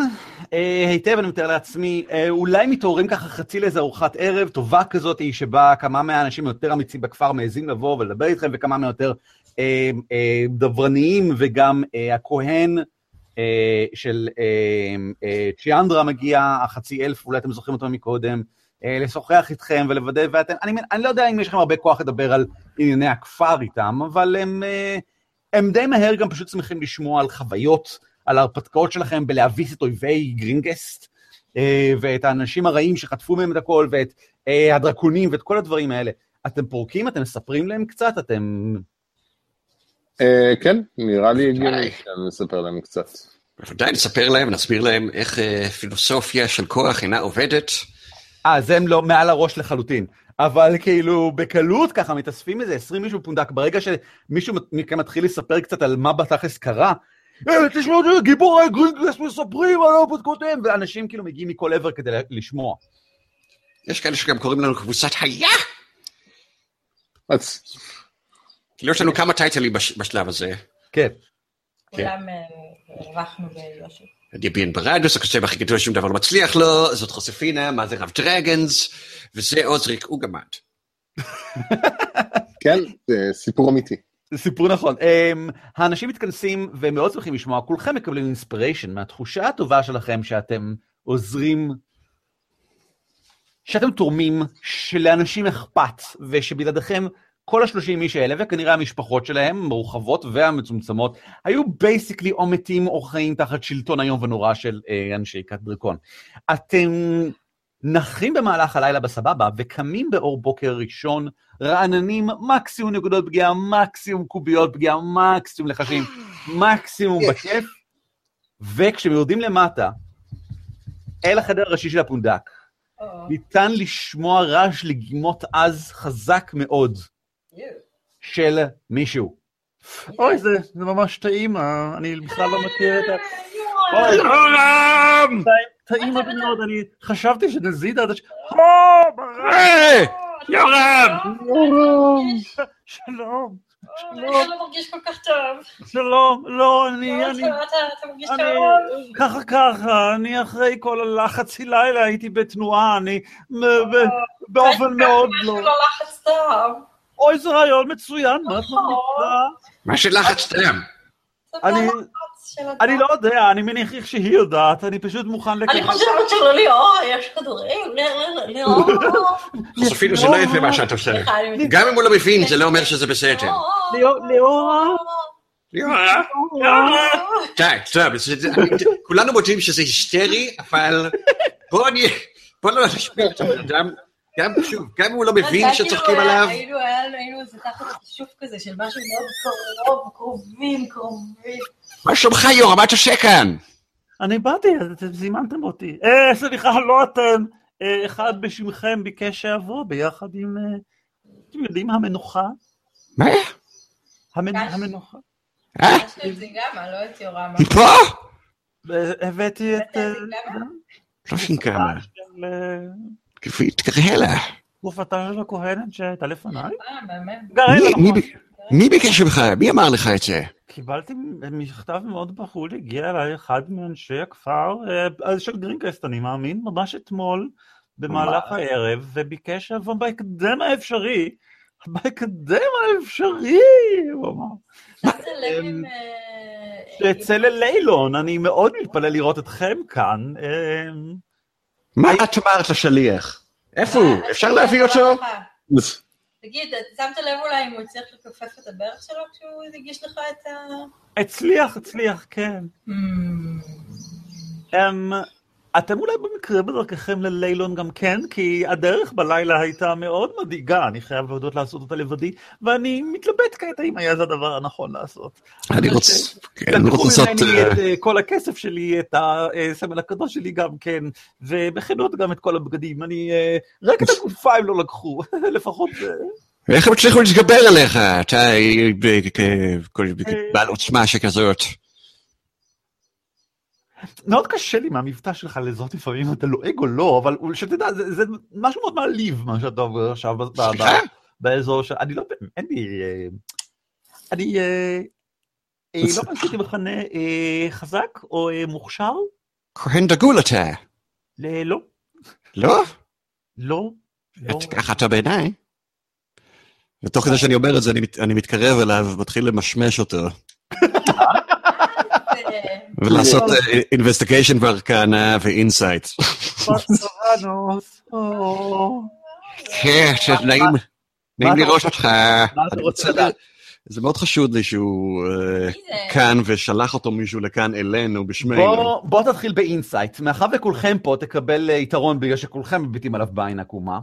Speaker 1: אה, היטב, אני מתאר לעצמי, אה, אולי מתעוררים ככה חצי לאיזה ארוחת ערב טובה כזאת, שבה כמה מהאנשים היותר אמיצים בכפר מעזים לבוא ולדבר איתכם, וכמה מהיותר אה, אה, דברניים, וגם אה, הכהן אה, של אה, אה, צ'יאנדרה מגיע, החצי אלף, אולי אתם זוכרים אותו מקודם, אה, לשוחח איתכם ולוודא, ואתם, אני, אני לא יודע אם יש לכם הרבה כוח לדבר על ענייני הכפר איתם, אבל הם, אה, הם די מהר גם פשוט שמחים לשמוע על חוויות, על ההרפתקאות שלכם בלהביס את אויבי גרינגסט, אה, ואת האנשים הרעים שחטפו מהם את הכל, ואת אה, הדרקונים, ואת כל הדברים האלה. אתם פורקים, אתם מספרים להם קצת, אתם...
Speaker 3: אה, כן, נראה לי הגיוני. שאני אספר להם קצת.
Speaker 2: בוודאי נספר להם, נסביר להם איך אה, פילוסופיה של כוח אינה עובדת.
Speaker 1: אה, זה הם לא מעל הראש לחלוטין. אבל כאילו, בקלות ככה מתאספים איזה 20 מישהו פונדק, ברגע שמישהו מכם מתחיל לספר קצת על מה בתכלס קרה, "אה, תשמעו, זה גיבורי גרינגלס מספרים על ההרפתקאותיהם, ואנשים כאילו מגיעים מכל עבר כדי לשמוע.
Speaker 2: יש כאלה שגם קוראים לנו קבוצת היה.
Speaker 3: אז
Speaker 2: כאילו יש לנו כמה טייטלים בש- בשלב הזה.
Speaker 1: כן.
Speaker 4: כולם אה, הרווחנו ביושר.
Speaker 2: דיביאן ברדיוס, הכותב הכי גדול שום דבר לא מצליח לו, זאת חוספינה, מה זה רב דרגנס, וזה עוזריק אוגמד.
Speaker 3: כן, זה סיפור אמיתי.
Speaker 1: זה סיפור נכון. Um, האנשים מתכנסים והם מאוד שמחים לשמוע, כולכם מקבלים אינספיריישן מהתחושה הטובה שלכם שאתם עוזרים, שאתם תורמים, שלאנשים אכפת, ושבלעדיכם כל השלושים איש האלה, וכנראה המשפחות שלהם, המורחבות והמצומצמות, היו basically או מתים או חיים תחת שלטון איום ונורא של אה, אנשי כת דרקון. אתם נחים במהלך הלילה בסבבה, וקמים באור בוקר ראשון, רעננים, מקסימום נקודות פגיעה, מקסימום קוביות פגיעה, מקסימום לחשים, מקסימום בכיף, וכשהם יורדים למטה, אל החדר הראשי של הפונדק, ניתן לשמוע רעש לגימות עז חזק מאוד. של מישהו. אוי, זה, זה ממש טעים, אה, אני בכלל לא מכיר את ה... אוי,
Speaker 2: יורם!
Speaker 1: טעים מאוד, אני חשבתי שנזיד עד הש...
Speaker 2: היי! יורם!
Speaker 1: שלום,
Speaker 4: אתה לא מרגיש כל כך טוב.
Speaker 1: שלום, לא, אני,
Speaker 4: לא,
Speaker 1: אני,
Speaker 4: אתה- מרגיש טוב.
Speaker 1: ככה ככה, אני אחרי כל הלחצי לילה הייתי בתנועה, אני באופן מאוד לא...
Speaker 4: יש לו לחץ דם.
Speaker 1: אוי, זה רעיון מצוין, מה את
Speaker 4: נכון.
Speaker 1: ממליצה?
Speaker 2: מה שלחץ דם?
Speaker 4: זה
Speaker 1: אני-. אני לא יודע, אני מניח שהיא יודעת, אני פשוט מוכן
Speaker 4: אני
Speaker 1: לקבל...
Speaker 4: חושבת שלליאור יש כדורים, ליאור.
Speaker 2: חוספינה זה לא יפה מה שאת עושה.
Speaker 4: אני.
Speaker 2: גם אם הוא לא מבין, זה לא אומר שזה בסדר.
Speaker 1: ליאור, ליאור,
Speaker 2: די, טוב, כולנו מודים שזה היסטרי, אבל בואו לא נשפיע את הבן אדם. גם שוב, גם אם הוא לא מבין
Speaker 4: אז
Speaker 2: שצוחקים
Speaker 4: כאילו,
Speaker 2: עליו,
Speaker 4: היינו, היינו איזה תחת כישוף כזה של משהו מאוד קרוב, קרובים, קרובים.
Speaker 2: מה שלומך יורם, מה אתה עושה כאן?
Speaker 1: אני באתי, אתם זימנתם אותי. אה, סליחה, לא אתם. אה, אחד בשמכם ביקש שאבוא ביחד עם, אה, אתם יודעים, המנוחה?
Speaker 2: מה?
Speaker 1: המנוחה.
Speaker 2: אה?
Speaker 4: יש לי את זינגמה, לא את יורם.
Speaker 2: היא פה?
Speaker 1: אה, הבאתי את...
Speaker 2: לא שינקמה,
Speaker 1: אה,
Speaker 2: תקרא.
Speaker 1: גופתה של הכהנת שהייתה לפניי.
Speaker 4: אה,
Speaker 2: מי- ביקש ממך? מי אמר לך את זה?
Speaker 1: קיבלתי מכתב מאוד בהול, הגיע אליי אחד מאנשי הכפר, אה, אז של גרינקסט, אני מאמין, ממש אתמול, במהלך הערב, וביקש לבוא בהקדם האפשרי, בהקדם האפשרי, הוא אמר. אמ.
Speaker 4: אה,
Speaker 1: שאצא לליילון, אני מאוד מתפלא לראות אתכם כאן. אה,
Speaker 2: מה את אמרת לשליח? איפה הוא? אפשר להביא אותו?
Speaker 4: תגיד, אתה שמת לב אולי אם הוא הצליח לכופף את הברך שלו כשהוא הגיש לך את ה...
Speaker 1: הצליח, הצליח, כן. אתם אולי במקרה בדרככם לליילון גם כן, כי הדרך בלילה הייתה מאוד מדאיגה, אני חייב להודות לעשות אותה לבדי, ואני מתלבט כעת האם היה זה הדבר הנכון לעשות.
Speaker 2: אני רוצה כן, אני רוצה
Speaker 1: לקחו
Speaker 2: לעשות...
Speaker 1: ממני
Speaker 2: אה,
Speaker 1: את אה, כל הכסף שלי, את הסמל הקדוש שלי גם כן, ובכנות גם את כל הבגדים. אני... אה, רק את הגופיים לא לקחו, לפחות...
Speaker 2: איך הם הצליחו להתגבר עליך? אתה בעל עוצמה שכזאת.
Speaker 1: מאוד קשה לי מהמבטא שלך לזאת לפעמים אם אתה לועג או לא, אבל שתדע, זה, זה משהו מאוד מעליב מה שאתה אומר עכשיו ב- ב-
Speaker 2: סליחה?
Speaker 1: באזור ש... אני לא... אין לי... אה, אני... אה, אה, לא אם מכנה אה, חזק או אה, מוכשר?
Speaker 2: כהן דגול אתה.
Speaker 1: ל- לא.
Speaker 2: לא?
Speaker 1: לא. לא.
Speaker 2: את- ככה אתה בעיניי. ותוך כדי שאני אומר את זה, אני מת- אני מתקרב אליו ומתחיל למשמש אותו. ולעשות investigation ו arcana ו insight.
Speaker 1: סבנוס, או.
Speaker 2: כן, נעים לראות? אותך.
Speaker 1: מה אתה
Speaker 2: אני
Speaker 1: רוצה לדעת?
Speaker 2: זה מאוד חשוד לי שהוא אה? כאן ושלח אותו מישהו לכאן אלינו בשמנו.
Speaker 1: בוא, בוא תתחיל ב insight. מאחר וכולכם פה תקבל אה, יתרון בגלל שכולכם מביטים עליו בעין עקומה.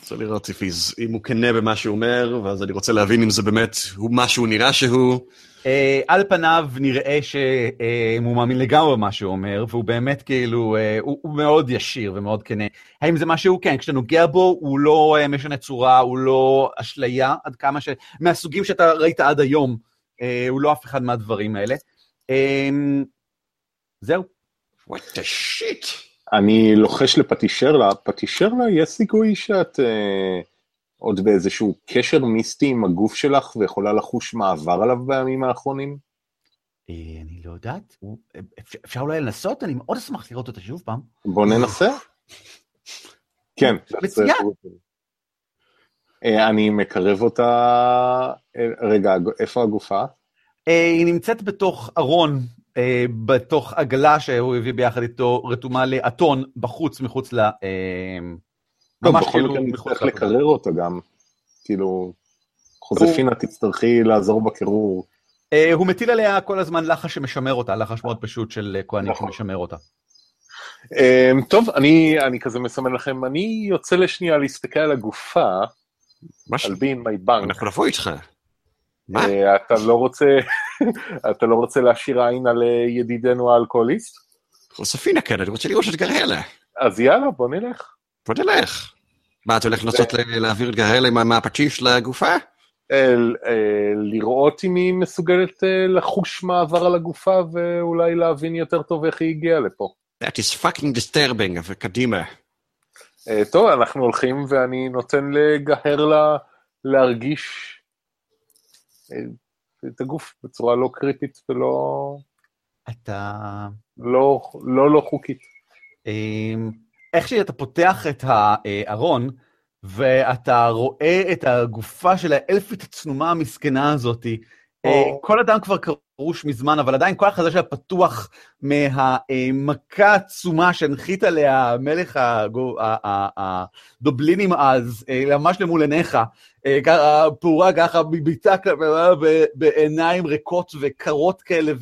Speaker 2: רוצה לראות אם הוא כנה במה שהוא אומר, ואז אני רוצה להבין אם זה באמת הוא מה שהוא נראה שהוא.
Speaker 1: אה, על פניו נראה שהוא מאמין לגמרי במה שהוא אומר, והוא באמת כאילו, אה, הוא הוא מאוד ישיר ומאוד כנה. האם זה מה שהוא כן, כשאתה נוגע בו, הוא לא אה, משנה צורה, הוא לא אשליה, עד כמה ש... מהסוגים שאתה ראית עד היום, אה, הוא לא אף אחד מהדברים האלה. אה, זהו.
Speaker 2: what the shit.
Speaker 3: אני לוחש לפטישרלה, פטישרלה, יש סיכוי שאת אה, עוד באיזשהו קשר מיסטי עם הגוף שלך ויכולה לחוש מעבר עליו בימים האחרונים?
Speaker 1: אה, אני לא יודעת, אפשר- אולי לנסות? אני מאוד אשמח לראות אותה שוב פעם.
Speaker 3: בוא ננסה. כן.
Speaker 1: מצוין.
Speaker 3: אה, אני מקרב אותה, אה, רגע, איפה הגופה?
Speaker 1: היא נמצאת בתוך ארון, בתוך עגלה שהוא הביא ביחד איתו, רתומה לאתון בחוץ, מחוץ ל...
Speaker 3: טוב,
Speaker 1: ממש
Speaker 3: בכל
Speaker 1: כאילו
Speaker 3: מקרה
Speaker 1: מחוץ
Speaker 3: נצטרך
Speaker 1: לאתון.
Speaker 3: לקרר אותה גם. כאילו, חוזפינה תצטרכי לעזור בקירור.
Speaker 1: אה, הוא מטיל עליה כל הזמן לחש שמשמר אותה, לחש מאוד פשוט של אה, כהנים
Speaker 3: נכון.
Speaker 1: שמשמר אותה.
Speaker 3: אמ, טוב, אני, אני כזה מסמן לכם, אני יוצא לשנייה להסתכל על הגופה,
Speaker 2: מה.
Speaker 3: על בי עם מי בנק.
Speaker 2: אנחנו נבוא איתך. מה?
Speaker 3: אה, אתה לא רוצה, אתה לא רוצה להשאיר עין על ידידנו האלכוהוליסט?
Speaker 2: חוספינה כן, אני רוצה לראות את גרהלה.
Speaker 3: אז יאללה, בוא נלך.
Speaker 2: בוא נלך. מה, אתה הולך לנסות להעביר את גרהלה עם מהפטיש לגופה?
Speaker 3: אה, לראות אם היא מסוגלת אה, לחוש מעבר על הגופה ואולי להבין יותר טוב איך היא הגיעה לפה.
Speaker 2: That is fucking disturbing, וקדימה.
Speaker 3: אה, טוב, אנחנו הולכים ואני נותן לגהר לה להרגיש את הגוף בצורה לא קריטית ולא
Speaker 1: אתה...
Speaker 3: לא, לא, לא חוקית.
Speaker 1: איך שאתה פותח את הארון, ואתה רואה את הגופה של האלפית הצנומה המסכנה הזאתי, אה,
Speaker 3: או.
Speaker 1: כל אדם כבר קרוש מזמן, אבל עדיין כל החזה שלה פתוח מהמכה העצומה שהנחית עליה מלך הגו- ה- ה- הדובלינים אז, אה, ממש למול עיניך. אה, פעורה ככה מביטה בעיניים ריקות וקרות כאלה,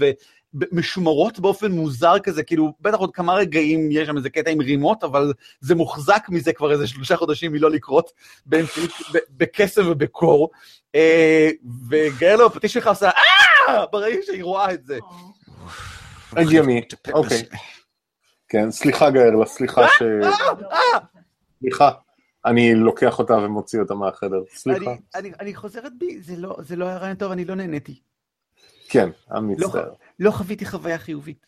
Speaker 1: ומשומרות באופן מוזר כזה, כאילו, בטח עוד כמה רגעים יש שם איזה קטע עם רימות, אבל זה מוחזק מזה כבר איזה שלושה חודשים מלא לקרות, באמצעות, בקסם ובקור. אה, וגרלו הפטיש שלך עושה אה! ברגע שהיא רואה את זה.
Speaker 3: הגיוני, אוקיי. כן, סליחה גארלה, סליחה ש... סליחה. אני לוקח אותה ומוציא אותה מהחדר, סליחה.
Speaker 1: אני- אני- אני חוזרת בי, זה לא- זה לא היה רעיון טוב, אני לא נהניתי.
Speaker 3: כן, אני מצטער.
Speaker 1: לא חוויתי חוויה חיובית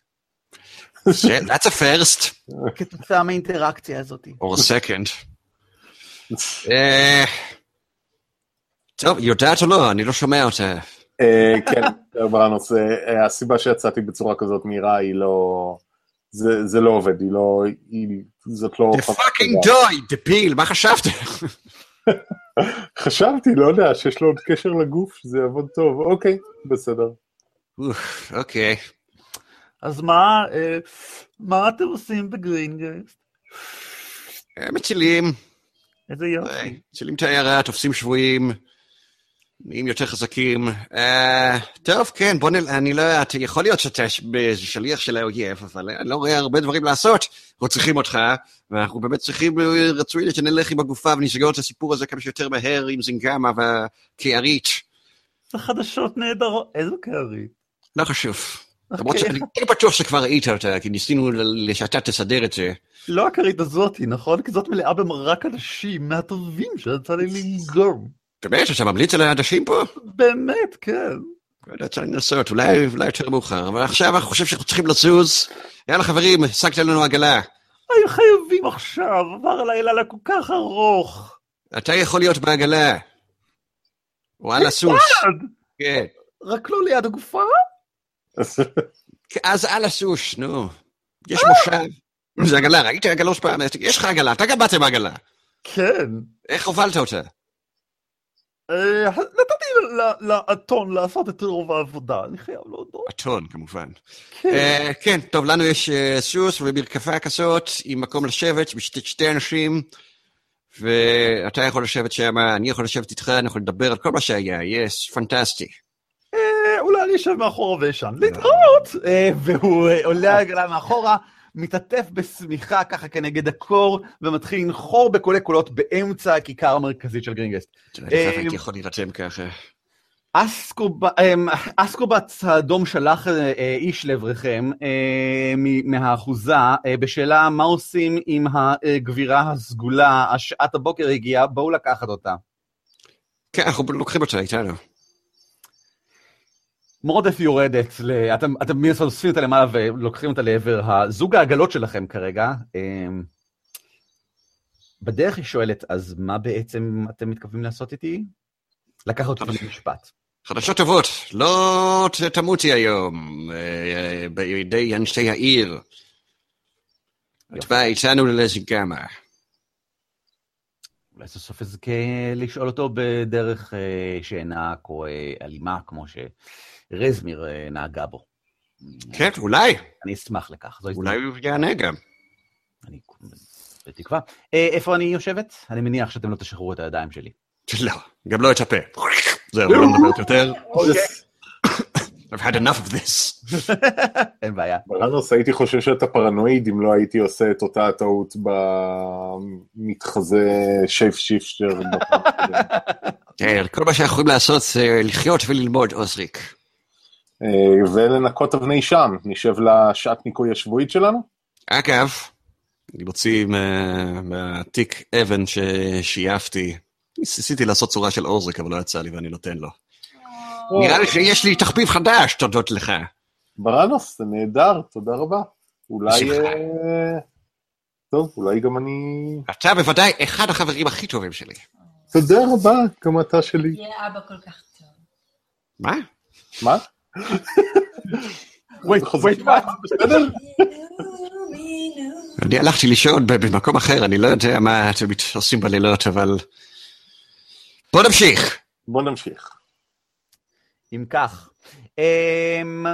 Speaker 2: That's a first.
Speaker 1: כתוצאה מהאינטראקציה הזאת.
Speaker 2: or a second. אה, טוב, יודעת או לא? אני לא שומע אותה.
Speaker 3: אה, כן, ברנוס, אה, הסיבה שיצאתי בצורה כזאת מהירה היא לא... זה זה לא עובד, היא לא... זאת לא...
Speaker 2: The fucking דוי, דביל, מה חשבת?
Speaker 3: חשבתי, לא יודע, שיש לו עוד קשר לגוף, שזה יעבוד טוב. אוקיי, בסדר.
Speaker 2: אוף, אוקיי.
Speaker 1: אז מה, אה, מה אתם עושים בגרינגרסט?
Speaker 2: אה, מצילים,
Speaker 1: איזה
Speaker 2: אה,
Speaker 1: יופי.
Speaker 2: מצילים את העיירה, תופסים שבויים, נהיים יותר חזקים. אה, טוב, כן, בוא נל... אני לא יודעת, יכול להיות שאתה שליח של האויב, אבל אני לא רואה הרבה דברים לעשות. אנחנו צריכים אותך, ואנחנו באמת צריכים, אה, רצוי שנלך עם הגופה ונסגור את הסיפור הזה כמה שיותר מהר עם זינגמה והקערית.
Speaker 1: זה חדשות נהדרות. איזו קערית.
Speaker 2: לא חשוב. למרות
Speaker 1: אוקיי.
Speaker 2: שאני די בטוח שכבר ראית אותה, כי ניסינו שאתה תסדר את זה.
Speaker 1: לא הכרית הזאתי, נכון? כי זאת מלאה במרק אנשים מהטובים שיצא לי לנגום.
Speaker 2: באמת, אתה ממליץ על העדשים פה?
Speaker 1: באמת, כן.
Speaker 2: לא יודע, צריך לנסות, אולי, יותר מאוחר, אבל עכשיו אני חושב שאנחנו צריכים לזוז. יאללה חברים, השגת לנו עגלה.
Speaker 1: היו חייבים עכשיו, עבר הלילה כל כך ארוך.
Speaker 2: אתה יכול להיות בעגלה. או על הסוס. כן.
Speaker 1: רק לא ליד הגופה?
Speaker 2: אז על הסוס, נו. יש מושב. זה עגלה, ראית עגלות פעם? יש לך עגלה, אתה גם באת עם עגלה.
Speaker 1: כן.
Speaker 2: איך הובלת אותה?
Speaker 1: אה, נתתי לאתון לעשות את רוב העבודה, אני חייב להודות.
Speaker 2: אתון, כמובן.
Speaker 1: כן.
Speaker 2: אה, כן, טוב, לנו יש אה, סוס ומרקפה כזאת, עם מקום לשבת, שתי אנשים, ואתה יכול לשבת שם, אני יכול לשבת איתך, אנחנו יכולים לדבר על כל מה שהיה, יס, פנטסטי.
Speaker 1: אה, אולי אני אשב מאחורה ואשן. להתראות! אה, והוא אה, עולה העגלה מאחורה, מתעטף בשמיכה ככה כנגד הקור, ומתחיל לנחור בקולי קולות באמצע הכיכר המרכזית של גרינגסט.
Speaker 2: יכול להירתם ככה?
Speaker 1: אסקוב- אמ, אסקובץ האדום שלח אה, אה, איש לעברכם אה, מהאחוזה אה, בשאלה מה עושים עם הגבירה הסגולה, השעת הבוקר הגיעה, בואו לקחת אותה.
Speaker 2: כן, אנחנו לוקחים אותה איתנו.
Speaker 1: מורדף יורדת, ל... אתם, אתם אוספים אותה למעלה ולוקחים אותה לעבר הזוג העגלות שלכם כרגע. אמ, בדרך היא שואלת, אז מה בעצם אתם מתכוונים לעשות איתי? לקחת אותי למשפט.
Speaker 2: חדשות טובות, לא תמותי היום אה, בידי אנשי העיר. את באה איתנו ללזיגמה.
Speaker 1: אולי סוף סוף אזכה לשאול אותו בדרך אה, שאינה אה, אלימה, כמו שרזמיר אה, נהגה בו.
Speaker 2: כן, אולי,
Speaker 1: אני אשמח לכך,
Speaker 2: אולי הוא יענה גם.
Speaker 1: אני בתקווה. אה, איפה אני יושבת? אני מניח שאתם לא תשחררו את הידיים שלי.
Speaker 2: לא, גם לא את הפה. זהו, לא מדברת יותר.
Speaker 1: אוקיי.
Speaker 2: I've had enough of this.
Speaker 1: אין בעיה.
Speaker 3: ברנוס, הייתי חושב שאתה פרנואיד אם לא הייתי עושה את אותה הטעות במתחזה שייף הקודמת.
Speaker 2: כן, כל מה שאנחנו יכולים לעשות זה לחיות וללמוד, עוזריק.
Speaker 3: אה, ולנקות אבני שם, נשב לשעת ניקוי השבועית שלנו?
Speaker 2: אגב, אני מוציא מה- מהתיק אבן ששייפתי. ניסיתי לעשות צורה של עוזריק, אבל לא יצא לי ואני נותן לו. נראה לי שיש לי תחביב חדש, תודות לך.
Speaker 3: ברנוס, זה נהדר, תודה רבה. אולי... אה, טוב, אולי גם אני...
Speaker 2: אתה בוודאי אחד החברים הכי טובים שלי.
Speaker 3: תודה רבה, גם אתה שלי.
Speaker 4: יהיה אבא כל כך טוב.
Speaker 2: מה?
Speaker 3: מה?
Speaker 1: Wait, wait, מה?
Speaker 3: בסדר?
Speaker 2: אני הלכתי לישון במקום אחר, אני לא יודע מה אתם עושים בלילות, אבל... בוא נמשיך.
Speaker 3: בוא נמשיך.
Speaker 1: אם כך, אמ,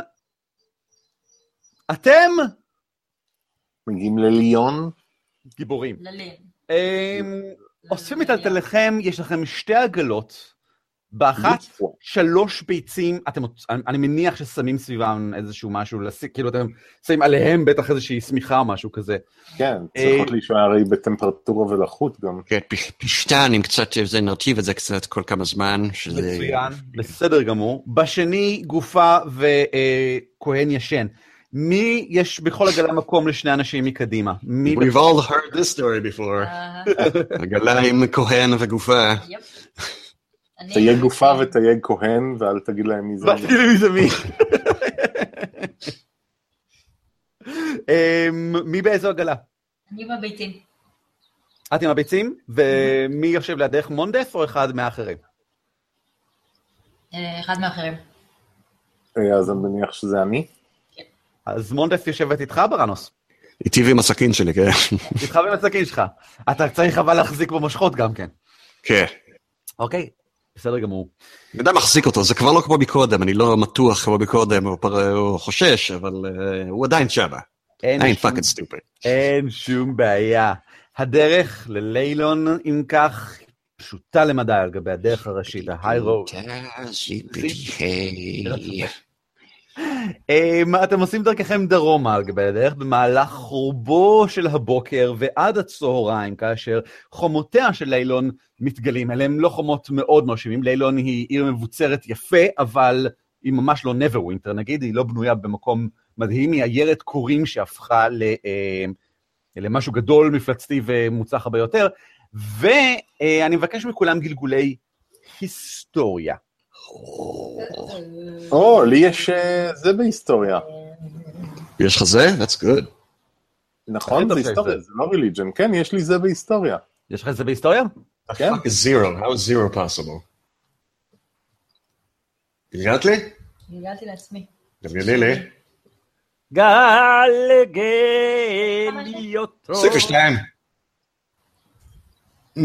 Speaker 1: אתם
Speaker 3: מגיעים לליון,
Speaker 1: גיבורים.
Speaker 4: ללין.
Speaker 1: אמ, אוספים את הטלכם, יש לכם שתי עגלות, באחת שלוש ביצים, אתם, אני, אני מניח ששמים סביבם איזשהו משהו, כאילו אתם שמים עליהם בטח איזושהי שמיכה או משהו כזה.
Speaker 3: כן,
Speaker 1: אה,
Speaker 3: צריכות להישאר הרי בטמפרטורה ולחות גם.
Speaker 2: כן, פשטן עם קצת, זה נרטיב את זה קצת כל כמה זמן, שזה...
Speaker 1: מצוין, בסדר גמור. בשני, גופה וכהן ישן. מי יש בכל עגלה מקום לשני אנשים מקדימה? מי...
Speaker 2: We've all heard this story before.
Speaker 4: אה,
Speaker 2: עגלה עם כהן וגופה.
Speaker 3: תייג גופה ותייג כהן, ואל תגיד להם מי זה.
Speaker 1: באתי לי מי זה מי. אמ, מי באיזו עגלה?
Speaker 4: אני בביתים.
Speaker 1: את עם הביצים? ומי יושב לידך, מונדף או אחד מהאחרים?
Speaker 4: אה, אחד מהאחרים.
Speaker 3: אה, אז אני מניח שזה אני.
Speaker 1: אז מונדף יושבת איתך, ברנוס?
Speaker 2: איתי ועם הסכין שלי, כן.
Speaker 1: איתך עם הסכין שלך. אתה צריך אבל להחזיק במושכות גם כן.
Speaker 2: כן.
Speaker 1: אוקיי, בסדר גמור.
Speaker 2: אני יודע מחזיק אותו, זה כבר לא כמו מקודם, אני לא מתוח כמו מקודם, הוא פר- הוא חושש, אבל אה, הוא עדיין שמה.
Speaker 1: אין
Speaker 2: ain't
Speaker 1: שום-. אין שום בעיה. הדרך לליילון, אם כך, פשוטה למדי על גבי הדרך הראשית, רוד. Um, אתם עושים דרככם דרומה על גבי הדרך במהלך חורבו של הבוקר ועד הצהריים, כאשר חומותיה של לילון מתגלים. אלה הם לא חומות מאוד מרשימים, לילון היא עיר מבוצרת יפה, אבל היא ממש לא neverwinter נגיד, היא לא בנויה במקום מדהים, היא עיירת קורים שהפכה ל, אה, למשהו גדול, מפלצתי ומוצלח הרבה יותר, ואני מבקש מכולם גלגולי היסטוריה.
Speaker 3: או, לי יש אה, זה בהיסטוריה.
Speaker 2: יש לך זה? That's good.
Speaker 3: נכון, זה היסטוריה,
Speaker 1: זה.
Speaker 3: לא ריליג'ן. כן, יש לי זה בהיסטוריה.
Speaker 1: יש לך זה בהיסטוריה?
Speaker 3: כן.
Speaker 5: Fuck is zero? How is zero possible? גלגלת לי?
Speaker 4: גלגלתי לעצמי.
Speaker 5: גלגלי לי.
Speaker 1: גלגלי אותו.
Speaker 2: 22. Mm.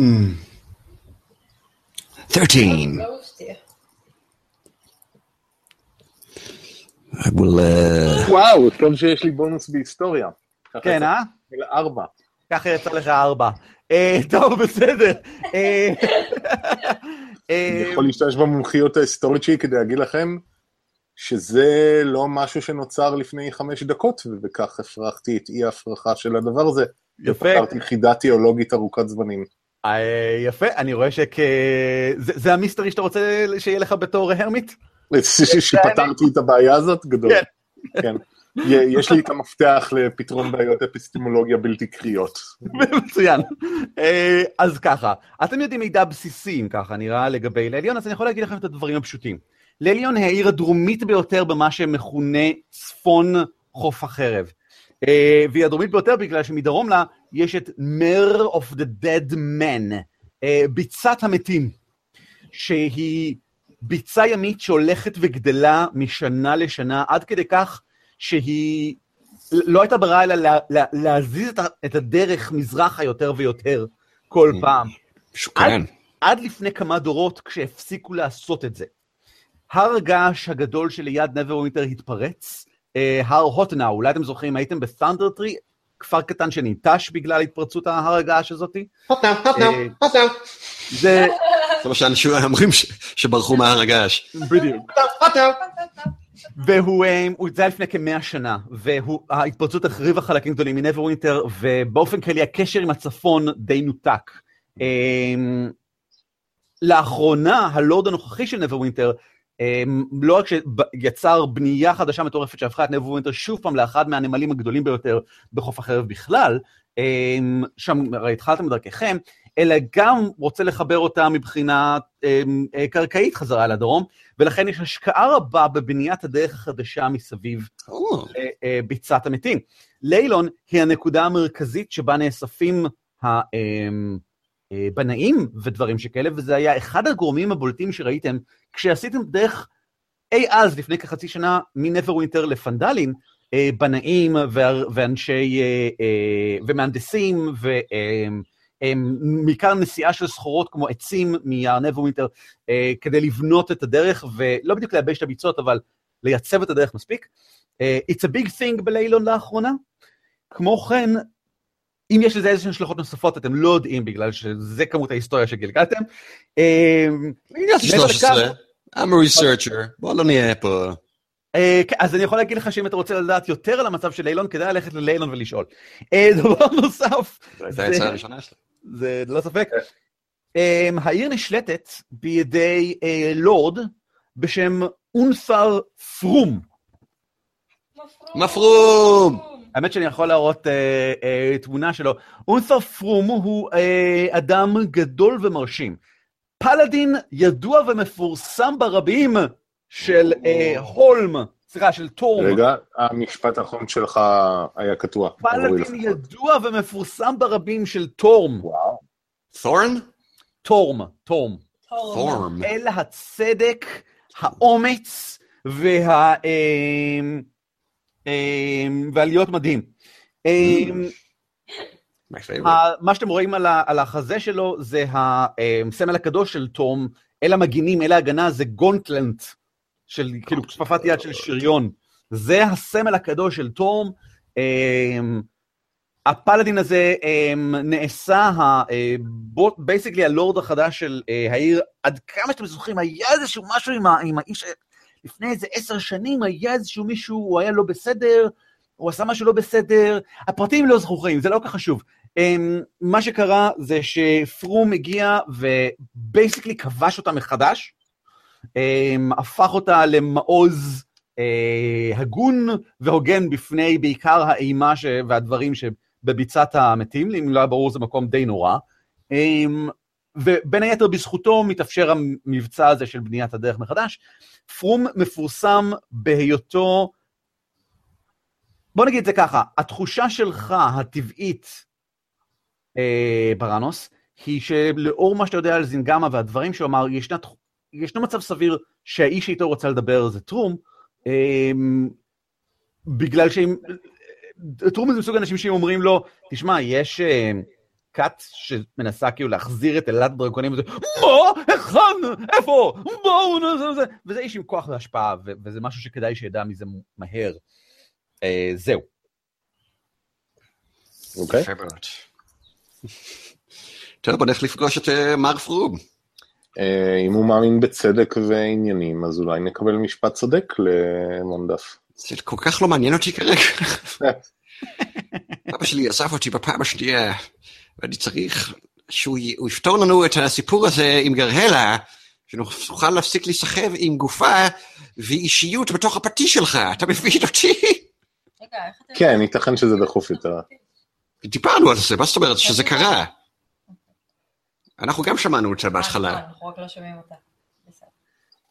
Speaker 2: 13. Will, uh,
Speaker 3: וואו, טוב שיש לי בונוס בהיסטוריה.
Speaker 1: כן, אה?
Speaker 3: ארבע.
Speaker 1: ככה יצא לך ארבע. אה, טוב, בסדר. אה,
Speaker 3: אני
Speaker 1: אה,
Speaker 3: יכול להשתמש במומחיות ההיסטורית שלי כדי להגיד לכם שזה לא משהו שנוצר לפני חמש דקות, ובכך הפרחתי את אי ההפרחה של הדבר הזה.
Speaker 1: יפה.
Speaker 3: ופתרתי חידה תיאולוגית ארוכת זמנים.
Speaker 1: אה, יפה, אני רואה שכ... זה, זה המיסטרי שאתה רוצה שיהיה לך בתור הרמיט?
Speaker 3: שפתרתי את הבעיה הזאת, גדול.
Speaker 1: כן.
Speaker 3: כן. יש לי את המפתח לפתרון בעיות אפיסטמולוגיה בלתי קריאות.
Speaker 1: מצוין. אה, אז ככה, אתם יודעים מידע בסיסי, אם ככה נראה, לגבי לעליון, אז אני יכול להגיד לכם את הדברים הפשוטים. לעליון היא העיר הדרומית ביותר במה שמכונה צפון חוף החרב. אה, והיא הדרומית ביותר בגלל שמדרום לה יש את מר of the dead man, אה, ביצת המתים, שהיא ביצה ימית שהולכת וגדלה משנה לשנה, עד כדי כך שהיא לא הייתה ברירה אלא לה, לה, להזיז את, הדרך מזרחה יותר ויותר כל פעם.
Speaker 2: משוכן.
Speaker 1: עד לפני כמה דורות כשהפסיקו לעשות את זה. הר הגעש הגדול שליד נברווינטר התפרץ, אה, הר הוטנאו, אולי אתם זוכרים, הייתם בסנדר טרי, כפר קטן שניטש בגלל התפרצות ההר הגעש הזאתי?
Speaker 5: הוטנאו, הוטנאו,
Speaker 1: אה,
Speaker 5: הוטנאו,
Speaker 1: זה
Speaker 2: מה שאנשים אומרים שברחו מהר הגעש.
Speaker 1: בדיוק. והוא, אה, זה היה לפני כמאה שנה, וההתפרצות החריבה חלקים גדולים מנברווינטר, ובאופן כללי הקשר עם הצפון די נותק. אה, לאחרונה, הלורד הנוכחי של נברווינטר, אה, לא רק שיצר בנייה חדשה מטורפת שהפכה את נברווינטר שוב פעם לאחד מהנמלים הגדולים ביותר בחוף החרב בכלל, שם הרי התחלתם בדרככם, אלא גם רוצה לחבר אותה מבחינה אה, אה, קרקעית חזרה לדרום, ולכן יש השקעה רבה בבניית הדרך החדשה מסביב
Speaker 2: או,
Speaker 1: אה, אה, המתים. ליילון היא הנקודה המרכזית שבה נאספים הבנאים ודברים שכאלה, וזה היה אחד הגורמים הבולטים שראיתם כשעשיתם דרך אי אז, לפני כחצי שנה, מנברווינטר לפנדלין, אה, בנאים ואנשי, אה, אה, ומהנדסים, ומכאן נסיעה של סחורות כמו עצים מיער נברווינטר, אה, כדי לבנות את הדרך, ולא בדיוק לייבש את הביצות, אבל לייצב את הדרך מספיק. אה, It's a big thing בליילון לאחרונה. כמו כן, אם יש לזה איזשהן השלכות נוספות, אתם לא יודעים, בגלל שזה כמות ההיסטוריה שגלגלתם. אה,
Speaker 2: הגעתי
Speaker 1: מעבר
Speaker 2: 13,
Speaker 1: לכך-
Speaker 2: I'm a researcher, בוא לא נהיה פה.
Speaker 1: אה, כן, אז אני יכול להגיד לך שאם אתה רוצה לדעת יותר על המצב של ליילון, כדאי ללכת לליילון ולשאול. אה, דבר נוסף,
Speaker 2: זו העצה הראשונה שלי.
Speaker 1: זה ללא ספק. אה, העיר נשלטת בידי אה, לורד בשם אונסר פרום.
Speaker 2: מפרום!
Speaker 1: האמת שאני יכול להראות אה, אה, תמונה שלו. אונסר פרום הוא אדם גדול ומרשים. פלאדין ידוע ומפורסם ברבים של הולם, סליחה, של טורם.
Speaker 3: רגע, המשפט האחרון שלך היה קטוע.
Speaker 1: פלאדין. ידוע ומפורסם ברבים של טורם.
Speaker 3: וואו.
Speaker 2: תורן?
Speaker 1: טורם, טורם.
Speaker 2: תורם.
Speaker 1: אל הצדק, האומץ וה... אה, אה, והלהיות מדהים. ה- מה שאתם רואים על החזה שלו זה הסמל הקדוש של תום, אל המגינים, אל ההגנה, זה gauntlet, של כאילו כפפת יד של שריון. זה הסמל הקדוש של תום. אמ, ה paladin הזה אמ, נעשה, basically הלורד החדש של אה, העיר, עד כמה שאתם זוכרים, היה איזשהו משהו עם האיש, לפני איזה עשר שנים היה איזשהו מישהו, הוא היה לא בסדר, הוא עשה משהו לא בסדר, הפרטים לא זכורים, זה לא כל כך חשוב. Um, מה שקרה זה שפרום הגיע ובייסיקלי כבש אותה מחדש, הפך אותה למעוז uh, הגון והוגן בפני בעיקר האימה. והדברים שבביצת המתים, אם לא היה ברור זה מקום די נורא. Um, ובין היתר בזכותו מתאפשר המבצע הזה של בניית הדרך מחדש. פרום מפורסם בהיותו בוא נגיד את זה ככה, התחושה שלך הטבעית, אה, ברנוס, היא שלאור מה שאתה יודע על זינגמה והדברים שהוא אמר, ישנה, ישנו מצב סביר שהאיש שאיתו רוצה לדבר זה טרום, אה, בגלל שאם... טרום זה מסוג האנשים שאם אומרים לו, תשמע, יש אה, כת שמנסה כאילו להחזיר את אלת הדרקונים, וזה, מה? היכן? איפה? בואו נעשה את זה. וזה איש עם כוח והשפעה, ו- וזה משהו שכדאי שידע מזה מהר. אה, זהו.
Speaker 3: אוקיי.
Speaker 2: טוב, בוא נלך לפגוש את אה, מר פרום.
Speaker 3: אה, אם הוא מאמין בצדק ועניינים, אז אולי נקבל משפט צודק למונדף.
Speaker 2: זה כל כך לא מעניין אותי כרגע. אבא שלי עזב אותי בפעם השנייה, ואני צריך שהוא יפתור לנו את הסיפור הזה עם גרהלה, שנוכל להפסיק להיסחב עם גופה ואישיות בתוך הפטיש שלך, אתה מבין אותי?
Speaker 3: כן, ייתכן שזה דחוף יותר.
Speaker 2: דיברנו על זה, מה זאת אומרת שזה קרה? אנחנו גם שמענו את זה
Speaker 4: אה,
Speaker 2: בהתחלה.
Speaker 4: נכון, אנחנו רק לא שומעים אותה.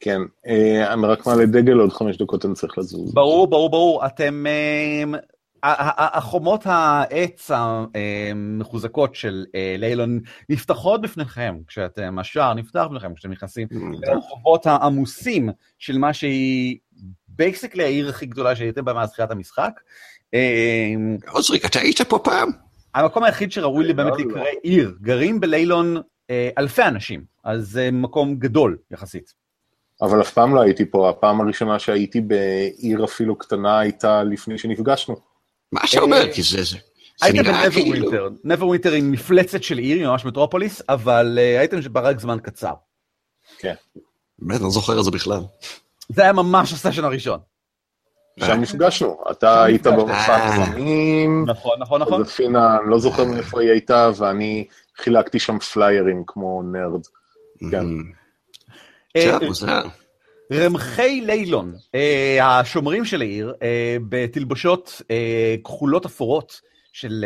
Speaker 3: כן, אה, אני רק מעלה דגל, עוד חמש דקות אני צריך לזוז.
Speaker 1: ברור, ברור, ברור. אתם... אמ, ה- ה- ה- החומות העץ המחוזקות של אה, ליילון נפתחות בפניכם כשאתם, השער נפתח בפניכם כשאתם נכנסים לרחובות העמוסים של מה שהיא basically העיר הכי גדולה שהייתם בה מאז תחילת המשחק.
Speaker 2: עוזריק, אתה היית פה פעם?
Speaker 1: המקום היחיד שראוי לי באמת
Speaker 3: לא, לא.
Speaker 1: להיקרא עיר, גרים בליילון אה, אלפי אנשים, אז זה מקום גדול יחסית.
Speaker 3: אבל אף פעם לא הייתי פה, הפעם הראשונה שהייתי בעיר אפילו קטנה הייתה לפני שנפגשנו.
Speaker 2: מה אתה אומר? כי זה... זה-
Speaker 1: הייתם
Speaker 2: נראה כאילו...
Speaker 1: בנברווינטר, נברווינטר היא מפלצת של עיר, היא ממש מטרופוליס, אבל אה, הייתם ברק זמן קצר.
Speaker 2: באמת, אני לא זוכר את זה בכלל.
Speaker 1: זה היה ממש הסשן הראשון.
Speaker 3: שם נפגשנו, אתה היית. במופע
Speaker 2: אה.
Speaker 3: קסמים,
Speaker 1: נכון, נכון, נכון.
Speaker 3: זפינה, אני לא זוכר מאיפה היא הייתה, ואני חילקתי שם פליירים כמו נרד. כן.
Speaker 1: אה. רמחי ליילון, אה, השומרים של העיר, אה, בתלבושות כחולות אפורות של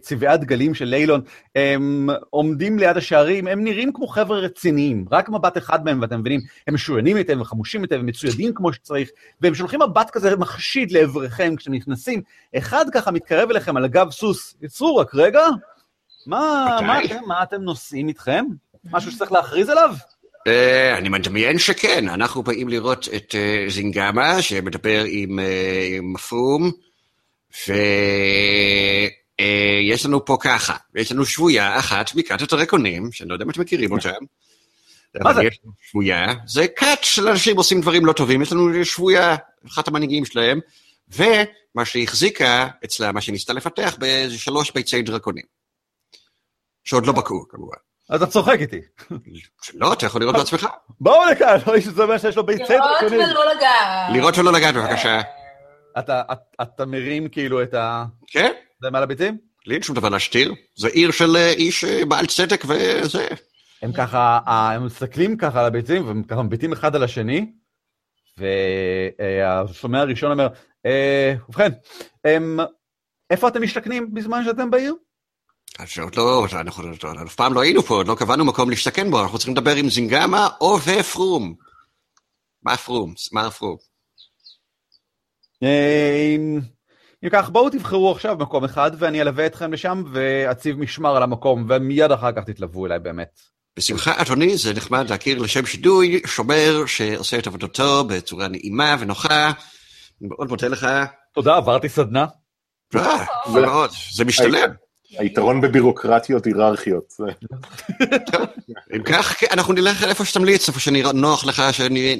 Speaker 1: צבעי הדגלים של ליילון, הם עומדים ליד השערים, הם נראים כמו חבר'ה רציניים, רק מבט אחד מהם, ואתם מבינים, הם משוריינים היטב, וחמושים היטב, ומצוידים כמו שצריך, והם שולחים מבט כזה מחשיד לעבריכם כשאתם נכנסים, אחד ככה מתקרב אליכם על הגב סוס, יצרו רק רגע, מה,
Speaker 2: מתי?
Speaker 1: מה אתם, מה אתם נושאים איתכם? משהו שצריך להכריז עליו?
Speaker 2: אה, אני מדמיין שכן, אנחנו באים לראות את אה, זינגמה שמדבר עם אה, עם מפום, ויש לנו פה ככה, יש לנו שבויה אחת מכת הדרקונים, שאני לא יודע אם אתם מכירים אותם.
Speaker 1: מה זה?
Speaker 2: שבויה, זה כת של אנשים עושים דברים לא טובים, יש לנו שבויה, אחת המנהיגים שלהם, ומה שהחזיקה אצלה, מה שניסתה לפתח, באיזה שלוש ביצי דרקונים. שעוד לא בקעו, כמובן.
Speaker 1: אז אתה צוחק איתי.
Speaker 2: לא, אתה יכול לראות בעצמך.
Speaker 1: בואו לכאן, לא איש שזה אומר שיש לו ביצי
Speaker 4: לראות
Speaker 1: דרקונים.
Speaker 4: ולא לגעת.
Speaker 2: לראות ולא לגעת, בבקשה.
Speaker 1: אתה, מרים כאילו את ה...
Speaker 2: כן?
Speaker 1: זה מעל הביצים?
Speaker 2: לי אין שום דבר להשתיר. זה עיר של אה, איש אה, בעל צדק וזה.
Speaker 1: הם ככה, הם מסתכלים ככה על הביצים, והם ככה מביטים אחד על השני, והשומע הראשון אומר, "אה, ובכן, הם, איפה אתם משתכנים בזמן שאתם בעיר?
Speaker 2: אז עוד לא, אנחנו אנחנו אף פעם לא היינו פה, עוד לא קבענו מקום להשתכן בו, אנחנו צריכים לדבר עם זינגמה או ופרום. מה פרום? מה פרום?
Speaker 1: אה, אם כך, בואו תבחרו עכשיו מקום אחד, ואני אלווה אתכם לשם, ואציב משמר על המקום, ומיד אחר כך תתלוו אליי באמת.
Speaker 2: בשמחה, אדוני, זה נחמד להכיר לשם שידוי, שומר שעושה את עבודתו בצורה נעימה ונוחה. אני מאוד מודה לך.
Speaker 1: תודה, עברתי סדנה.
Speaker 2: אה, מאוד, זה משתלם.
Speaker 3: היתרון בבירוקרטיות היררכיות.
Speaker 2: אם כך, כן, אנחנו נלך לאיפה שתמליץ, איפה שנראה נוח לך,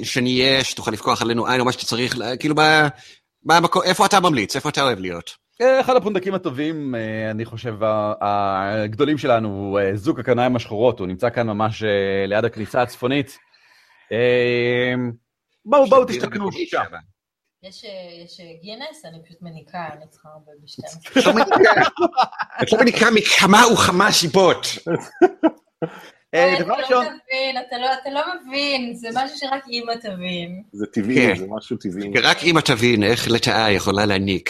Speaker 2: שנהיה, שתוכל לפקוח עלינו עין או מה שאתה צריך, לה- כאילו, איפה אתה ממליץ? איפה אתה אוהב להיות?
Speaker 1: אה, אחד הפונדקים הטובים, אה, אני חושב, הגדולים שלנו, הוא אה, זוג הקניים השחורות, הוא נמצא כאן ממש ליד הכניסה הצפונית. בואו, בואו תשתכנו שם.
Speaker 4: יש אה, יש, אה, גינס, אני פשוט מניקה, אני צריכה הרבה ב-12.
Speaker 2: את לא מניקה- את לא מניקה מכמה וכמה סיבות.
Speaker 1: אה,
Speaker 4: אתה
Speaker 1: דבר
Speaker 4: לא
Speaker 1: ראשון,
Speaker 4: מבין, אתה לא- אתה לא מבין, זה משהו שרק אימא תבין.
Speaker 3: זה טבעי,
Speaker 2: כן.
Speaker 3: זה משהו טבעי.
Speaker 2: רק אמא תבין איך לטאה יכולה להניק.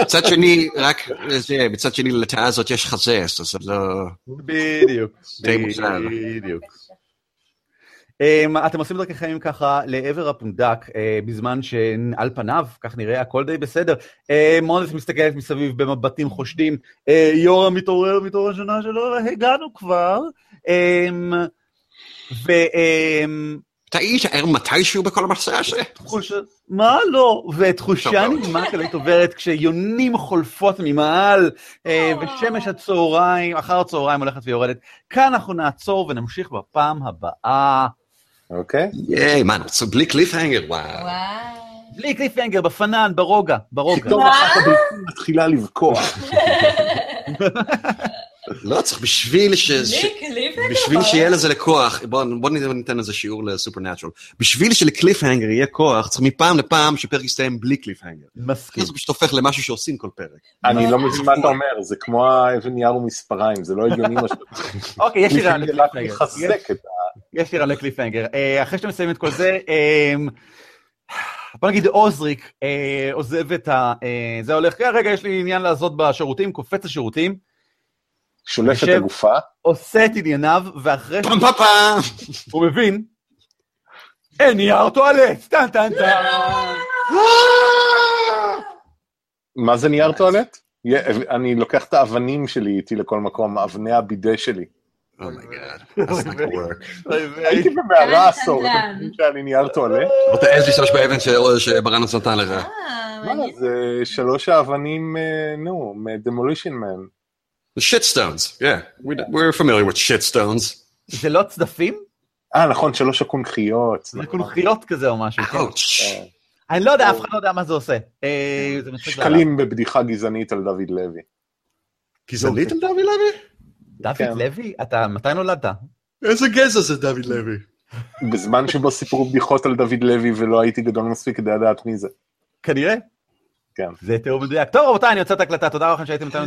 Speaker 2: מצד שני, רק זה, מצד שני לטאה הזאת יש חזה, אז זה לא...
Speaker 1: בדיוק,
Speaker 2: די מוזר.
Speaker 1: בדיוק. Um, אתם עושים דרככם ככה לעבר הפונדק, uh, בזמן שעל פניו, כך נראה, הכל די בסדר. Uh, מונדס מסתכלת מסביב במבטים חושדים, uh, יורם מתעורר מתור השנה שלו, הגענו כבר. Um, ו... Um,
Speaker 2: אתה היית ער מתישהו בכל המסע הזה?
Speaker 1: מה לא? ותחושה. נעימה כללית עוברת כשיונים חולפות ממעל, אה, ושמש הצהריים, אחר הצהריים הולכת ויורדת. כאן אנחנו נעצור ונמשיך בפעם הבאה.
Speaker 3: אוקיי?
Speaker 2: ייי, מה, בלי קליפהנגר, וואו.
Speaker 4: וואו.
Speaker 1: בלי קליפהנגר, בפנן, ברוגע, ברוגע.
Speaker 3: פתאום אחת הביצים מתחילה לבקוע.
Speaker 2: לא צריך, בשביל ש... בשביל. שיהיה לזה לכוח, בוא, בוא ניתן איזה שיעור לסופרנטרל. בשביל שלקליפהנגר יהיה כוח, צריך מפעם לפעם שפרק יסתיים בלי קליפהנגר.
Speaker 1: מסכים.
Speaker 2: זה פשוט הופך למשהו שעושים כל פרק.
Speaker 3: אני לא מבין מה אתה אומר, זה כמו האבן נייר ומספריים, זה לא הגיוני מה שאתה
Speaker 1: אוקיי, יש לי רעיון לקליפהנגר. יש לי רעיון לקליפהנגר. אה, אחרי שאתם מסיימים את כל זה, אה, בוא נגיד עוזריק אה, עוזב את ה... זה הולך, רגע, יש לי עניין לעשות בשירותים, קופץ לשירותים,
Speaker 3: שולף את הגופה,
Speaker 1: עושה את ענייניו, ואחרי
Speaker 2: פעם פעם פעם!
Speaker 1: שהוא מבין, אין נייר טואלט, טן טן טן.
Speaker 3: מה זה נייר טואלט? אני לוקח את האבנים שלי איתי לכל מקום, אבני הבידה שלי.
Speaker 2: oh my God, that's not gonna work.
Speaker 3: הייתי במערה עשור, אתה. חושב שהיה לי נייר טואלט?
Speaker 2: בוא תעז להשתמש באבן ש- שברנוס נתן לך.
Speaker 4: אה,
Speaker 3: מה. זה שלוש האבנים, אה, נו, מ-Demolition Man.
Speaker 2: The shitstones, yeah. We- We're familiar with shitstones.
Speaker 1: זה לא צדפים?
Speaker 3: אה, נכון, שלוש הקונכיות.
Speaker 1: זה
Speaker 3: נכון.
Speaker 1: קונכיות כזה או משהו. כן.
Speaker 2: Ouch.
Speaker 3: אה,
Speaker 1: אני לא יודע, אף אחד לא יודע מה זה עושה. אה.
Speaker 3: שקלים בבדיחה גזענית על דוד לוי.
Speaker 2: גזענית על דוד לוי?
Speaker 1: דוד
Speaker 3: כן.
Speaker 1: לוי? אתה, מתי נולדת?
Speaker 2: איזה גזע זה דוד לוי?
Speaker 3: בזמן שבו סיפרו בדיחות על דוד לוי ולא הייתי גדול מספיק כדי לדעת מי זה.
Speaker 1: כנראה.
Speaker 3: כן.
Speaker 1: זה תיאור מדויק. טוב רבותיי, אני עוצר את ההקלטה, תודה לכם שהייתם איתנו.